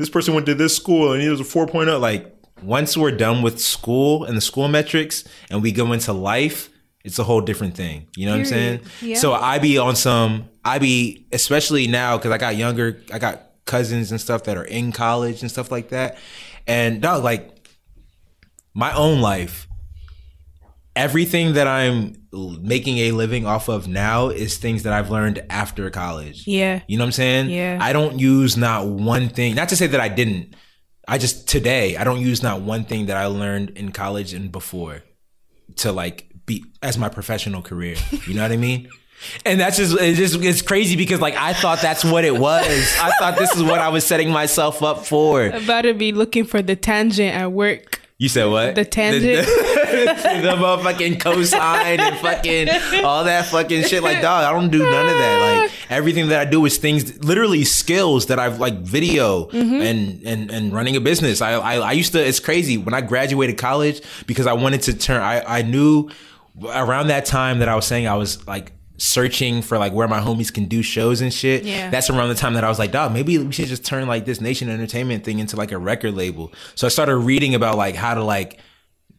this person went to this school and he was a 4.0 like once we're done with school and the school metrics and we go into life it's a whole different thing. You know what i'm saying? Yeah. so i be on some i be especially now because i got younger i got cousins and stuff that are in college and stuff like that. And dog like my own life everything that i'm making a living off of now is things that i've learned after college Yeah. you know what I'm saying? Yeah. I don't use not one thing. Not to say that I didn't. I just today I don't use not one thing that I learned in college and before to like be as my professional career. You know what I mean? (laughs) And that's just it's just it's crazy because like I thought that's what it was. I thought this is what I was setting myself up for. About to be looking for the tangent at work. You said what? The tangent. The, (laughs) the motherfucking cosine and fucking all that fucking shit. Like, dog, I don't do none of that. Like, everything that I do is things, literally skills that I've like video Mm-hmm. and and and running a business. I, I I used to. It's crazy when I graduated college because I wanted to turn. I I knew around that time that I was saying I was like searching for like where my homies can do shows and shit. Yeah. That's around the time that I was like, dog, maybe we should just turn like this Nation Entertainment thing into like a record label. So I started reading about like how to like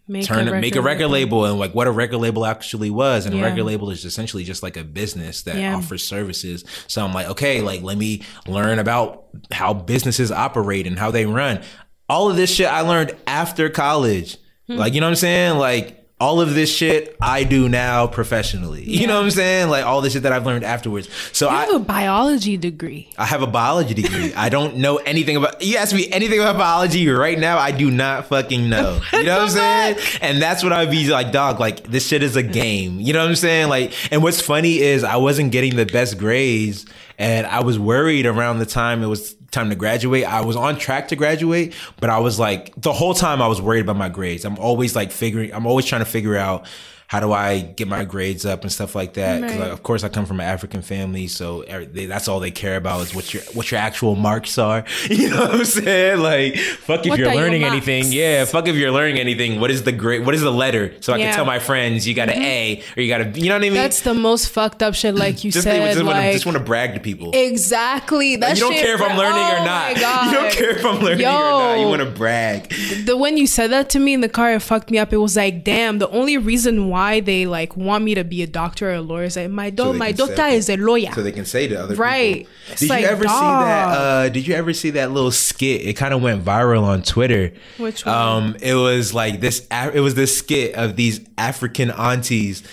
Make turn it, make a record label and like what a record label actually was. And Yeah. a record label is essentially just like a business that Yeah. offers services. So I'm like, okay, like let me learn about how businesses operate and how they run. All of this shit I learned after college. Hmm. Like, you know what I'm saying? Like all of this shit I do now professionally. You know what I'm saying? Like all the shit that I've learned afterwards. So I I have a biology degree. I have a biology degree. I don't know anything about. You ask me anything about biology right now, I do not fucking know. (laughs) You know what I'm saying? And that's what I'd be like, dog. Like this shit is a game. You know what I'm saying? Like, and what's funny is I wasn't getting the best grades, and I was worried around the time it was time to graduate. I was on track to graduate, but I was like the whole time I was worried about my grades. I'm always like figuring. I'm always trying to figure out. How do I get my grades up and stuff like that? 'Cause, Right. like, of course, I come from an African family, so they, that's all they care about is what your what your actual marks are. (laughs) You know what I'm saying? Like, fuck if What you're learning anything. Yeah, fuck if you're learning anything. What is the grade? What is the letter? So I Yeah. Mm-hmm. can tell my friends you got an A or you got a. You know what I mean? That's the most fucked up shit. Like (laughs) you just, said, just, like just want to brag to people. exactly. That you don't shit, care if I'm learning Oh or not. (laughs) You don't care if I'm learning or not. You want to brag. the when you said that to me in the car, it fucked me up. It was like, damn, the only reason why they like want me to be a doctor or a lawyer like my do- they my doctor say- is a lawyer. So they can say to other Right. people. It's Did like, you ever see that? Uh, did you ever see that little skit? It kind of went viral on Twitter. Which one? Um, it was like this. It was this skit of these African aunties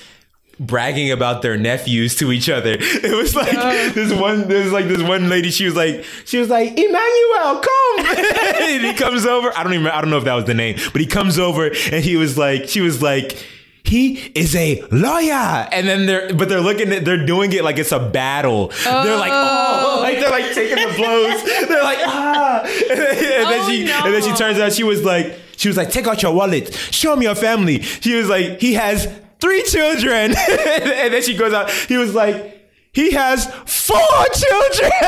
bragging about their nephews to each other. (laughs) It was like this one. There's like this one lady. She was like, she was like, Emmanuel, come. (laughs) and he comes over. I don't even. I don't know if that was the name, but he comes over and he was like, she was like. He is a lawyer, and then they're but they're looking at they're doing it like it's a battle. They're like oh, like they're like taking the blows. (laughs) They're like ah, and then, and then Oh, she and then she turns out she was like she was like take out your wallet, show me your family. She was like he has three children, (laughs) and then she goes out. He was like. He has four children. (laughs)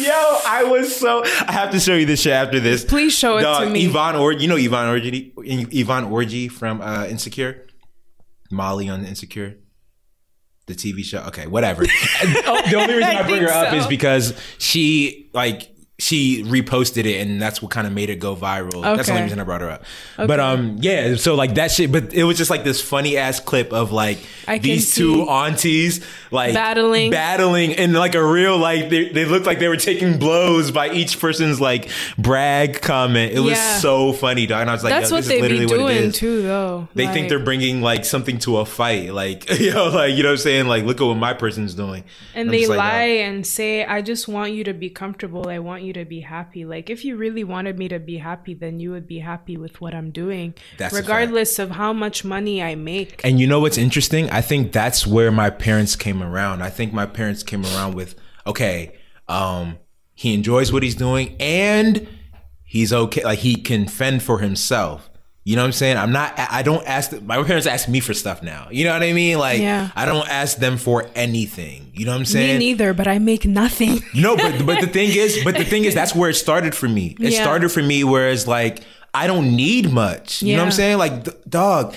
Yo, I was so. I have to show you this shit after this. Please show it to me. Yvonne Orji, you know Yvonne Orji, Yvonne Orji from uh, Insecure, Molly on Insecure, the TV show. Okay, whatever. Oh, (laughs) the only reason I, I bring her think up is because she like she reposted it and that's what kind of made it go viral. That's the only reason I brought her up. But um yeah, so like that shit but it was just like this funny ass clip of like I these two aunties like Battling. battling and like a real like they, they looked like they were taking blows by each person's like brag comment. It was Yeah. so funny, dog. And I was like, That's what this they is literally be what it doing too, though. They think they're bringing like something to a fight, like (laughs) you know, like you know what I'm saying. Like, look at what my person's doing, and I'm they just like, lie uh, and say, "I just want you to be comfortable. I want you to be happy." Like if you really wanted me to be happy, then you would be happy with what I'm doing, That's regardless of how much money I make. And you know what's interesting? I think that's where my parents came around. I think my parents came around with, okay, um, he enjoys what he's doing and he's okay. Like he can fend for himself. You know what I'm saying? I'm not, I don't ask, my parents ask me for stuff now. You know what I mean? Like, Yeah. I don't ask them for anything. You know what I'm saying? Me neither, but I make nothing. No, but but the thing is, but the thing is, that's (laughs) where it started for me. It Yeah. started for me, whereas like I don't need much. You know what I'm saying? Like, d- dog,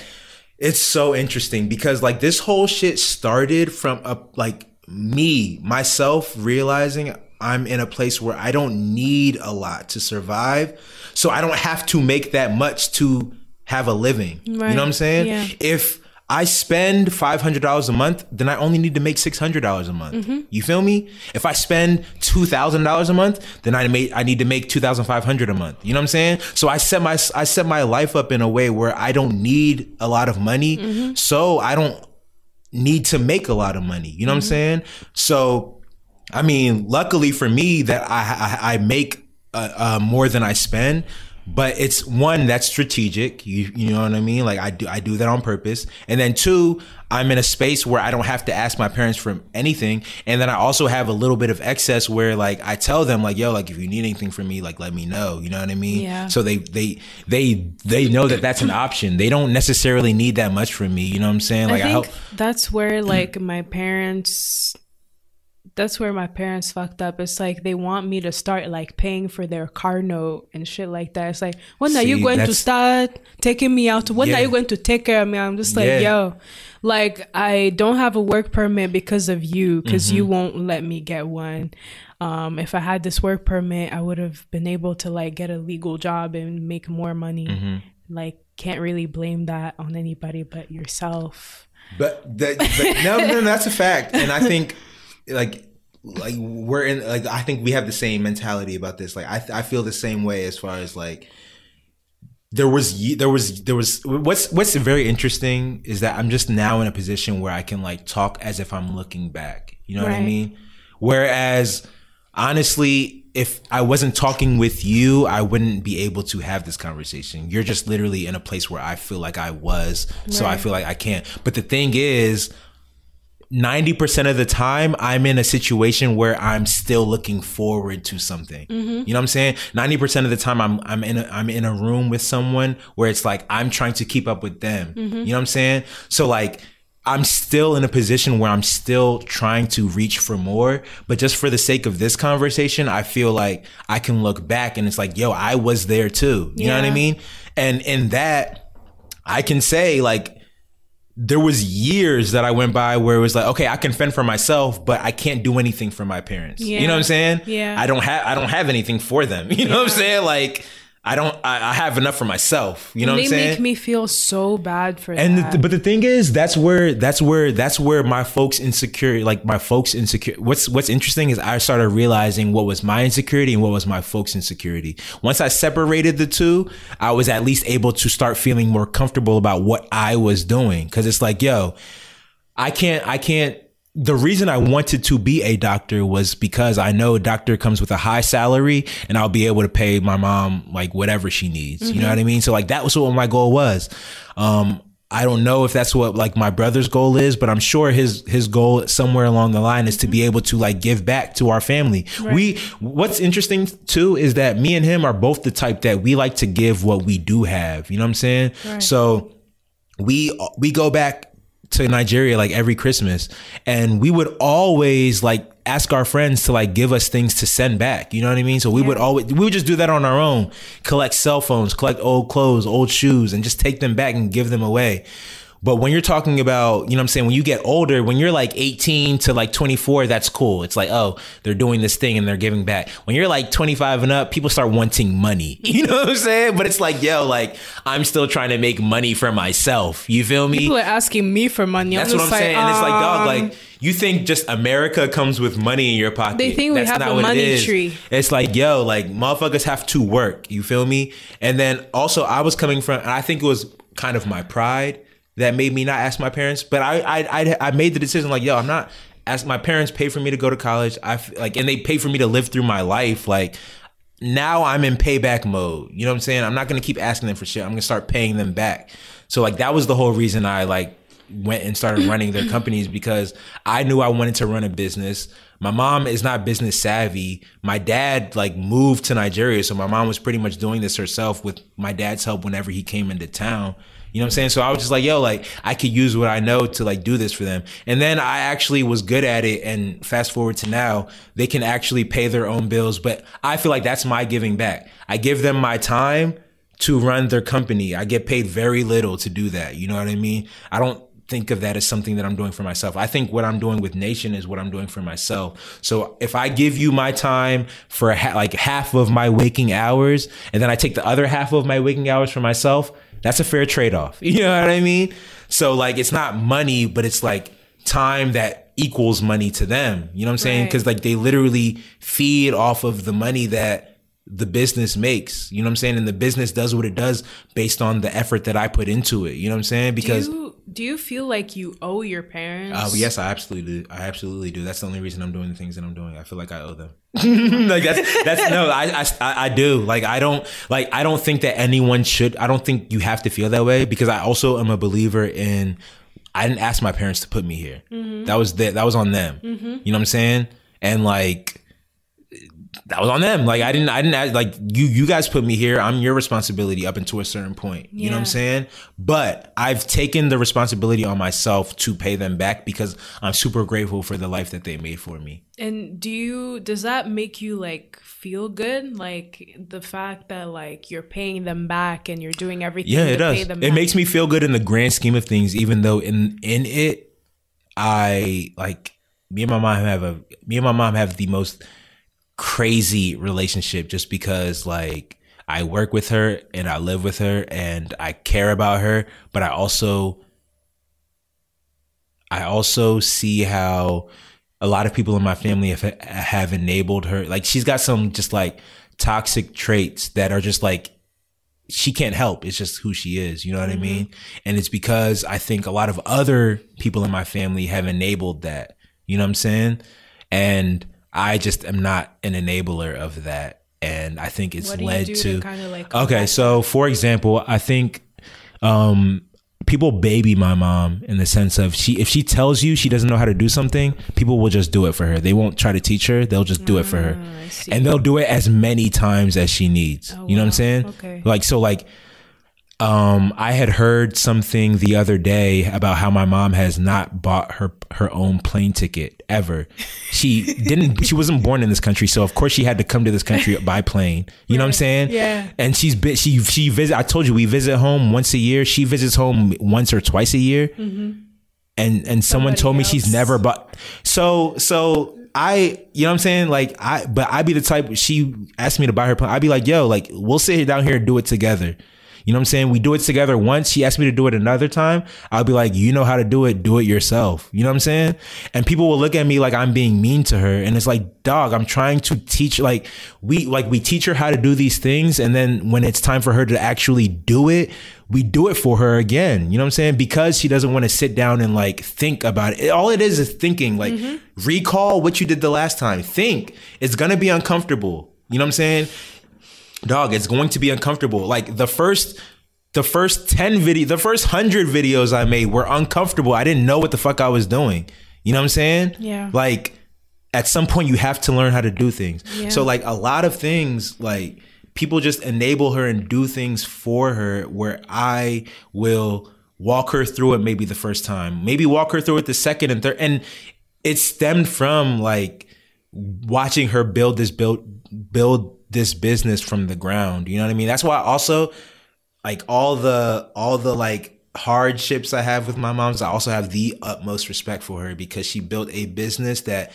it's so interesting because like this whole shit started from a like me myself realizing I'm in a place where I don't need a lot to survive, so I don't have to make that much to have a living. You know what I'm saying? Yeah. If I spend five hundred dollars a month, then I only need to make six hundred dollars a month. Mm-hmm. You feel me? If I spend two thousand dollars a month, then I I need to make two thousand five hundred a month. You know what I'm saying? So I set my I set my life up in a way where I don't need a lot of money, Mm-hmm. so I don't need to make a lot of money. You know what I'm saying? So, I mean, luckily for me that I I, I make uh, uh, more than I spend. But it's one that's strategic. You you know what I mean? Like I do I do that on purpose. And then two, I'm in a space where I don't have to ask my parents for anything. And then I also have a little bit of excess where like I tell them like, yo, like if you need anything from me, like let me know. You know what I mean? Yeah. So they they they they know that that's an option. They don't necessarily need that much from me. You know what I'm saying? Like I I, help. that's where like my parents that's where my parents fucked up. It's like they want me to start like paying for their car note and shit like that. It's like when are you going to start taking me out? When Yeah. are you going to take care of me? I'm just like, Yeah. yo, like I don't have a work permit because of you, because you Mm-hmm. won't let me get one. Um, if I had this work permit, I would have been able to like get a legal job and make more money. Mm-hmm. Like, can't really blame that on anybody but yourself. But that, but no, no, that's a fact, and I think like like we're in like I think we have the same mentality about this. Like I I feel the same way as far as like there was there was there was what's what's very interesting is that I'm just now in a position where I can like talk as if I'm looking back. You know what I mean? Whereas honestly if I wasn't talking with you, I wouldn't be able to have this conversation. You're just literally in a place where I feel like I was. So I feel like I can't. But the thing is, 90% of the time I'm in a situation where I'm still looking forward to something. Mm-hmm. You know what I'm saying? 90% of the time I'm I'm in a, I'm in a room with someone where it's like I'm trying to keep up with them. Mm-hmm. You know what I'm saying? So like I'm still in a position where I'm still trying to reach for more, but just for the sake of this conversation, I feel like I can look back and it's like, yo, I was there too. You know what I mean? And in that I can say like there was years that I went by where it was like, okay, I can fend for myself, but I can't do anything for my parents. You know what I'm saying? Yeah. I don't have I don't have anything for them. (laughs) You know what I'm saying? Like I don't I, I have enough for myself. You know they what I'm saying? They make me feel so bad for and that. the, but the thing is that's where that's where that's where my folks insecure like my folks insecure what's what's interesting is i started realizing what was my insecurity and what was my folks insecurity once i separated the two i was at least able to start feeling more comfortable about what i was doing because it's like yo i can't i can't the reason I wanted to be a doctor was because I know a doctor comes with a high salary and I'll be able to pay my mom like whatever she needs. You know what I mean? So like that was what my goal was. Um, I don't know if that's what like my brother's goal is, but I'm sure his his goal somewhere along the line is to be able to like give back to our family. We what's interesting too is that me and him are both the type that we like to give what we do have. You know what I'm saying? So we we go back to Nigeria like every Christmas and we would always like ask our friends to like give us things to send back. You know what I mean? So we would always we would just do that on our own. Collect cell phones, collect old clothes, old shoes and just take them back and give them away. But when you're talking about, you know what I'm saying, when you get older, when you're like 18 to like 24, that's cool. It's like, oh, they're doing this thing and they're giving back. When you're like 25 and up, people start wanting money. (laughs) You know what I'm saying? But it's like, yo, like I'm still trying to make money for myself. You feel me? People are asking me for money. That's what I'm like, saying. And it's like, dog, um, like you think just America comes with money in your pocket. They think we That's have not a what it money tree. It's like, yo, like motherfuckers have to work. You feel me? And then also I was coming from and I think it was kind of my pride that made me not ask my parents. But I I I, I made the decision like, yo, I'm not as my parents pay for me to go to college. I like and they pay for me to live through my life. Like now I'm in payback mode. You know what I'm saying? I'm not gonna keep asking them for shit. I'm gonna start paying them back. So like that was the whole reason I like went and started running their companies because I knew I wanted to run a business. My mom is not business savvy. My dad like moved to Nigeria, so my mom was pretty much doing this herself with my dad's help whenever he came into town. You know what I'm saying? So I was just like, yo, like I could use what I know to like do this for them. And then I actually was good at it. And fast forward to now, they can actually pay their own bills. But I feel like that's my giving back. I give them my time to run their company. I get paid very little to do that. You know what I mean? I don't think of that as something that I'm doing for myself. I think what I'm doing with Nation is what I'm doing for myself. So if I give you my time for ha- like half of my waking hours and then I take the other half of my waking hours for myself, that's a fair trade off. (laughs) You know what I mean? So like it's not money, but it's like time that equals money to them. You know what I'm saying? Right. Cuz like they literally feed off of the money that the business makes. You know what I'm saying? And the business does what it does based on the effort that I put into it. You know what I'm saying? Because do you, do you feel like you owe your parents? uh, yes, I absolutely do. I absolutely do. That's the only reason I'm doing the things that I'm doing. I feel like I owe them. (laughs) like that's that's no, I, I I do. Like I don't like I don't think that anyone should. I don't think you have to feel that way because I also am a believer in. I didn't ask my parents to put me here. That was the, that was on them. You know what I'm saying? And like that was on them. Like I didn't, I didn't ask, like you, you guys put me here. I'm your responsibility up until a certain point. You know what I'm saying? But I've taken the responsibility on myself to pay them back because I'm super grateful for the life that they made for me. And do you does that make you like feel good? Like the fact that like you're paying them back and you're doing everything Yeah, to it does. pay them It back? makes me feel good in the grand scheme of things, even though in in it, I like me and my mom have a me and my mom have the most crazy relationship just because like I work with her and I live with her and I care about her, but I also I also see how a lot of people in my family have have enabled her. Like she's got some just like toxic traits that are just like she can't help. It's just who she is. You know what I mm-hmm. mean? And it's because I think a lot of other people in my family have enabled that. You know what I'm saying? And I just am not an enabler of that. And I think it's What do you led to, to kinda, like, okay. So for example, I think, um, people baby my mom in the sense of she if she tells you she doesn't know how to do something people will just do it for her. They won't try to teach her. They'll just do it for her. Ah, and they'll do it as many times as she needs. Oh, you know what i'm saying? Okay. like so like um i had heard something the other day about how my mom has not bought her her own plane ticket ever she didn't she wasn't born in this country so of course she had to come to this country by plane you know what i'm saying Yeah. and she's been she she visit i told you we visit home once a year she visits home once or twice a year mm-hmm. and and someone Somebody told me she's never bought so so I, you know what I'm saying? Like I, but I'd be the type, she asked me to buy her plane. I'd be like, yo, like we'll sit down here and do it together. You know what I'm saying? We do it together once. She asked me to do it another time. I'll be like, you know how to do it. Do it yourself. You know what I'm saying? And people will look at me like I'm being mean to her. And it's like, dog, I'm trying to teach, like we, like we teach her how to do these things. And then when it's time for her to actually do it, we do it for her again. You know what I'm saying? Because she doesn't want to sit down and like think about it. All it is is thinking, like mm-hmm. recall what you did the last time. Think. It's going to be uncomfortable. You know what I'm saying? Dog, it's going to be uncomfortable. Like the first the first 10 video, the first 100 videos I made were uncomfortable. I didn't know what the fuck I was doing. You know what I'm saying? Yeah. Like at some point you have to learn how to do things. Yeah. So like a lot of things like people just enable her and do things for her where I will walk her through it maybe the first time, maybe walk her through it the second and third and it stemmed from like watching her build this build build this business from the ground. You know what I mean? That's why also like all the all the like hardships I have with my mom's, I also have the utmost respect for her because she built a business that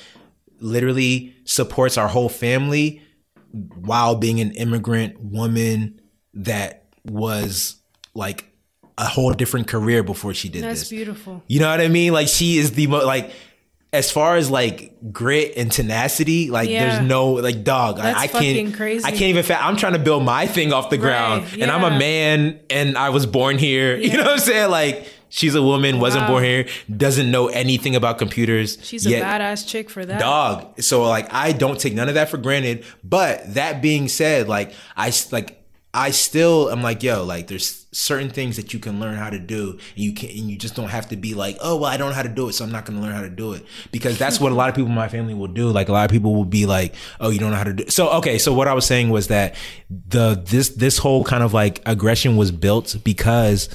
literally supports our whole family while being an immigrant woman that was like a whole different career before she did That's this. beautiful. You know what I mean? Like she is the most like as far as like grit and tenacity, like Yeah. there's no like dog. I- That's I fucking can't. crazy. I can't even. Fa- I'm trying to build my thing off the ground, and I'm a man, and I was born here. (laughs) You know what I'm saying? Like she's a woman, wasn't Wow. born here, doesn't know anything about computers. She's a badass chick for that. dog. So like I don't take none of that for granted. But that being said, like I like I still am like yo, like there's certain things that you can learn how to do, and you can and you just don't have to be like, oh well, I don't know how to do it, so I'm not going to learn how to do it because that's what a lot of people in my family will do. Like a lot of people will be like, oh, you don't know how to do. It. So okay, so what I was saying was that the this this whole kind of like aggression was built because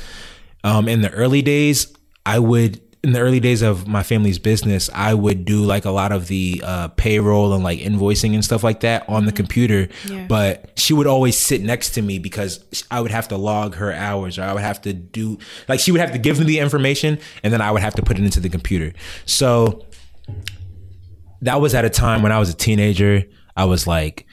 um, in the early days, I would in the early days of my family's business, I would do like a lot of the uh, payroll and like invoicing and stuff like that on the computer. Yeah. But she would always sit next to me because I would have to log her hours or I would have to do like she would have to give me the information and then I would have to put it into the computer. So that was at a time when I was a teenager. I was like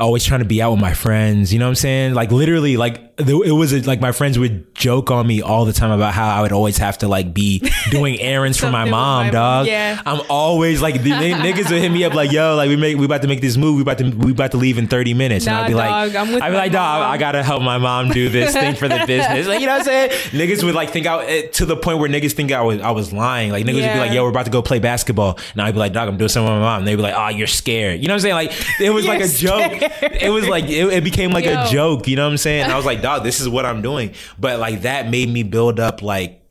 always trying to be out with my friends. You know what I'm saying? Like literally, like it was like my friends would joke on me all the time about how I would always have to like be (laughs) doing errands for my mom, my- dog. yeah. I'm always like the n- niggas would hit me up like, yo, like we make we about to make this move. We about to we about to leave in 30 minutes, and I'd be like, I'm with I'd be like, dog. I gotta help my mom do this thing for the business. Like you know what I'm saying? Niggas would like think I eh, to the point where niggas think I was I was lying. Like niggas would be like, yo, we're about to go play basketball, and I'd be like, dog, I'm doing something with my mom. And they'd be like, oh, you're scared. You know what I'm saying? Like it was (laughs) like a joke. It was like it, it became like a joke. You know what I'm saying? And I was like, dog, this is what I'm doing. But like that made me build up like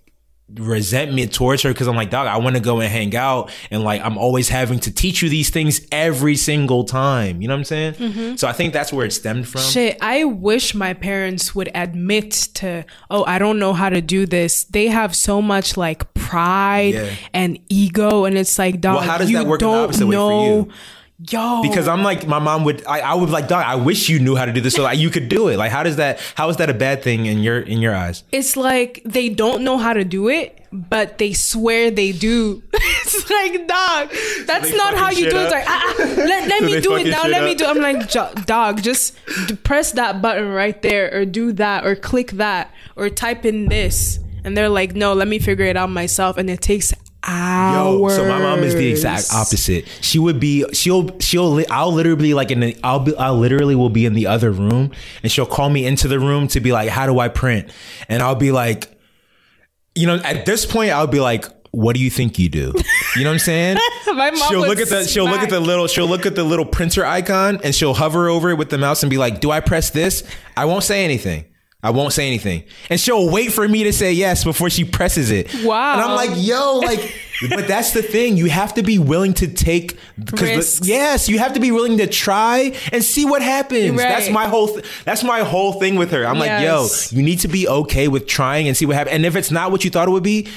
resentment towards her because I'm like, dog, I want to go and hang out, and like I'm always having to teach you these things every single time. You know what I'm saying? Mm-hmm. So I think that's where it stemmed from. Shit, I wish my parents would admit to, oh, I don't know how to do this. They have so much like pride Yeah. and ego, and it's like, dog, Well, how does you that work don't opposite way for know. You? Yo, Because I'm like, my mom would, I, I would like, dog, I wish you knew how to do this so like, you could do it. Like, how does that, how is that a bad thing in your, in your eyes? it's like they don't know how to do it, but they swear they do. (laughs) it's like, dog, that's they not how you do it. It's like, ah, ah, let, let So (laughs) me do it now. shit Let me up? do. I'm like, dog, just press that button right there, or do that, or click that, or type in this. And they're like, no, let me figure it out myself, and it takes hours. Yo, so my mom is the exact opposite. She would be, she'll, she'll, I'll literally be like in the, I'll be, I literally will be in the other room and she'll call me into the room to be like, how do I print? And I'll be like, you know, at this point, I'll be like, what do you think you do? You know what I'm saying? (laughs) My mom she'll look at the she'll look at the little she'll look at the little printer icon and she'll hover over it with the mouse and be like, "Do I press this?" I won't say anything. I won't say anything. And she'll wait for me to say yes before she presses it. Wow. And I'm like, "Yo, like (laughs) but that's the thing. You have to be willing to take because Risks. yes, you have to be willing to try and see what happens. Right. That's my whole th- that's my whole thing with her. I'm like, "Yo, you need to be okay with trying and see what happens. And if it's not what you thought it would be,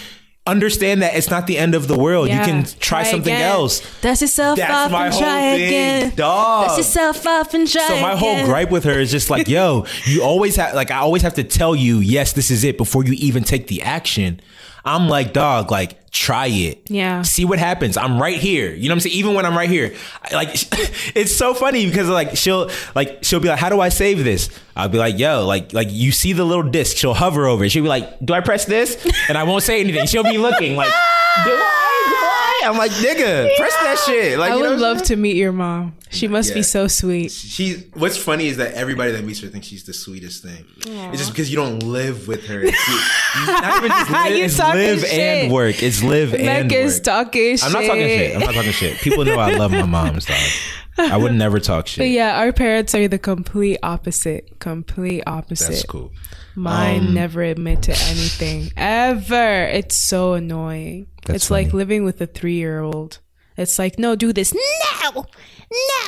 understand that it's not the end of the world. Yeah. You can try, Try something again. else. Dust yourself That's off my and whole try thing, again. dog. Dust yourself off and try So my whole again. gripe with her is just like, yo, you always have like I always have to tell you, yes, this is it before you even take the action. I'm like, dog, like try it. Yeah. See what happens. I'm right here. You know what I'm saying? Even when I'm right here. I- Like (laughs) it's so funny because like she'll like she'll be like, How do I save this? I'll be like, yo, like like you see the little disc, she'll hover over it. She'll be like, Do I press this? And I won't say anything. She'll be looking like, Do I? Do I? I'm like, nigga, press that shit. Like I you know would what love to meet your mom. She must Yeah. be so sweet. she what's funny is that everybody that meets her thinks she's the sweetest thing. It's just because you don't live with her. It's, not even (laughs) just live, You it's talking live shit. and work. It's live and is work. talking. I'm not talking shit. I'm not talking shit. People know I love my mom's dog. I would never talk But shit. yeah, our parents are the complete opposite. Complete opposite. That's cool. Mine Um, never admit to anything ever. It's so annoying. It's like living with a three year old. It's like, no, do this. No, no,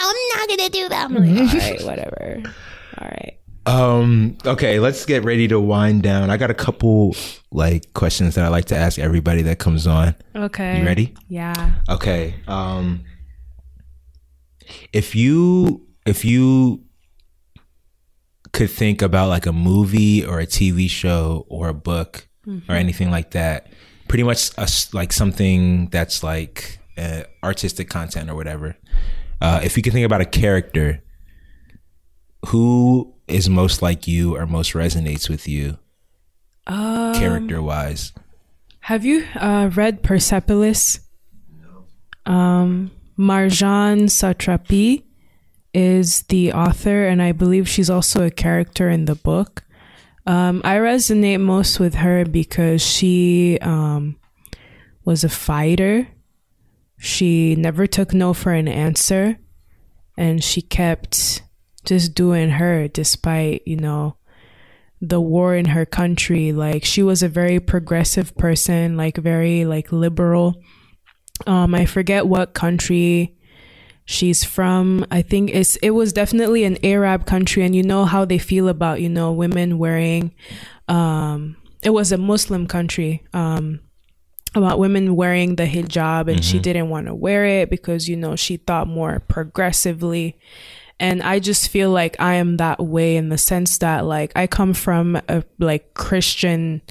I'm not gonna do that. I'm like, (laughs) right, whatever. All right. Um. Okay. Let's get ready to wind down. I got a couple like questions that I like to ask everybody that comes on. Okay. You ready? Yeah. Okay. Um if you if you could think about like a movie or a TV show or a book or anything like that. Pretty much a like something that's like uh, artistic content or whatever. Uh, if you can think about a character, who is most like you or most resonates with you, Um, character wise? Have you uh, read Persepolis? Um, Marjane Satrapi is the author, and I believe she's also a character in the book. Um, I resonate most with her because she um, was a fighter. She never took no for an answer, and she kept just doing her despite, you know, the war in her country like she was a very progressive person like very like liberal um i forget what country she's from i think it's it was definitely an arab country and you know how they feel about you know women wearing um it was a muslim country um about women wearing the hijab and she didn't want to wear it because you know she thought more progressively. And i just feel like i am that way in the sense that like i come from a like christian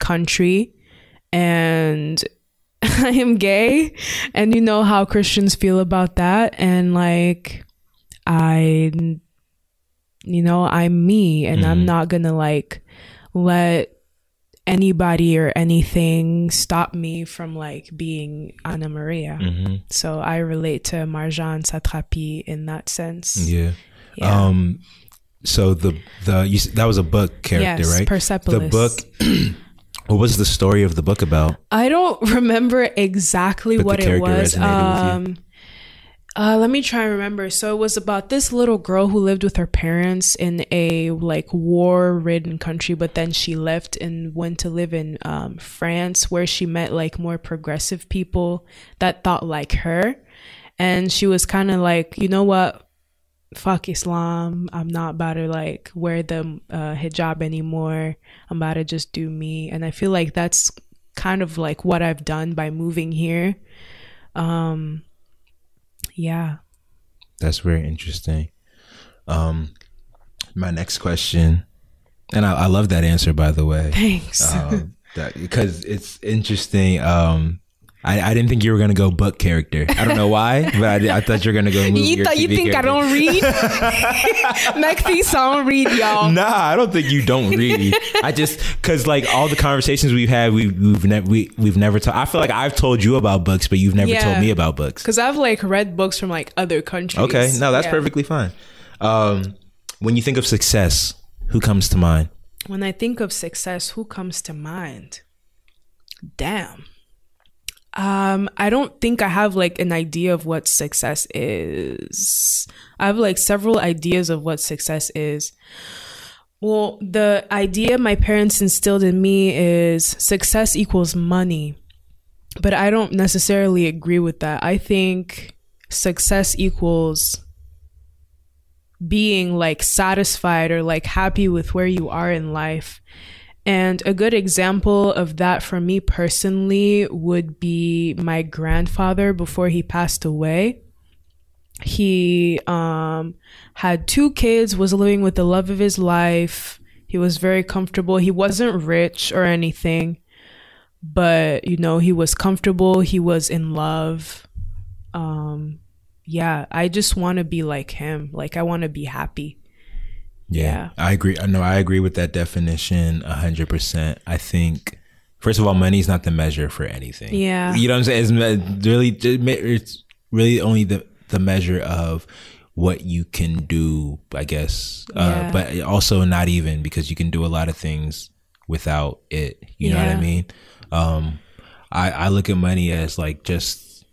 country and (laughs) i am gay and you know how christians feel about that and like i you know i'm me and i'm not gonna like let anybody or anything stop me from like being Anna Maria. So I relate to Marjane Satrapi in that sense. Yeah. Yeah. Um. So the the you, that was a book character, Yes, right? Persepolis. The book. (clears throat) what was the story of the book about? I don't remember exactly But what it was. resonated with you. Um, uh, let me try and remember. So it was about this little girl who lived with her parents in a like war-ridden country, but then she left and went to live in um, France, where she met like more progressive people that thought like her, and she was kind of like, you know what, fuck Islam. I'm not about to like wear the uh, hijab anymore. I'm about to just do me. And I feel like that's kind of like what I've done by moving here. Um, yeah. That's very interesting. Um, my next question, and I, I love that answer, by the way. Thanks. um, that, because it's interesting. Um, I, I didn't think you were gonna go book character. I don't know why, but I, I thought you were gonna go. You thought you think I don't read? (laughs) Thing, I don't read, y'all. Nah, I don't think you don't read. I just because like all the conversations we've had, we, we've never we, we've never talked. I feel like I've told you about books, but you've never Yeah. told me about books. Because I've like read books from like other countries. Okay, no, that's Yeah. perfectly fine. Um, when you think of success, who comes to mind? When I think of success, who comes to mind? Damn. Um, I don't think I have like an idea of what success is. I have like several ideas of what success is. Well, the idea my parents instilled in me is success equals money. But I don't necessarily agree with that. I think success equals being like satisfied or like happy with where you are in life. And a good example of that for me personally would be my grandfather before he passed away. He um, had two kids, was living with the love of his life. He was very comfortable. He wasn't rich or anything, but you know, he was comfortable. He was in love. Um, yeah, I just want to be like him. Like, I want to be happy. Yeah. I agree. I know I agree with that definition a hundred percent. I think first of all, money is not the measure for anything. Yeah. you know what I'm saying. It's really it's really only the the measure of what you can do, I guess. Yeah. Uh, but also not even because you can do a lot of things without it. You know what I mean? Um, I I look at money as like just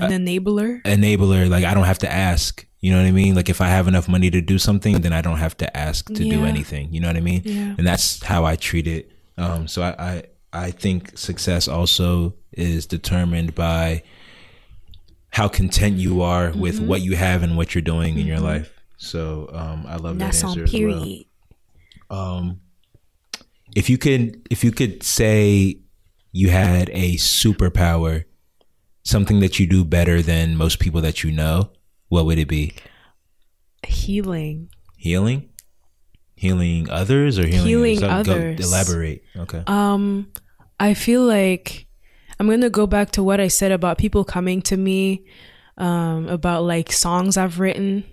An enabler. enabler. Like I don't have to ask. You know what I mean? Like if I have enough money to do something, then I don't have to ask to do anything. You know what I mean? Yeah. And that's how I treat it. Um, so I, I I think success also is determined by how content you are Mm-hmm. with what you have and what you're doing in your life. So um, I love That's that on answer as well. period. Um, if you could, if you could say you had a superpower, something that you do better than most people that you know, what would it be? Healing. Healing. healing others or healing, Healing? Go- others. elaborate. Okay. Um, I feel like I'm gonna go back to what I said about people coming to me, um, about like songs I've written.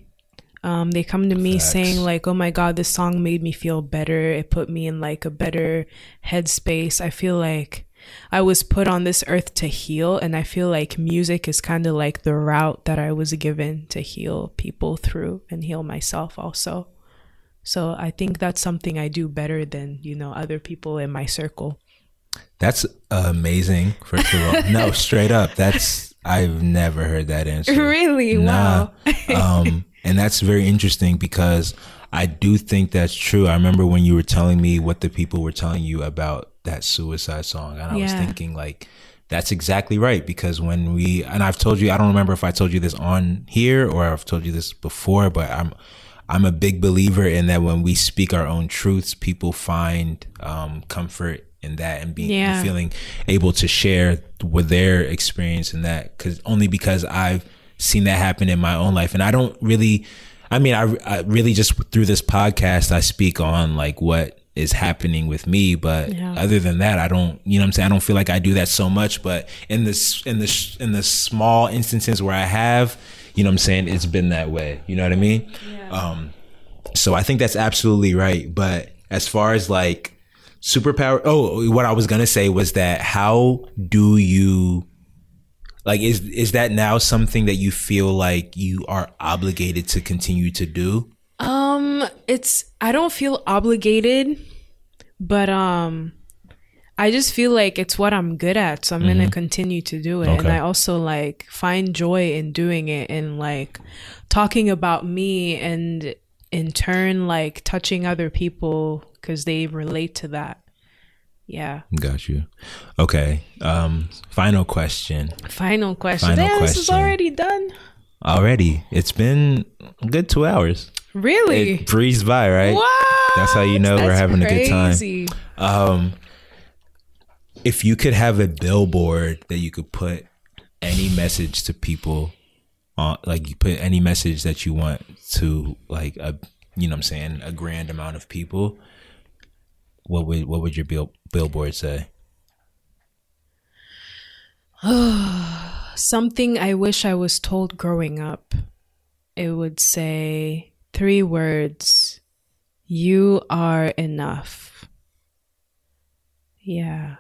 Um, they come to me Facts. saying like, "Oh my god, this song made me feel better. It put me in like a better headspace." I feel like I was put on this earth to heal, and I feel like music is kind of like the route that I was given to heal people through and heal myself also. So I think that's something I do better than you know other people in my circle. That's amazing. First of all, (laughs) no, straight up. That's I've never heard that answer. Really? Nah. Wow. (laughs) um, and that's very interesting because I do think that's true. I remember when you were telling me what the people were telling you about that suicide song, and I was thinking like, that's exactly right. Because when we and I've told you, I don't remember if I told you this on here or I've told you this before, but I'm I'm a big believer in that when we speak our own truths, people find um, comfort in that and being Yeah. feeling able to share with their experience in that. Because only because I've seen that happen in my own life, and I don't really. I mean, I, I really just through this podcast, I speak on like what is happening with me, but Yeah. other than that, I don't, you know what I'm saying? I don't feel like I do that so much, but in this, in the, in the small instances where I have, you know what I'm saying? It's been that way. You know what I mean? Um, so I think that's absolutely right. But as far as like superpower, oh, what I was going to say was that how do you, like, is, is that now something that you feel like you are obligated to continue to do? Um, it's I don't feel obligated, but um I just feel like it's what I'm good at, so I'm gonna continue to do it. And I also like find joy in doing it and like talking about me and in turn like touching other people because they relate to that. Yeah. Got you. Okay. Um, final question. Final question. Final Damn, this is already done. Already, it's been a good two hours. Really? It breezed by, right? What? That's how you know we're That's having a good time. Um, if you could have a billboard that you could put any message to people on, like you put any message that you want to, like a, you know, what I'm saying a grand amount of people. What would what would your bill, billboard say? (sighs) Something I wish I was told growing up. It would say three words You are enough. Yeah.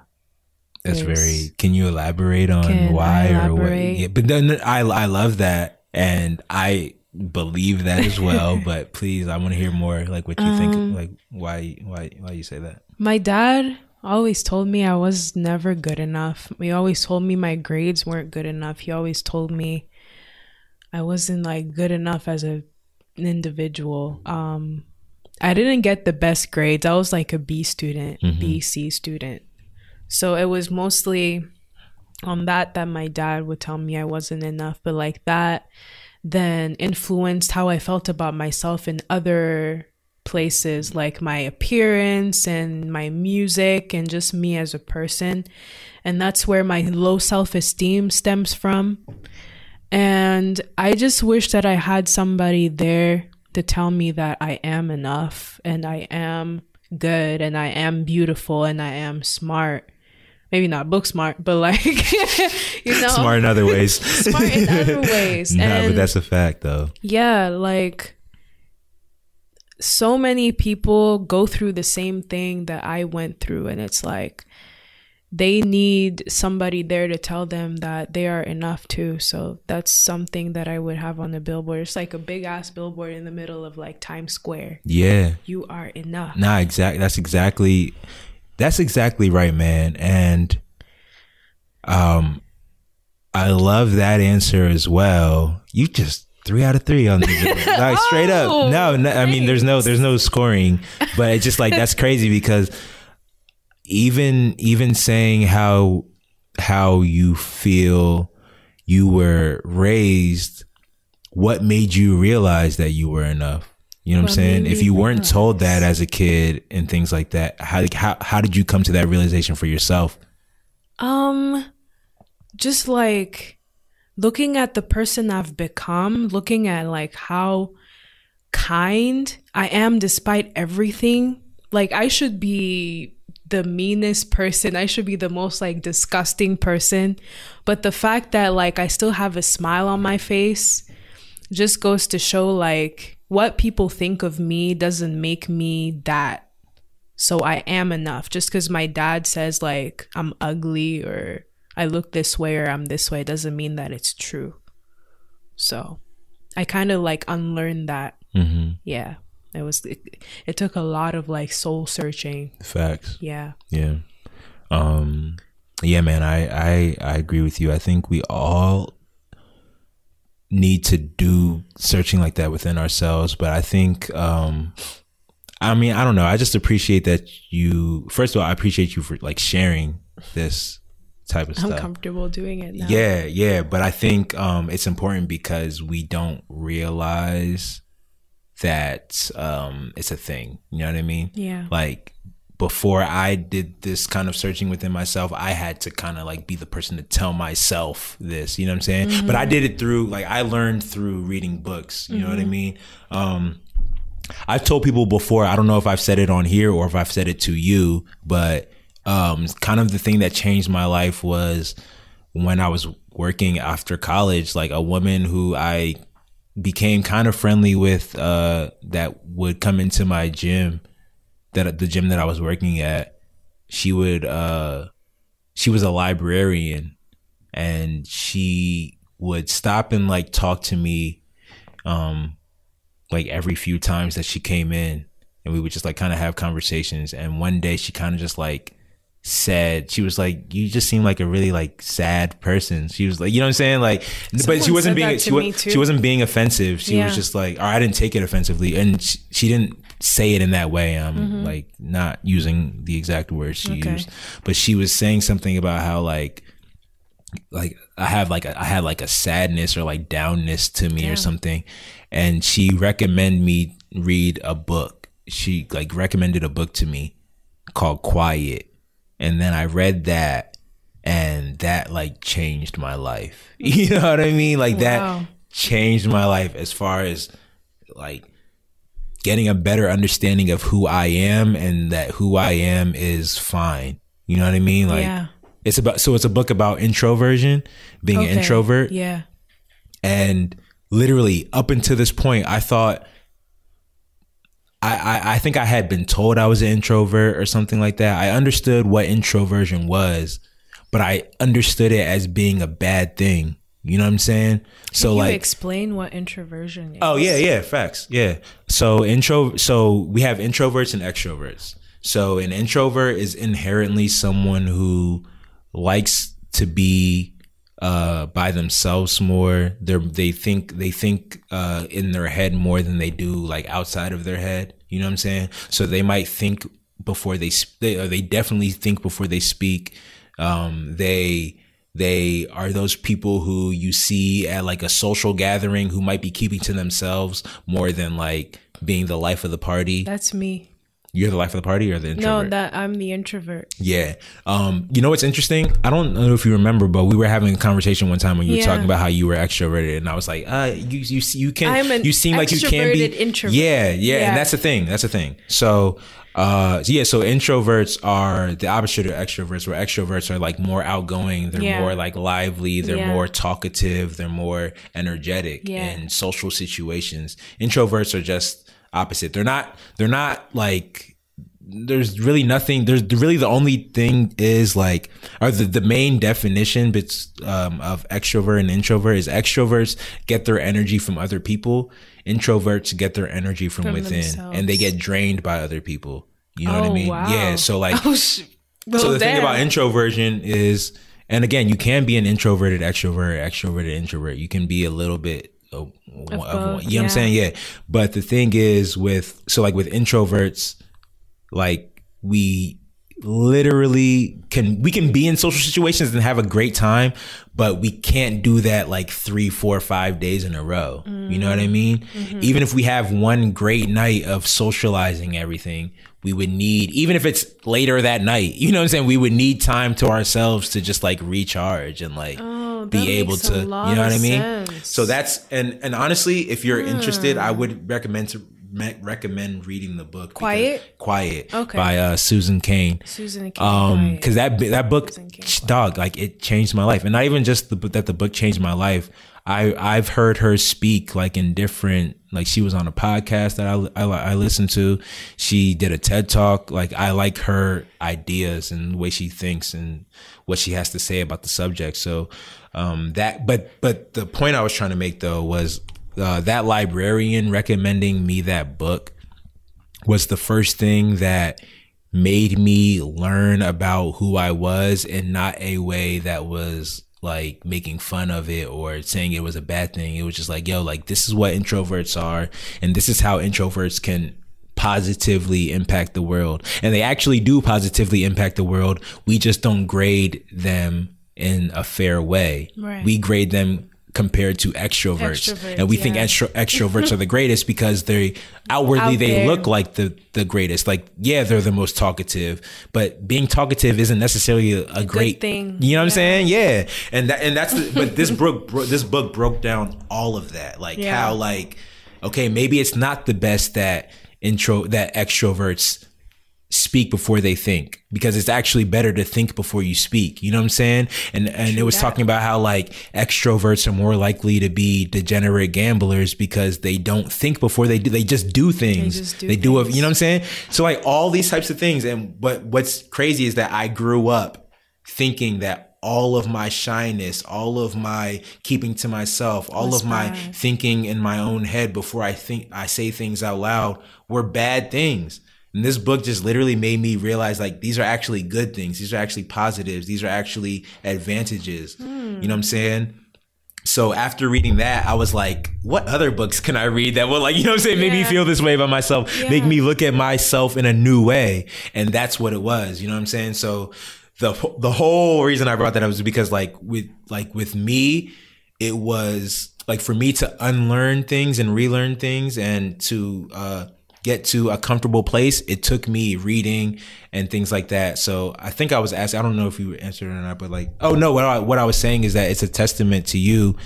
That's very. Can you elaborate on Can why I or what? Yeah, but then I I love that, and I believe that as well. (laughs) but please, I want to hear more. Like what you Um, think. Like why why why you say that? My dad always told me I was never good enough. He always told me my grades weren't good enough. He always told me I wasn't like good enough as a individual. Um I didn't get the best grades. I was like a B student, B C student. So it was mostly on that that my dad would tell me I wasn't enough, but like that then influenced how I felt about myself in other places like my appearance and my music and just me as a person. And that's where my low self esteem stems from. And I just wish that I had somebody there to tell me that I am enough and I am good and I am beautiful and I am smart. Maybe not book smart, but like, (laughs) you know, Smart in other ways. (laughs) smart in other (laughs) ways. nah, and but that's a fact though. yeah, like so many people go through the same thing that I went through, and it's like they need somebody there to tell them that they are enough too. So that's something that I would have on the billboard. It's like a big ass billboard in the middle of like Times Square. Yeah. You are enough. Nah, exactly. That's exactly. That's exactly right, man. And um, I love that answer as well. You just three out of three on the (laughs) like straight up. Oh, No, no, I mean there's no there's no scoring, but it's just like that's crazy because even even saying how how you feel you were raised, what made you realize that you were enough? You know what, I'm saying? If you weren't realize? told that as a kid and things like that, how how how did you come to that realization for yourself? Um, just like looking at the person I've become, looking at like how kind. I am despite everything. Like I should be the meanest person. I should be the most like disgusting person. But the fact that like I still have a smile on my face just goes to show like what people think of me doesn't make me that. So I am enough. Just because my dad says like I'm ugly or I look this way or I'm this way doesn't mean that it's true. So I kind of like unlearned that. Mm-hmm. Yeah. It was, it, it took a lot of like soul searching. Facts. Yeah. Yeah. Um yeah, man, I I I agree with you. I think we all need to do searching like that within ourselves, but I think um I mean, I don't know. I just appreciate that you first of all, I appreciate you for like sharing this type of stuff. I'm comfortable doing it now. Yeah, yeah, but I think um it's important because we don't realize that um it's a thing. You know what I mean? Yeah. Like before I did this kind of searching within myself, I had to kind of like be the person to tell myself this, you know what I'm saying? But I did it through like I learned through reading books, you know what I mean? Um I've told people before, I don't know if I've said it on here or if I've said it to you, but um kind of the thing that changed my life was when I was working after college, like a woman who I became kind of friendly with uh that would come into my gym that the gym that I was working at. She would uh she was a librarian and she would stop and like talk to me um like every few times that she came in and we would just like kind of have conversations. And one day she kind of just like said she was like you just seem like a really like sad person she was like you know what i'm saying like but she wasn't being she, to wa- me, too. she wasn't being offensive she Yeah. was just like or i didn't take it offensively and she, she didn't say it in that way i'm Mm-hmm. like not using the exact words she Okay. used but she was saying something about how like like I have like a, I had like a sadness or like downness to me or something, and she recommended me read a book. She like recommended a book to me called Quiet, and then I read that, and that like changed my life. (laughs) You know what I mean? Like Wow. that changed my life as far as like getting a better understanding of who I am and that who I am is fine. You know what I mean? Like Yeah. it's about so it's a book about introversion, being an introvert. Yeah. And literally up until this point, I thought I, I I think I had been told I was an introvert or something like that. I understood what introversion was, but I understood it as being a bad thing. You know what I'm saying? So Can you like explain what introversion is? Oh yeah, yeah, facts. Yeah. So intro so we have introverts and extroverts. So an introvert is inherently someone who likes to be uh by themselves more. They they think they think uh in their head more than they do like outside of their head. You know what I'm saying? So they might think before they they or they definitely think before they speak. Um they they are those people who you see at like a social gathering who might be keeping to themselves more than like being the life of the party. That's me. You're the life of the party or the introvert? No, that I'm the introvert. Yeah. Um, you know what's interesting? I don't know if you remember, but we were having a conversation one time when you were talking about how you were extroverted, and I was like, uh, you you you can I'm an you seem like you can be introvert. Yeah, yeah, Yeah. and that's the thing. That's the thing. So. Uh yeah, so introverts are the opposite of extroverts, where extroverts are like more outgoing, they're Yeah. more like lively, they're Yeah. more talkative, they're more energetic Yeah. in social situations. Introverts are just opposite. They're not they're not like there's really nothing there's really the only thing is like or the, the main definition bits um, of extrovert and introvert is extroverts get their energy from other people introverts get their energy from, From within themselves. and they get drained by other people you know what i Oh, mean wow. yeah so like (laughs) Oh, sh- so well, the thing about introversion is and again you can be an introverted extrovert extroverted introvert you can be a little bit of, of, both, you know what i'm saying? Yeah. But the thing is with so like with introverts like we literally can we can be in social situations and have a great time but we can't do that like three four five days in a row. You know what i mean? Mm-hmm. Even if we have one great night of socializing everything we would need even if it's later that night you know what i'm saying? We would need time to ourselves to just like recharge and like Oh, be able to, you know what I mean? sense. So that's and and honestly, if you're interested, I Hmm. would recommend to me- recommend reading the book. Quiet? Quiet. Okay. By uh, Susan Cain. Susan King. Um, because that that book, dog, like it changed my life, and not even just the that the book changed my life. I I've heard her speak like in different like she was on a podcast that I, I I listened to. She did a TED talk. Like I like her ideas and the way she thinks and what she has to say about the subject. So um that but but the point I was trying to make though was uh, that librarian recommending me that book was the first thing that made me learn about who I was in not a way that was like making fun of it or saying it was a bad thing. It was just like, yo, like this is what introverts are and this is how introverts can positively impact the world. And they actually do positively impact the world. We just don't grade them in a fair way. Right. We grade them compared to extroverts, Extroverts, and we think extro- extroverts are the greatest because they outwardly Out they look like the the greatest like yeah they're the most talkative but being talkative isn't necessarily a, a great thing. you know what i'm saying yeah and that and that's the, but this book bro, this book broke down all of that like Yeah. how like okay maybe it's not the best that intro that extroverts speak before they think because it's actually better to think before you speak you know what i'm saying and and it was that. talking about how like extroverts are more likely to be degenerate gamblers because they don't think before they do they just do things just do they do it things. you know what i'm saying so like all these types of things and but what's crazy is that i grew up thinking that all of my shyness all of my keeping to myself all Was of my bad. thinking in my own head before i think i say things out loud were bad things. And this book just literally made me realize like these are actually good things. These are actually positives. These are actually advantages. You know what i'm hmm. saying? So after reading that, I was like, what other books can I read that will like, you know what I'm saying, make me feel this way about myself, make me look at myself in a new way. And that's what it was, you know what I'm saying? So the the whole reason I brought that up was because like with like with me, it was like for me to unlearn things and relearn things and to uh get to a comfortable place, it took me reading and things like that. So I think I was asked, I don't know if you answered or not, but like, oh no, what I, what I was saying is that it's a testament to you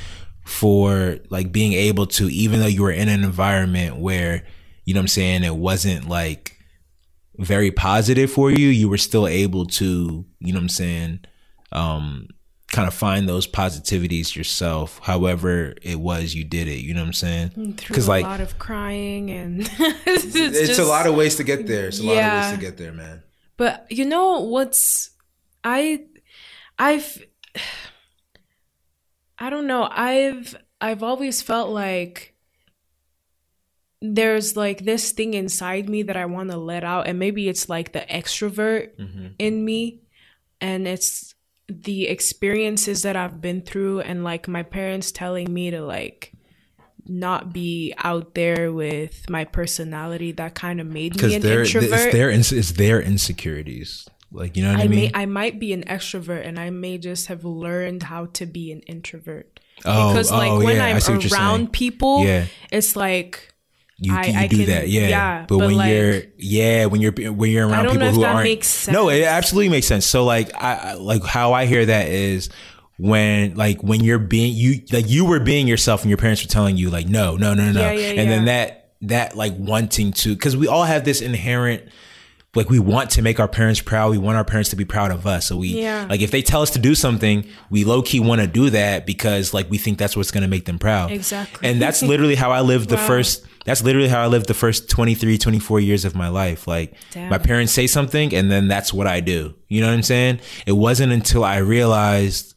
for like being able to, even though you were in an environment where, you know what I'm saying, it wasn't like very positive for you, you were still able to, you know what I'm saying, um, kind of find those positivities yourself, however it was you did it, you know what I'm saying? Because like a lot of crying and (laughs) it's, it's just- a lot of ways to get there. It's a lot of ways to get there, man. But you know what's I I've (sighs) I don't know. I've I've always felt like there's like this thing inside me that I want to let out and maybe it's like the extrovert Mm-hmm. in me and it's the experiences that I've been through and like my parents telling me to like not be out there with my personality that kind of made me an they're introvert. it's their it's their insecurities. Like you know what I, I mean? may I might be an extrovert and I may just have learned how to be an introvert. Oh, because like oh, when yeah, I'm see what you're saying. around people, Yeah. it's like you, I- you I do can- that, yeah. yeah, but, but, when like- you're yeah, when you're when you're around people who aren't makes no, it absolutely makes sense. So like I I- like how I hear that is when like when you're being you like you were being yourself and your parents were telling you like no no no no Yeah, yeah, and then that that like wanting to because we all have this inherent like we want to make our parents proud. We want our parents to be proud of us. So we Yeah. like if they tell us to do something, we low key want to do that because like we think that's what's going to make them proud. Exactly. And that's (laughs) literally how I lived the Wow. first that's literally how I lived the first 23, 24 years of my life. Like Damn. my parents say something and then that's what I do. You know what I'm saying? It wasn't until I realized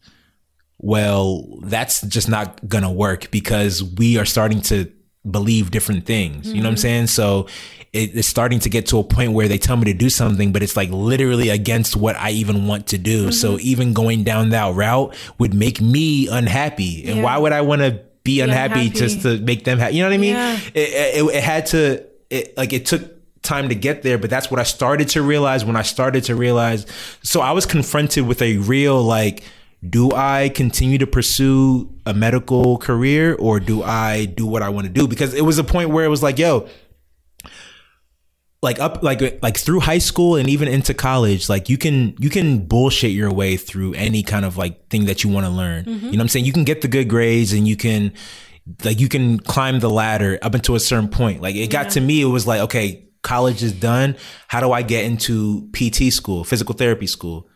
well, that's just not gonna work because we are starting to believe different things. You know what I'm mm-hmm. saying? So it, it's starting to get to a point where they tell me to do something, but it's like literally against what I even want to do. So mm-hmm. even going down that route would make me unhappy. And Yeah. why would I want to be unhappy, unhappy. just to make them happy? You know what I mean? Yeah. It, it, it had to, it, like, it took time to get there, but that's what I started to realize when I started to realize. So I was confronted with a real, like, do I continue to pursue a medical career or do I do what I want to do? Because it was a point where it was like, yo, like up like like through high school and even into college like you can you can bullshit your way through any kind of like thing that you want to learn mm-hmm. you know what i'm saying? You can get the good grades and you can like you can climb the ladder up until a certain point. Like it got to me it was like okay college is done. How do i get into pt school physical therapy school?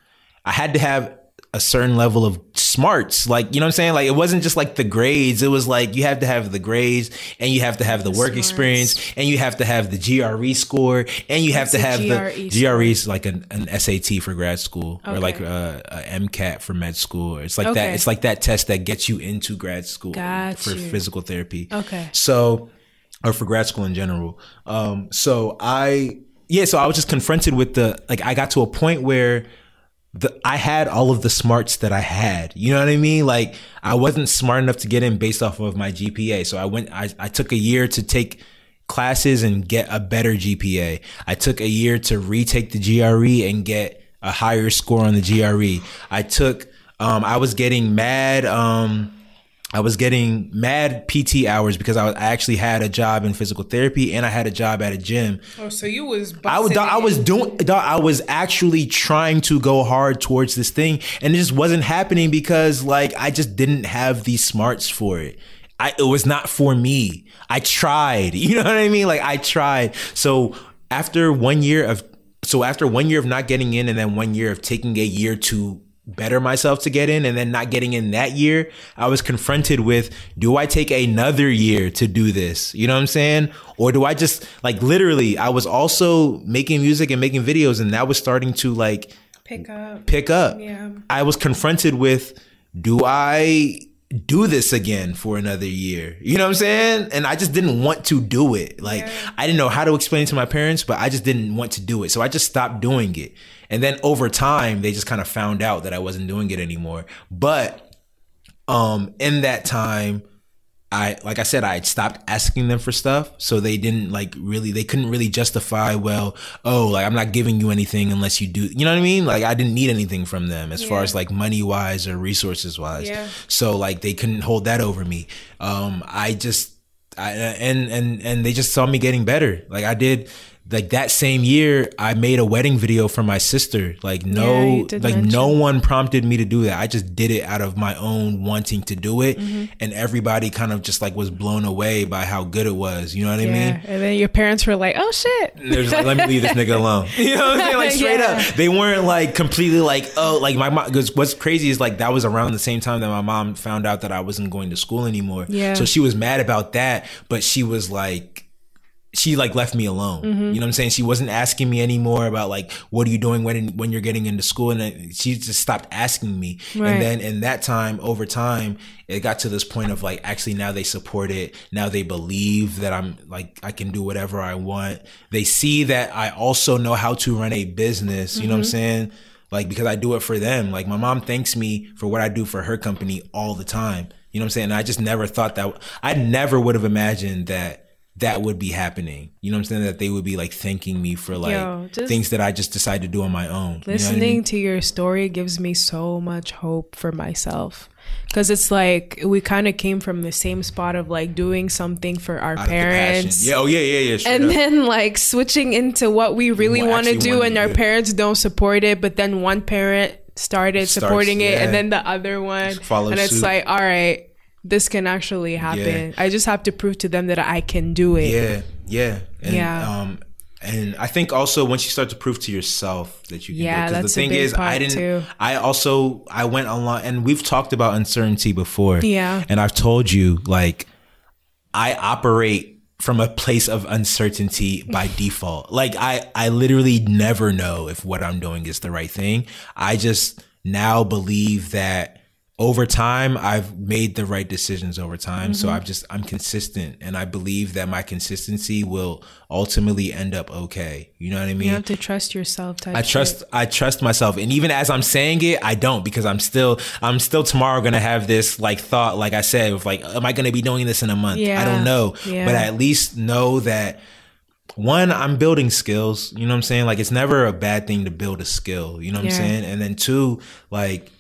I had to have a certain level of smarts like you know what i'm saying like it wasn't just like the grades it was like you have to have the grades and you have to have the, work smarts. experience and you have to have the gre score and you have What's to have the the GRE gre is like an, an sat for grad school or like uh, a mcat for med school it's like that it's like that test that gets you into grad school Got for you. physical therapy Okay. so or for grad school in general. Um, so I, yeah, so I was just confronted with the, like, I got to a point where the, I had all of the smarts that I had. You know what I mean? Like, I wasn't smart enough to get in based off of my GPA. So I went, I, I took a year to take classes and get a better GPA. I took a year to retake the GRE and get a higher score on the GRE. I took, um, I was getting mad, um, I was getting mad PT hours because I, was, I actually had a job in physical therapy and I had a job at a gym. Oh, so you was I was, I was doing, I was actually trying to go hard towards this thing, and it just wasn't happening because like I just didn't have the smarts for it. I, it was not for me. I tried. (laughs) You know what I mean? Like I tried. So after one year of, so after one year of not getting in, and then one year of taking a year to better myself to get in and then not getting in that year, I was confronted with do I take another year to do this? You know what I'm saying? Or do I just like literally I was also making music and making videos and that was starting to like pick up. pick up. Yeah. I was confronted with do I do this again for another year? You know what I'm saying? And I just didn't want to do it. Like I didn't know how to explain it to my parents, but I just didn't want to do it. So I just stopped doing it. And then over time, they just kind of found out that I wasn't doing it anymore. But um in that time I like I said I had stopped asking them for stuff. So they didn't like really they couldn't really justify well oh like I'm not giving you anything unless you do you know what I mean? Like I didn't need anything from them as far as like money wise or resources wise Yeah. so like they couldn't hold that over me. Um I just I and and and they just saw me getting better. Like I did like that same year I made a wedding video for my sister like no did like mention. no one prompted me to do that. I just did it out of my own wanting to do it. Mm-hmm. And everybody kind of just like was blown away by how good it was. You know what I Yeah. mean? And then your parents were like, "Oh shit." Like, let me leave this nigga alone. (laughs) (laughs) You know what I'm saying? Like straight Yeah. up. They weren't like completely like, oh, like my mom. Because what's crazy is like that was around the same time that my mom found out that I wasn't going to school anymore. Yeah. So she was mad about that, but she was like, she like left me alone. Mm-hmm. You know what I'm saying? She wasn't asking me anymore about like what are you doing when when you're getting into school, and then she just stopped asking me. Right. And then in that time, over time, it got to this point of like actually now they support it. Now they believe that I'm like I can do whatever I want. They see that I also know how to run a business. You know what I'm saying? Like because I do it for them. Like my mom thanks me for what I do for her company all the time. You know what I'm saying? And I just never thought that I never would have imagined that that would be happening. You know what I'm saying? That they would be like thanking me for like Yo, things that I just decided to do on my own. You know I Listening mean? to your story gives me so much hope for myself. Cause it's like we kind of came from the same spot of like doing something for our Out of the passion. parents. Yeah, oh yeah, yeah, yeah. and then like switching into what we really want to do and our parents don't support it but then one parent started Starts, supporting it yeah. and then the other one Follows and it's suit. like all right this can actually happen i just have to prove to them that i can do it Yeah, yeah, and, Yeah. Um, and I think also once you start to prove to yourself that you can Yeah, do it, the thing is, I didn't. too. I also I went online, and we've talked about uncertainty before. Yeah. and I've told you like I operate from a place of uncertainty by (laughs) default. Like I I literally never know if what I'm doing is the right thing. I just now believe that over time I've made the right decisions over time. So mm-hmm. I've just I'm consistent and I believe that my consistency will ultimately end up okay. You know what I mean? you have to trust yourself I trust I trust myself and even as I'm saying it I don't because I'm still I'm still tomorrow going to have this like thought like I said of like am I going to be doing this in a month I don't know Yeah. but I at least know that one I'm building skills you know what I'm saying like it's never a bad thing to build a skill you know what Yeah. I'm saying and then two like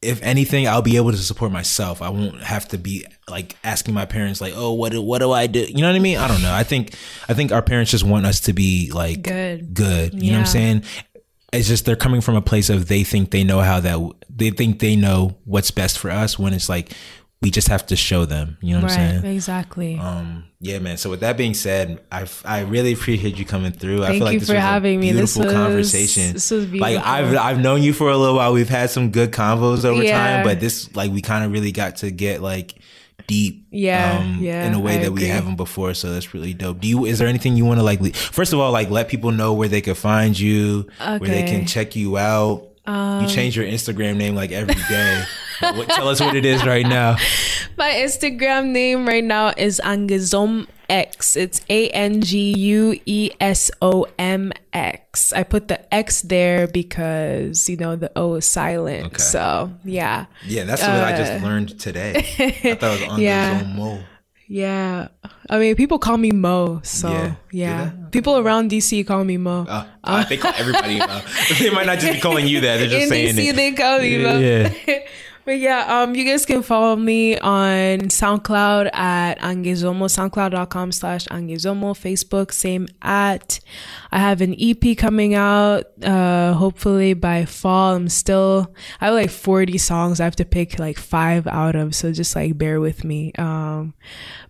if anything, I'll be able to support myself. I won't have to be like asking my parents like, "Oh, what do, what do I do?" You know what I mean? I don't know. I think I think our parents just want us to be like Good. good. You know what I'm saying? It's just they're coming from a place of they think they know how that they think they know what's best for us when it's like we just have to show them. You know what I'm Right. saying? Exactly. Um, yeah, man. So with that being said, I I really appreciate you coming through. I Thank feel like you this for was having a me. This beautiful was- conversation. this was beautiful. Like. I've I've known you for a little while. We've had some good convos over Yeah. time, but this like we kind of really got to get like deep, um, Yeah, yeah, in a way I that we haven't before. So that's really dope. Do you? Is there anything you want to like? le- First of all, like let people know where they could find you, where they can check you out. you change your Instagram name like every day. (laughs) what, tell us what it is right now. (laughs) My Instagram name right now is Angizom X. It's A N G U E S O M X. I put the X there because you know the O is silent. Okay. So yeah, Yeah, that's what I just learned today. I thought it was Uh, (laughs) Yeah. Mo. yeah. I mean, people call me Mo. So Yeah. yeah, people around DC call me Mo. Uh, uh, they call everybody Mo. (laughs) They might not just be calling you that. They're just In saying DC, it. they call me Mo. Yeah. But yeah, um, you guys can follow me on SoundCloud at Angezomo, soundcloud.com slash Angezomo, Facebook, same at. I have an EP coming out, uh, hopefully by fall. I'm still, I have like 40 songs I have to pick like five out of, so just like bear with me. Um,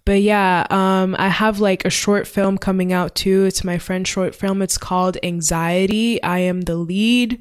but yeah, um, I have like a short film coming out too. It's my friend's short film. It's called Anxiety. I am the lead.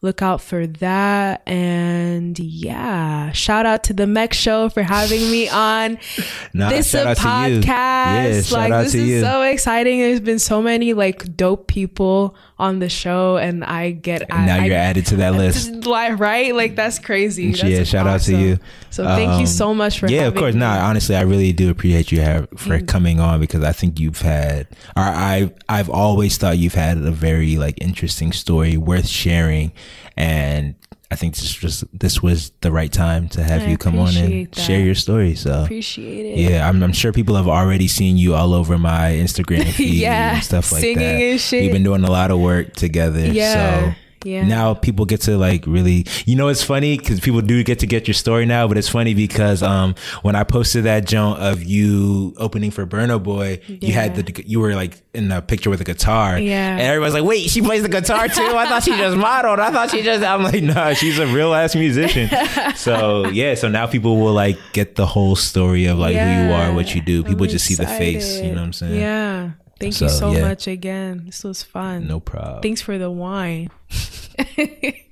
Look out for that. And yeah, shout out to the Mech Show for having me on (laughs) Nah, this shout a out to you. podcast. Shout like this is you. so exciting. There's been so many like dope people on the show, and I get And now you're I, added to that (laughs) list. right, like that's crazy. That's yeah, shout out to you. So thank you Um, so much for yeah, of course. me. Nah, honestly, I really do appreciate you have, for coming on because I think you've had, or I, I've always thought you've had a very like interesting story worth sharing, and I think this was this was the right time to have I you come on and that. share your story. So Appreciate it. yeah, I'm, I'm sure people have already seen you all over my Instagram (laughs) feed Yeah, and stuff like singing that. and shit. We've been doing a lot of work together. Yeah, So yeah. now people get to like really, you know, it's funny because people do get to get your story now, but it's funny because um when I posted that joint of you opening for Burna Boy, you had the you were like in a picture with a guitar. Yeah. And everybody's like, wait, she plays the guitar too? I thought she just (laughs) modeled. I thought she just I'm like, nah, she's a real ass musician. (laughs) so yeah, so now people will like get the whole story of like who you are, what you do. People I'm just see the face, you know what I'm saying? Yeah. Thank you So, so yeah. much again. This was fun. No problem. Thanks for the wine. (laughs)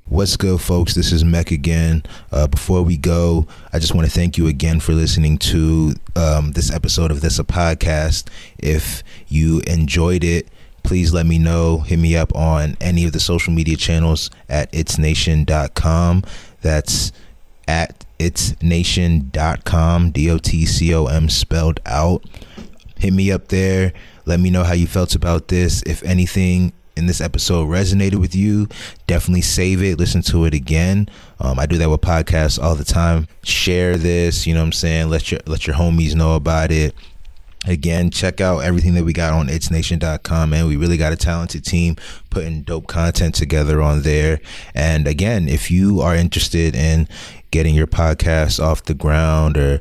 What's good, folks? This is Mech again. Uh, before we go, I just want to thank you again for listening to um, this episode of This a Podcast. If you enjoyed it, please let me know. Hit me up on any of the social media channels at itsnation.com. That's at itsnation.com, D O T C O M spelled out hit me up there let me know how you felt about this. If anything in this episode resonated with you definitely save it. Listen to it again. Um, i do that with podcasts all the time. Share this you know what i'm saying? Let your let your homies know about it. Again check out everything that we got on itsnation.com man. We really got a talented team putting dope content together on there. And again if you are interested in getting your podcast off the ground or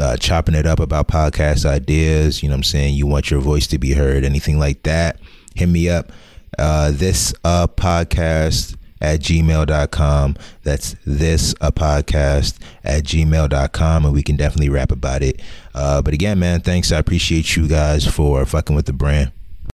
uh, chopping it up about podcast ideas you know i'm saying? You want your voice to be heard anything like that hit me up. Uh, this uh, podcast at gmail.com that's this a podcast at gmail.com and we can definitely rap about it. Uh, but again man thanks. I appreciate you guys for fucking with the brand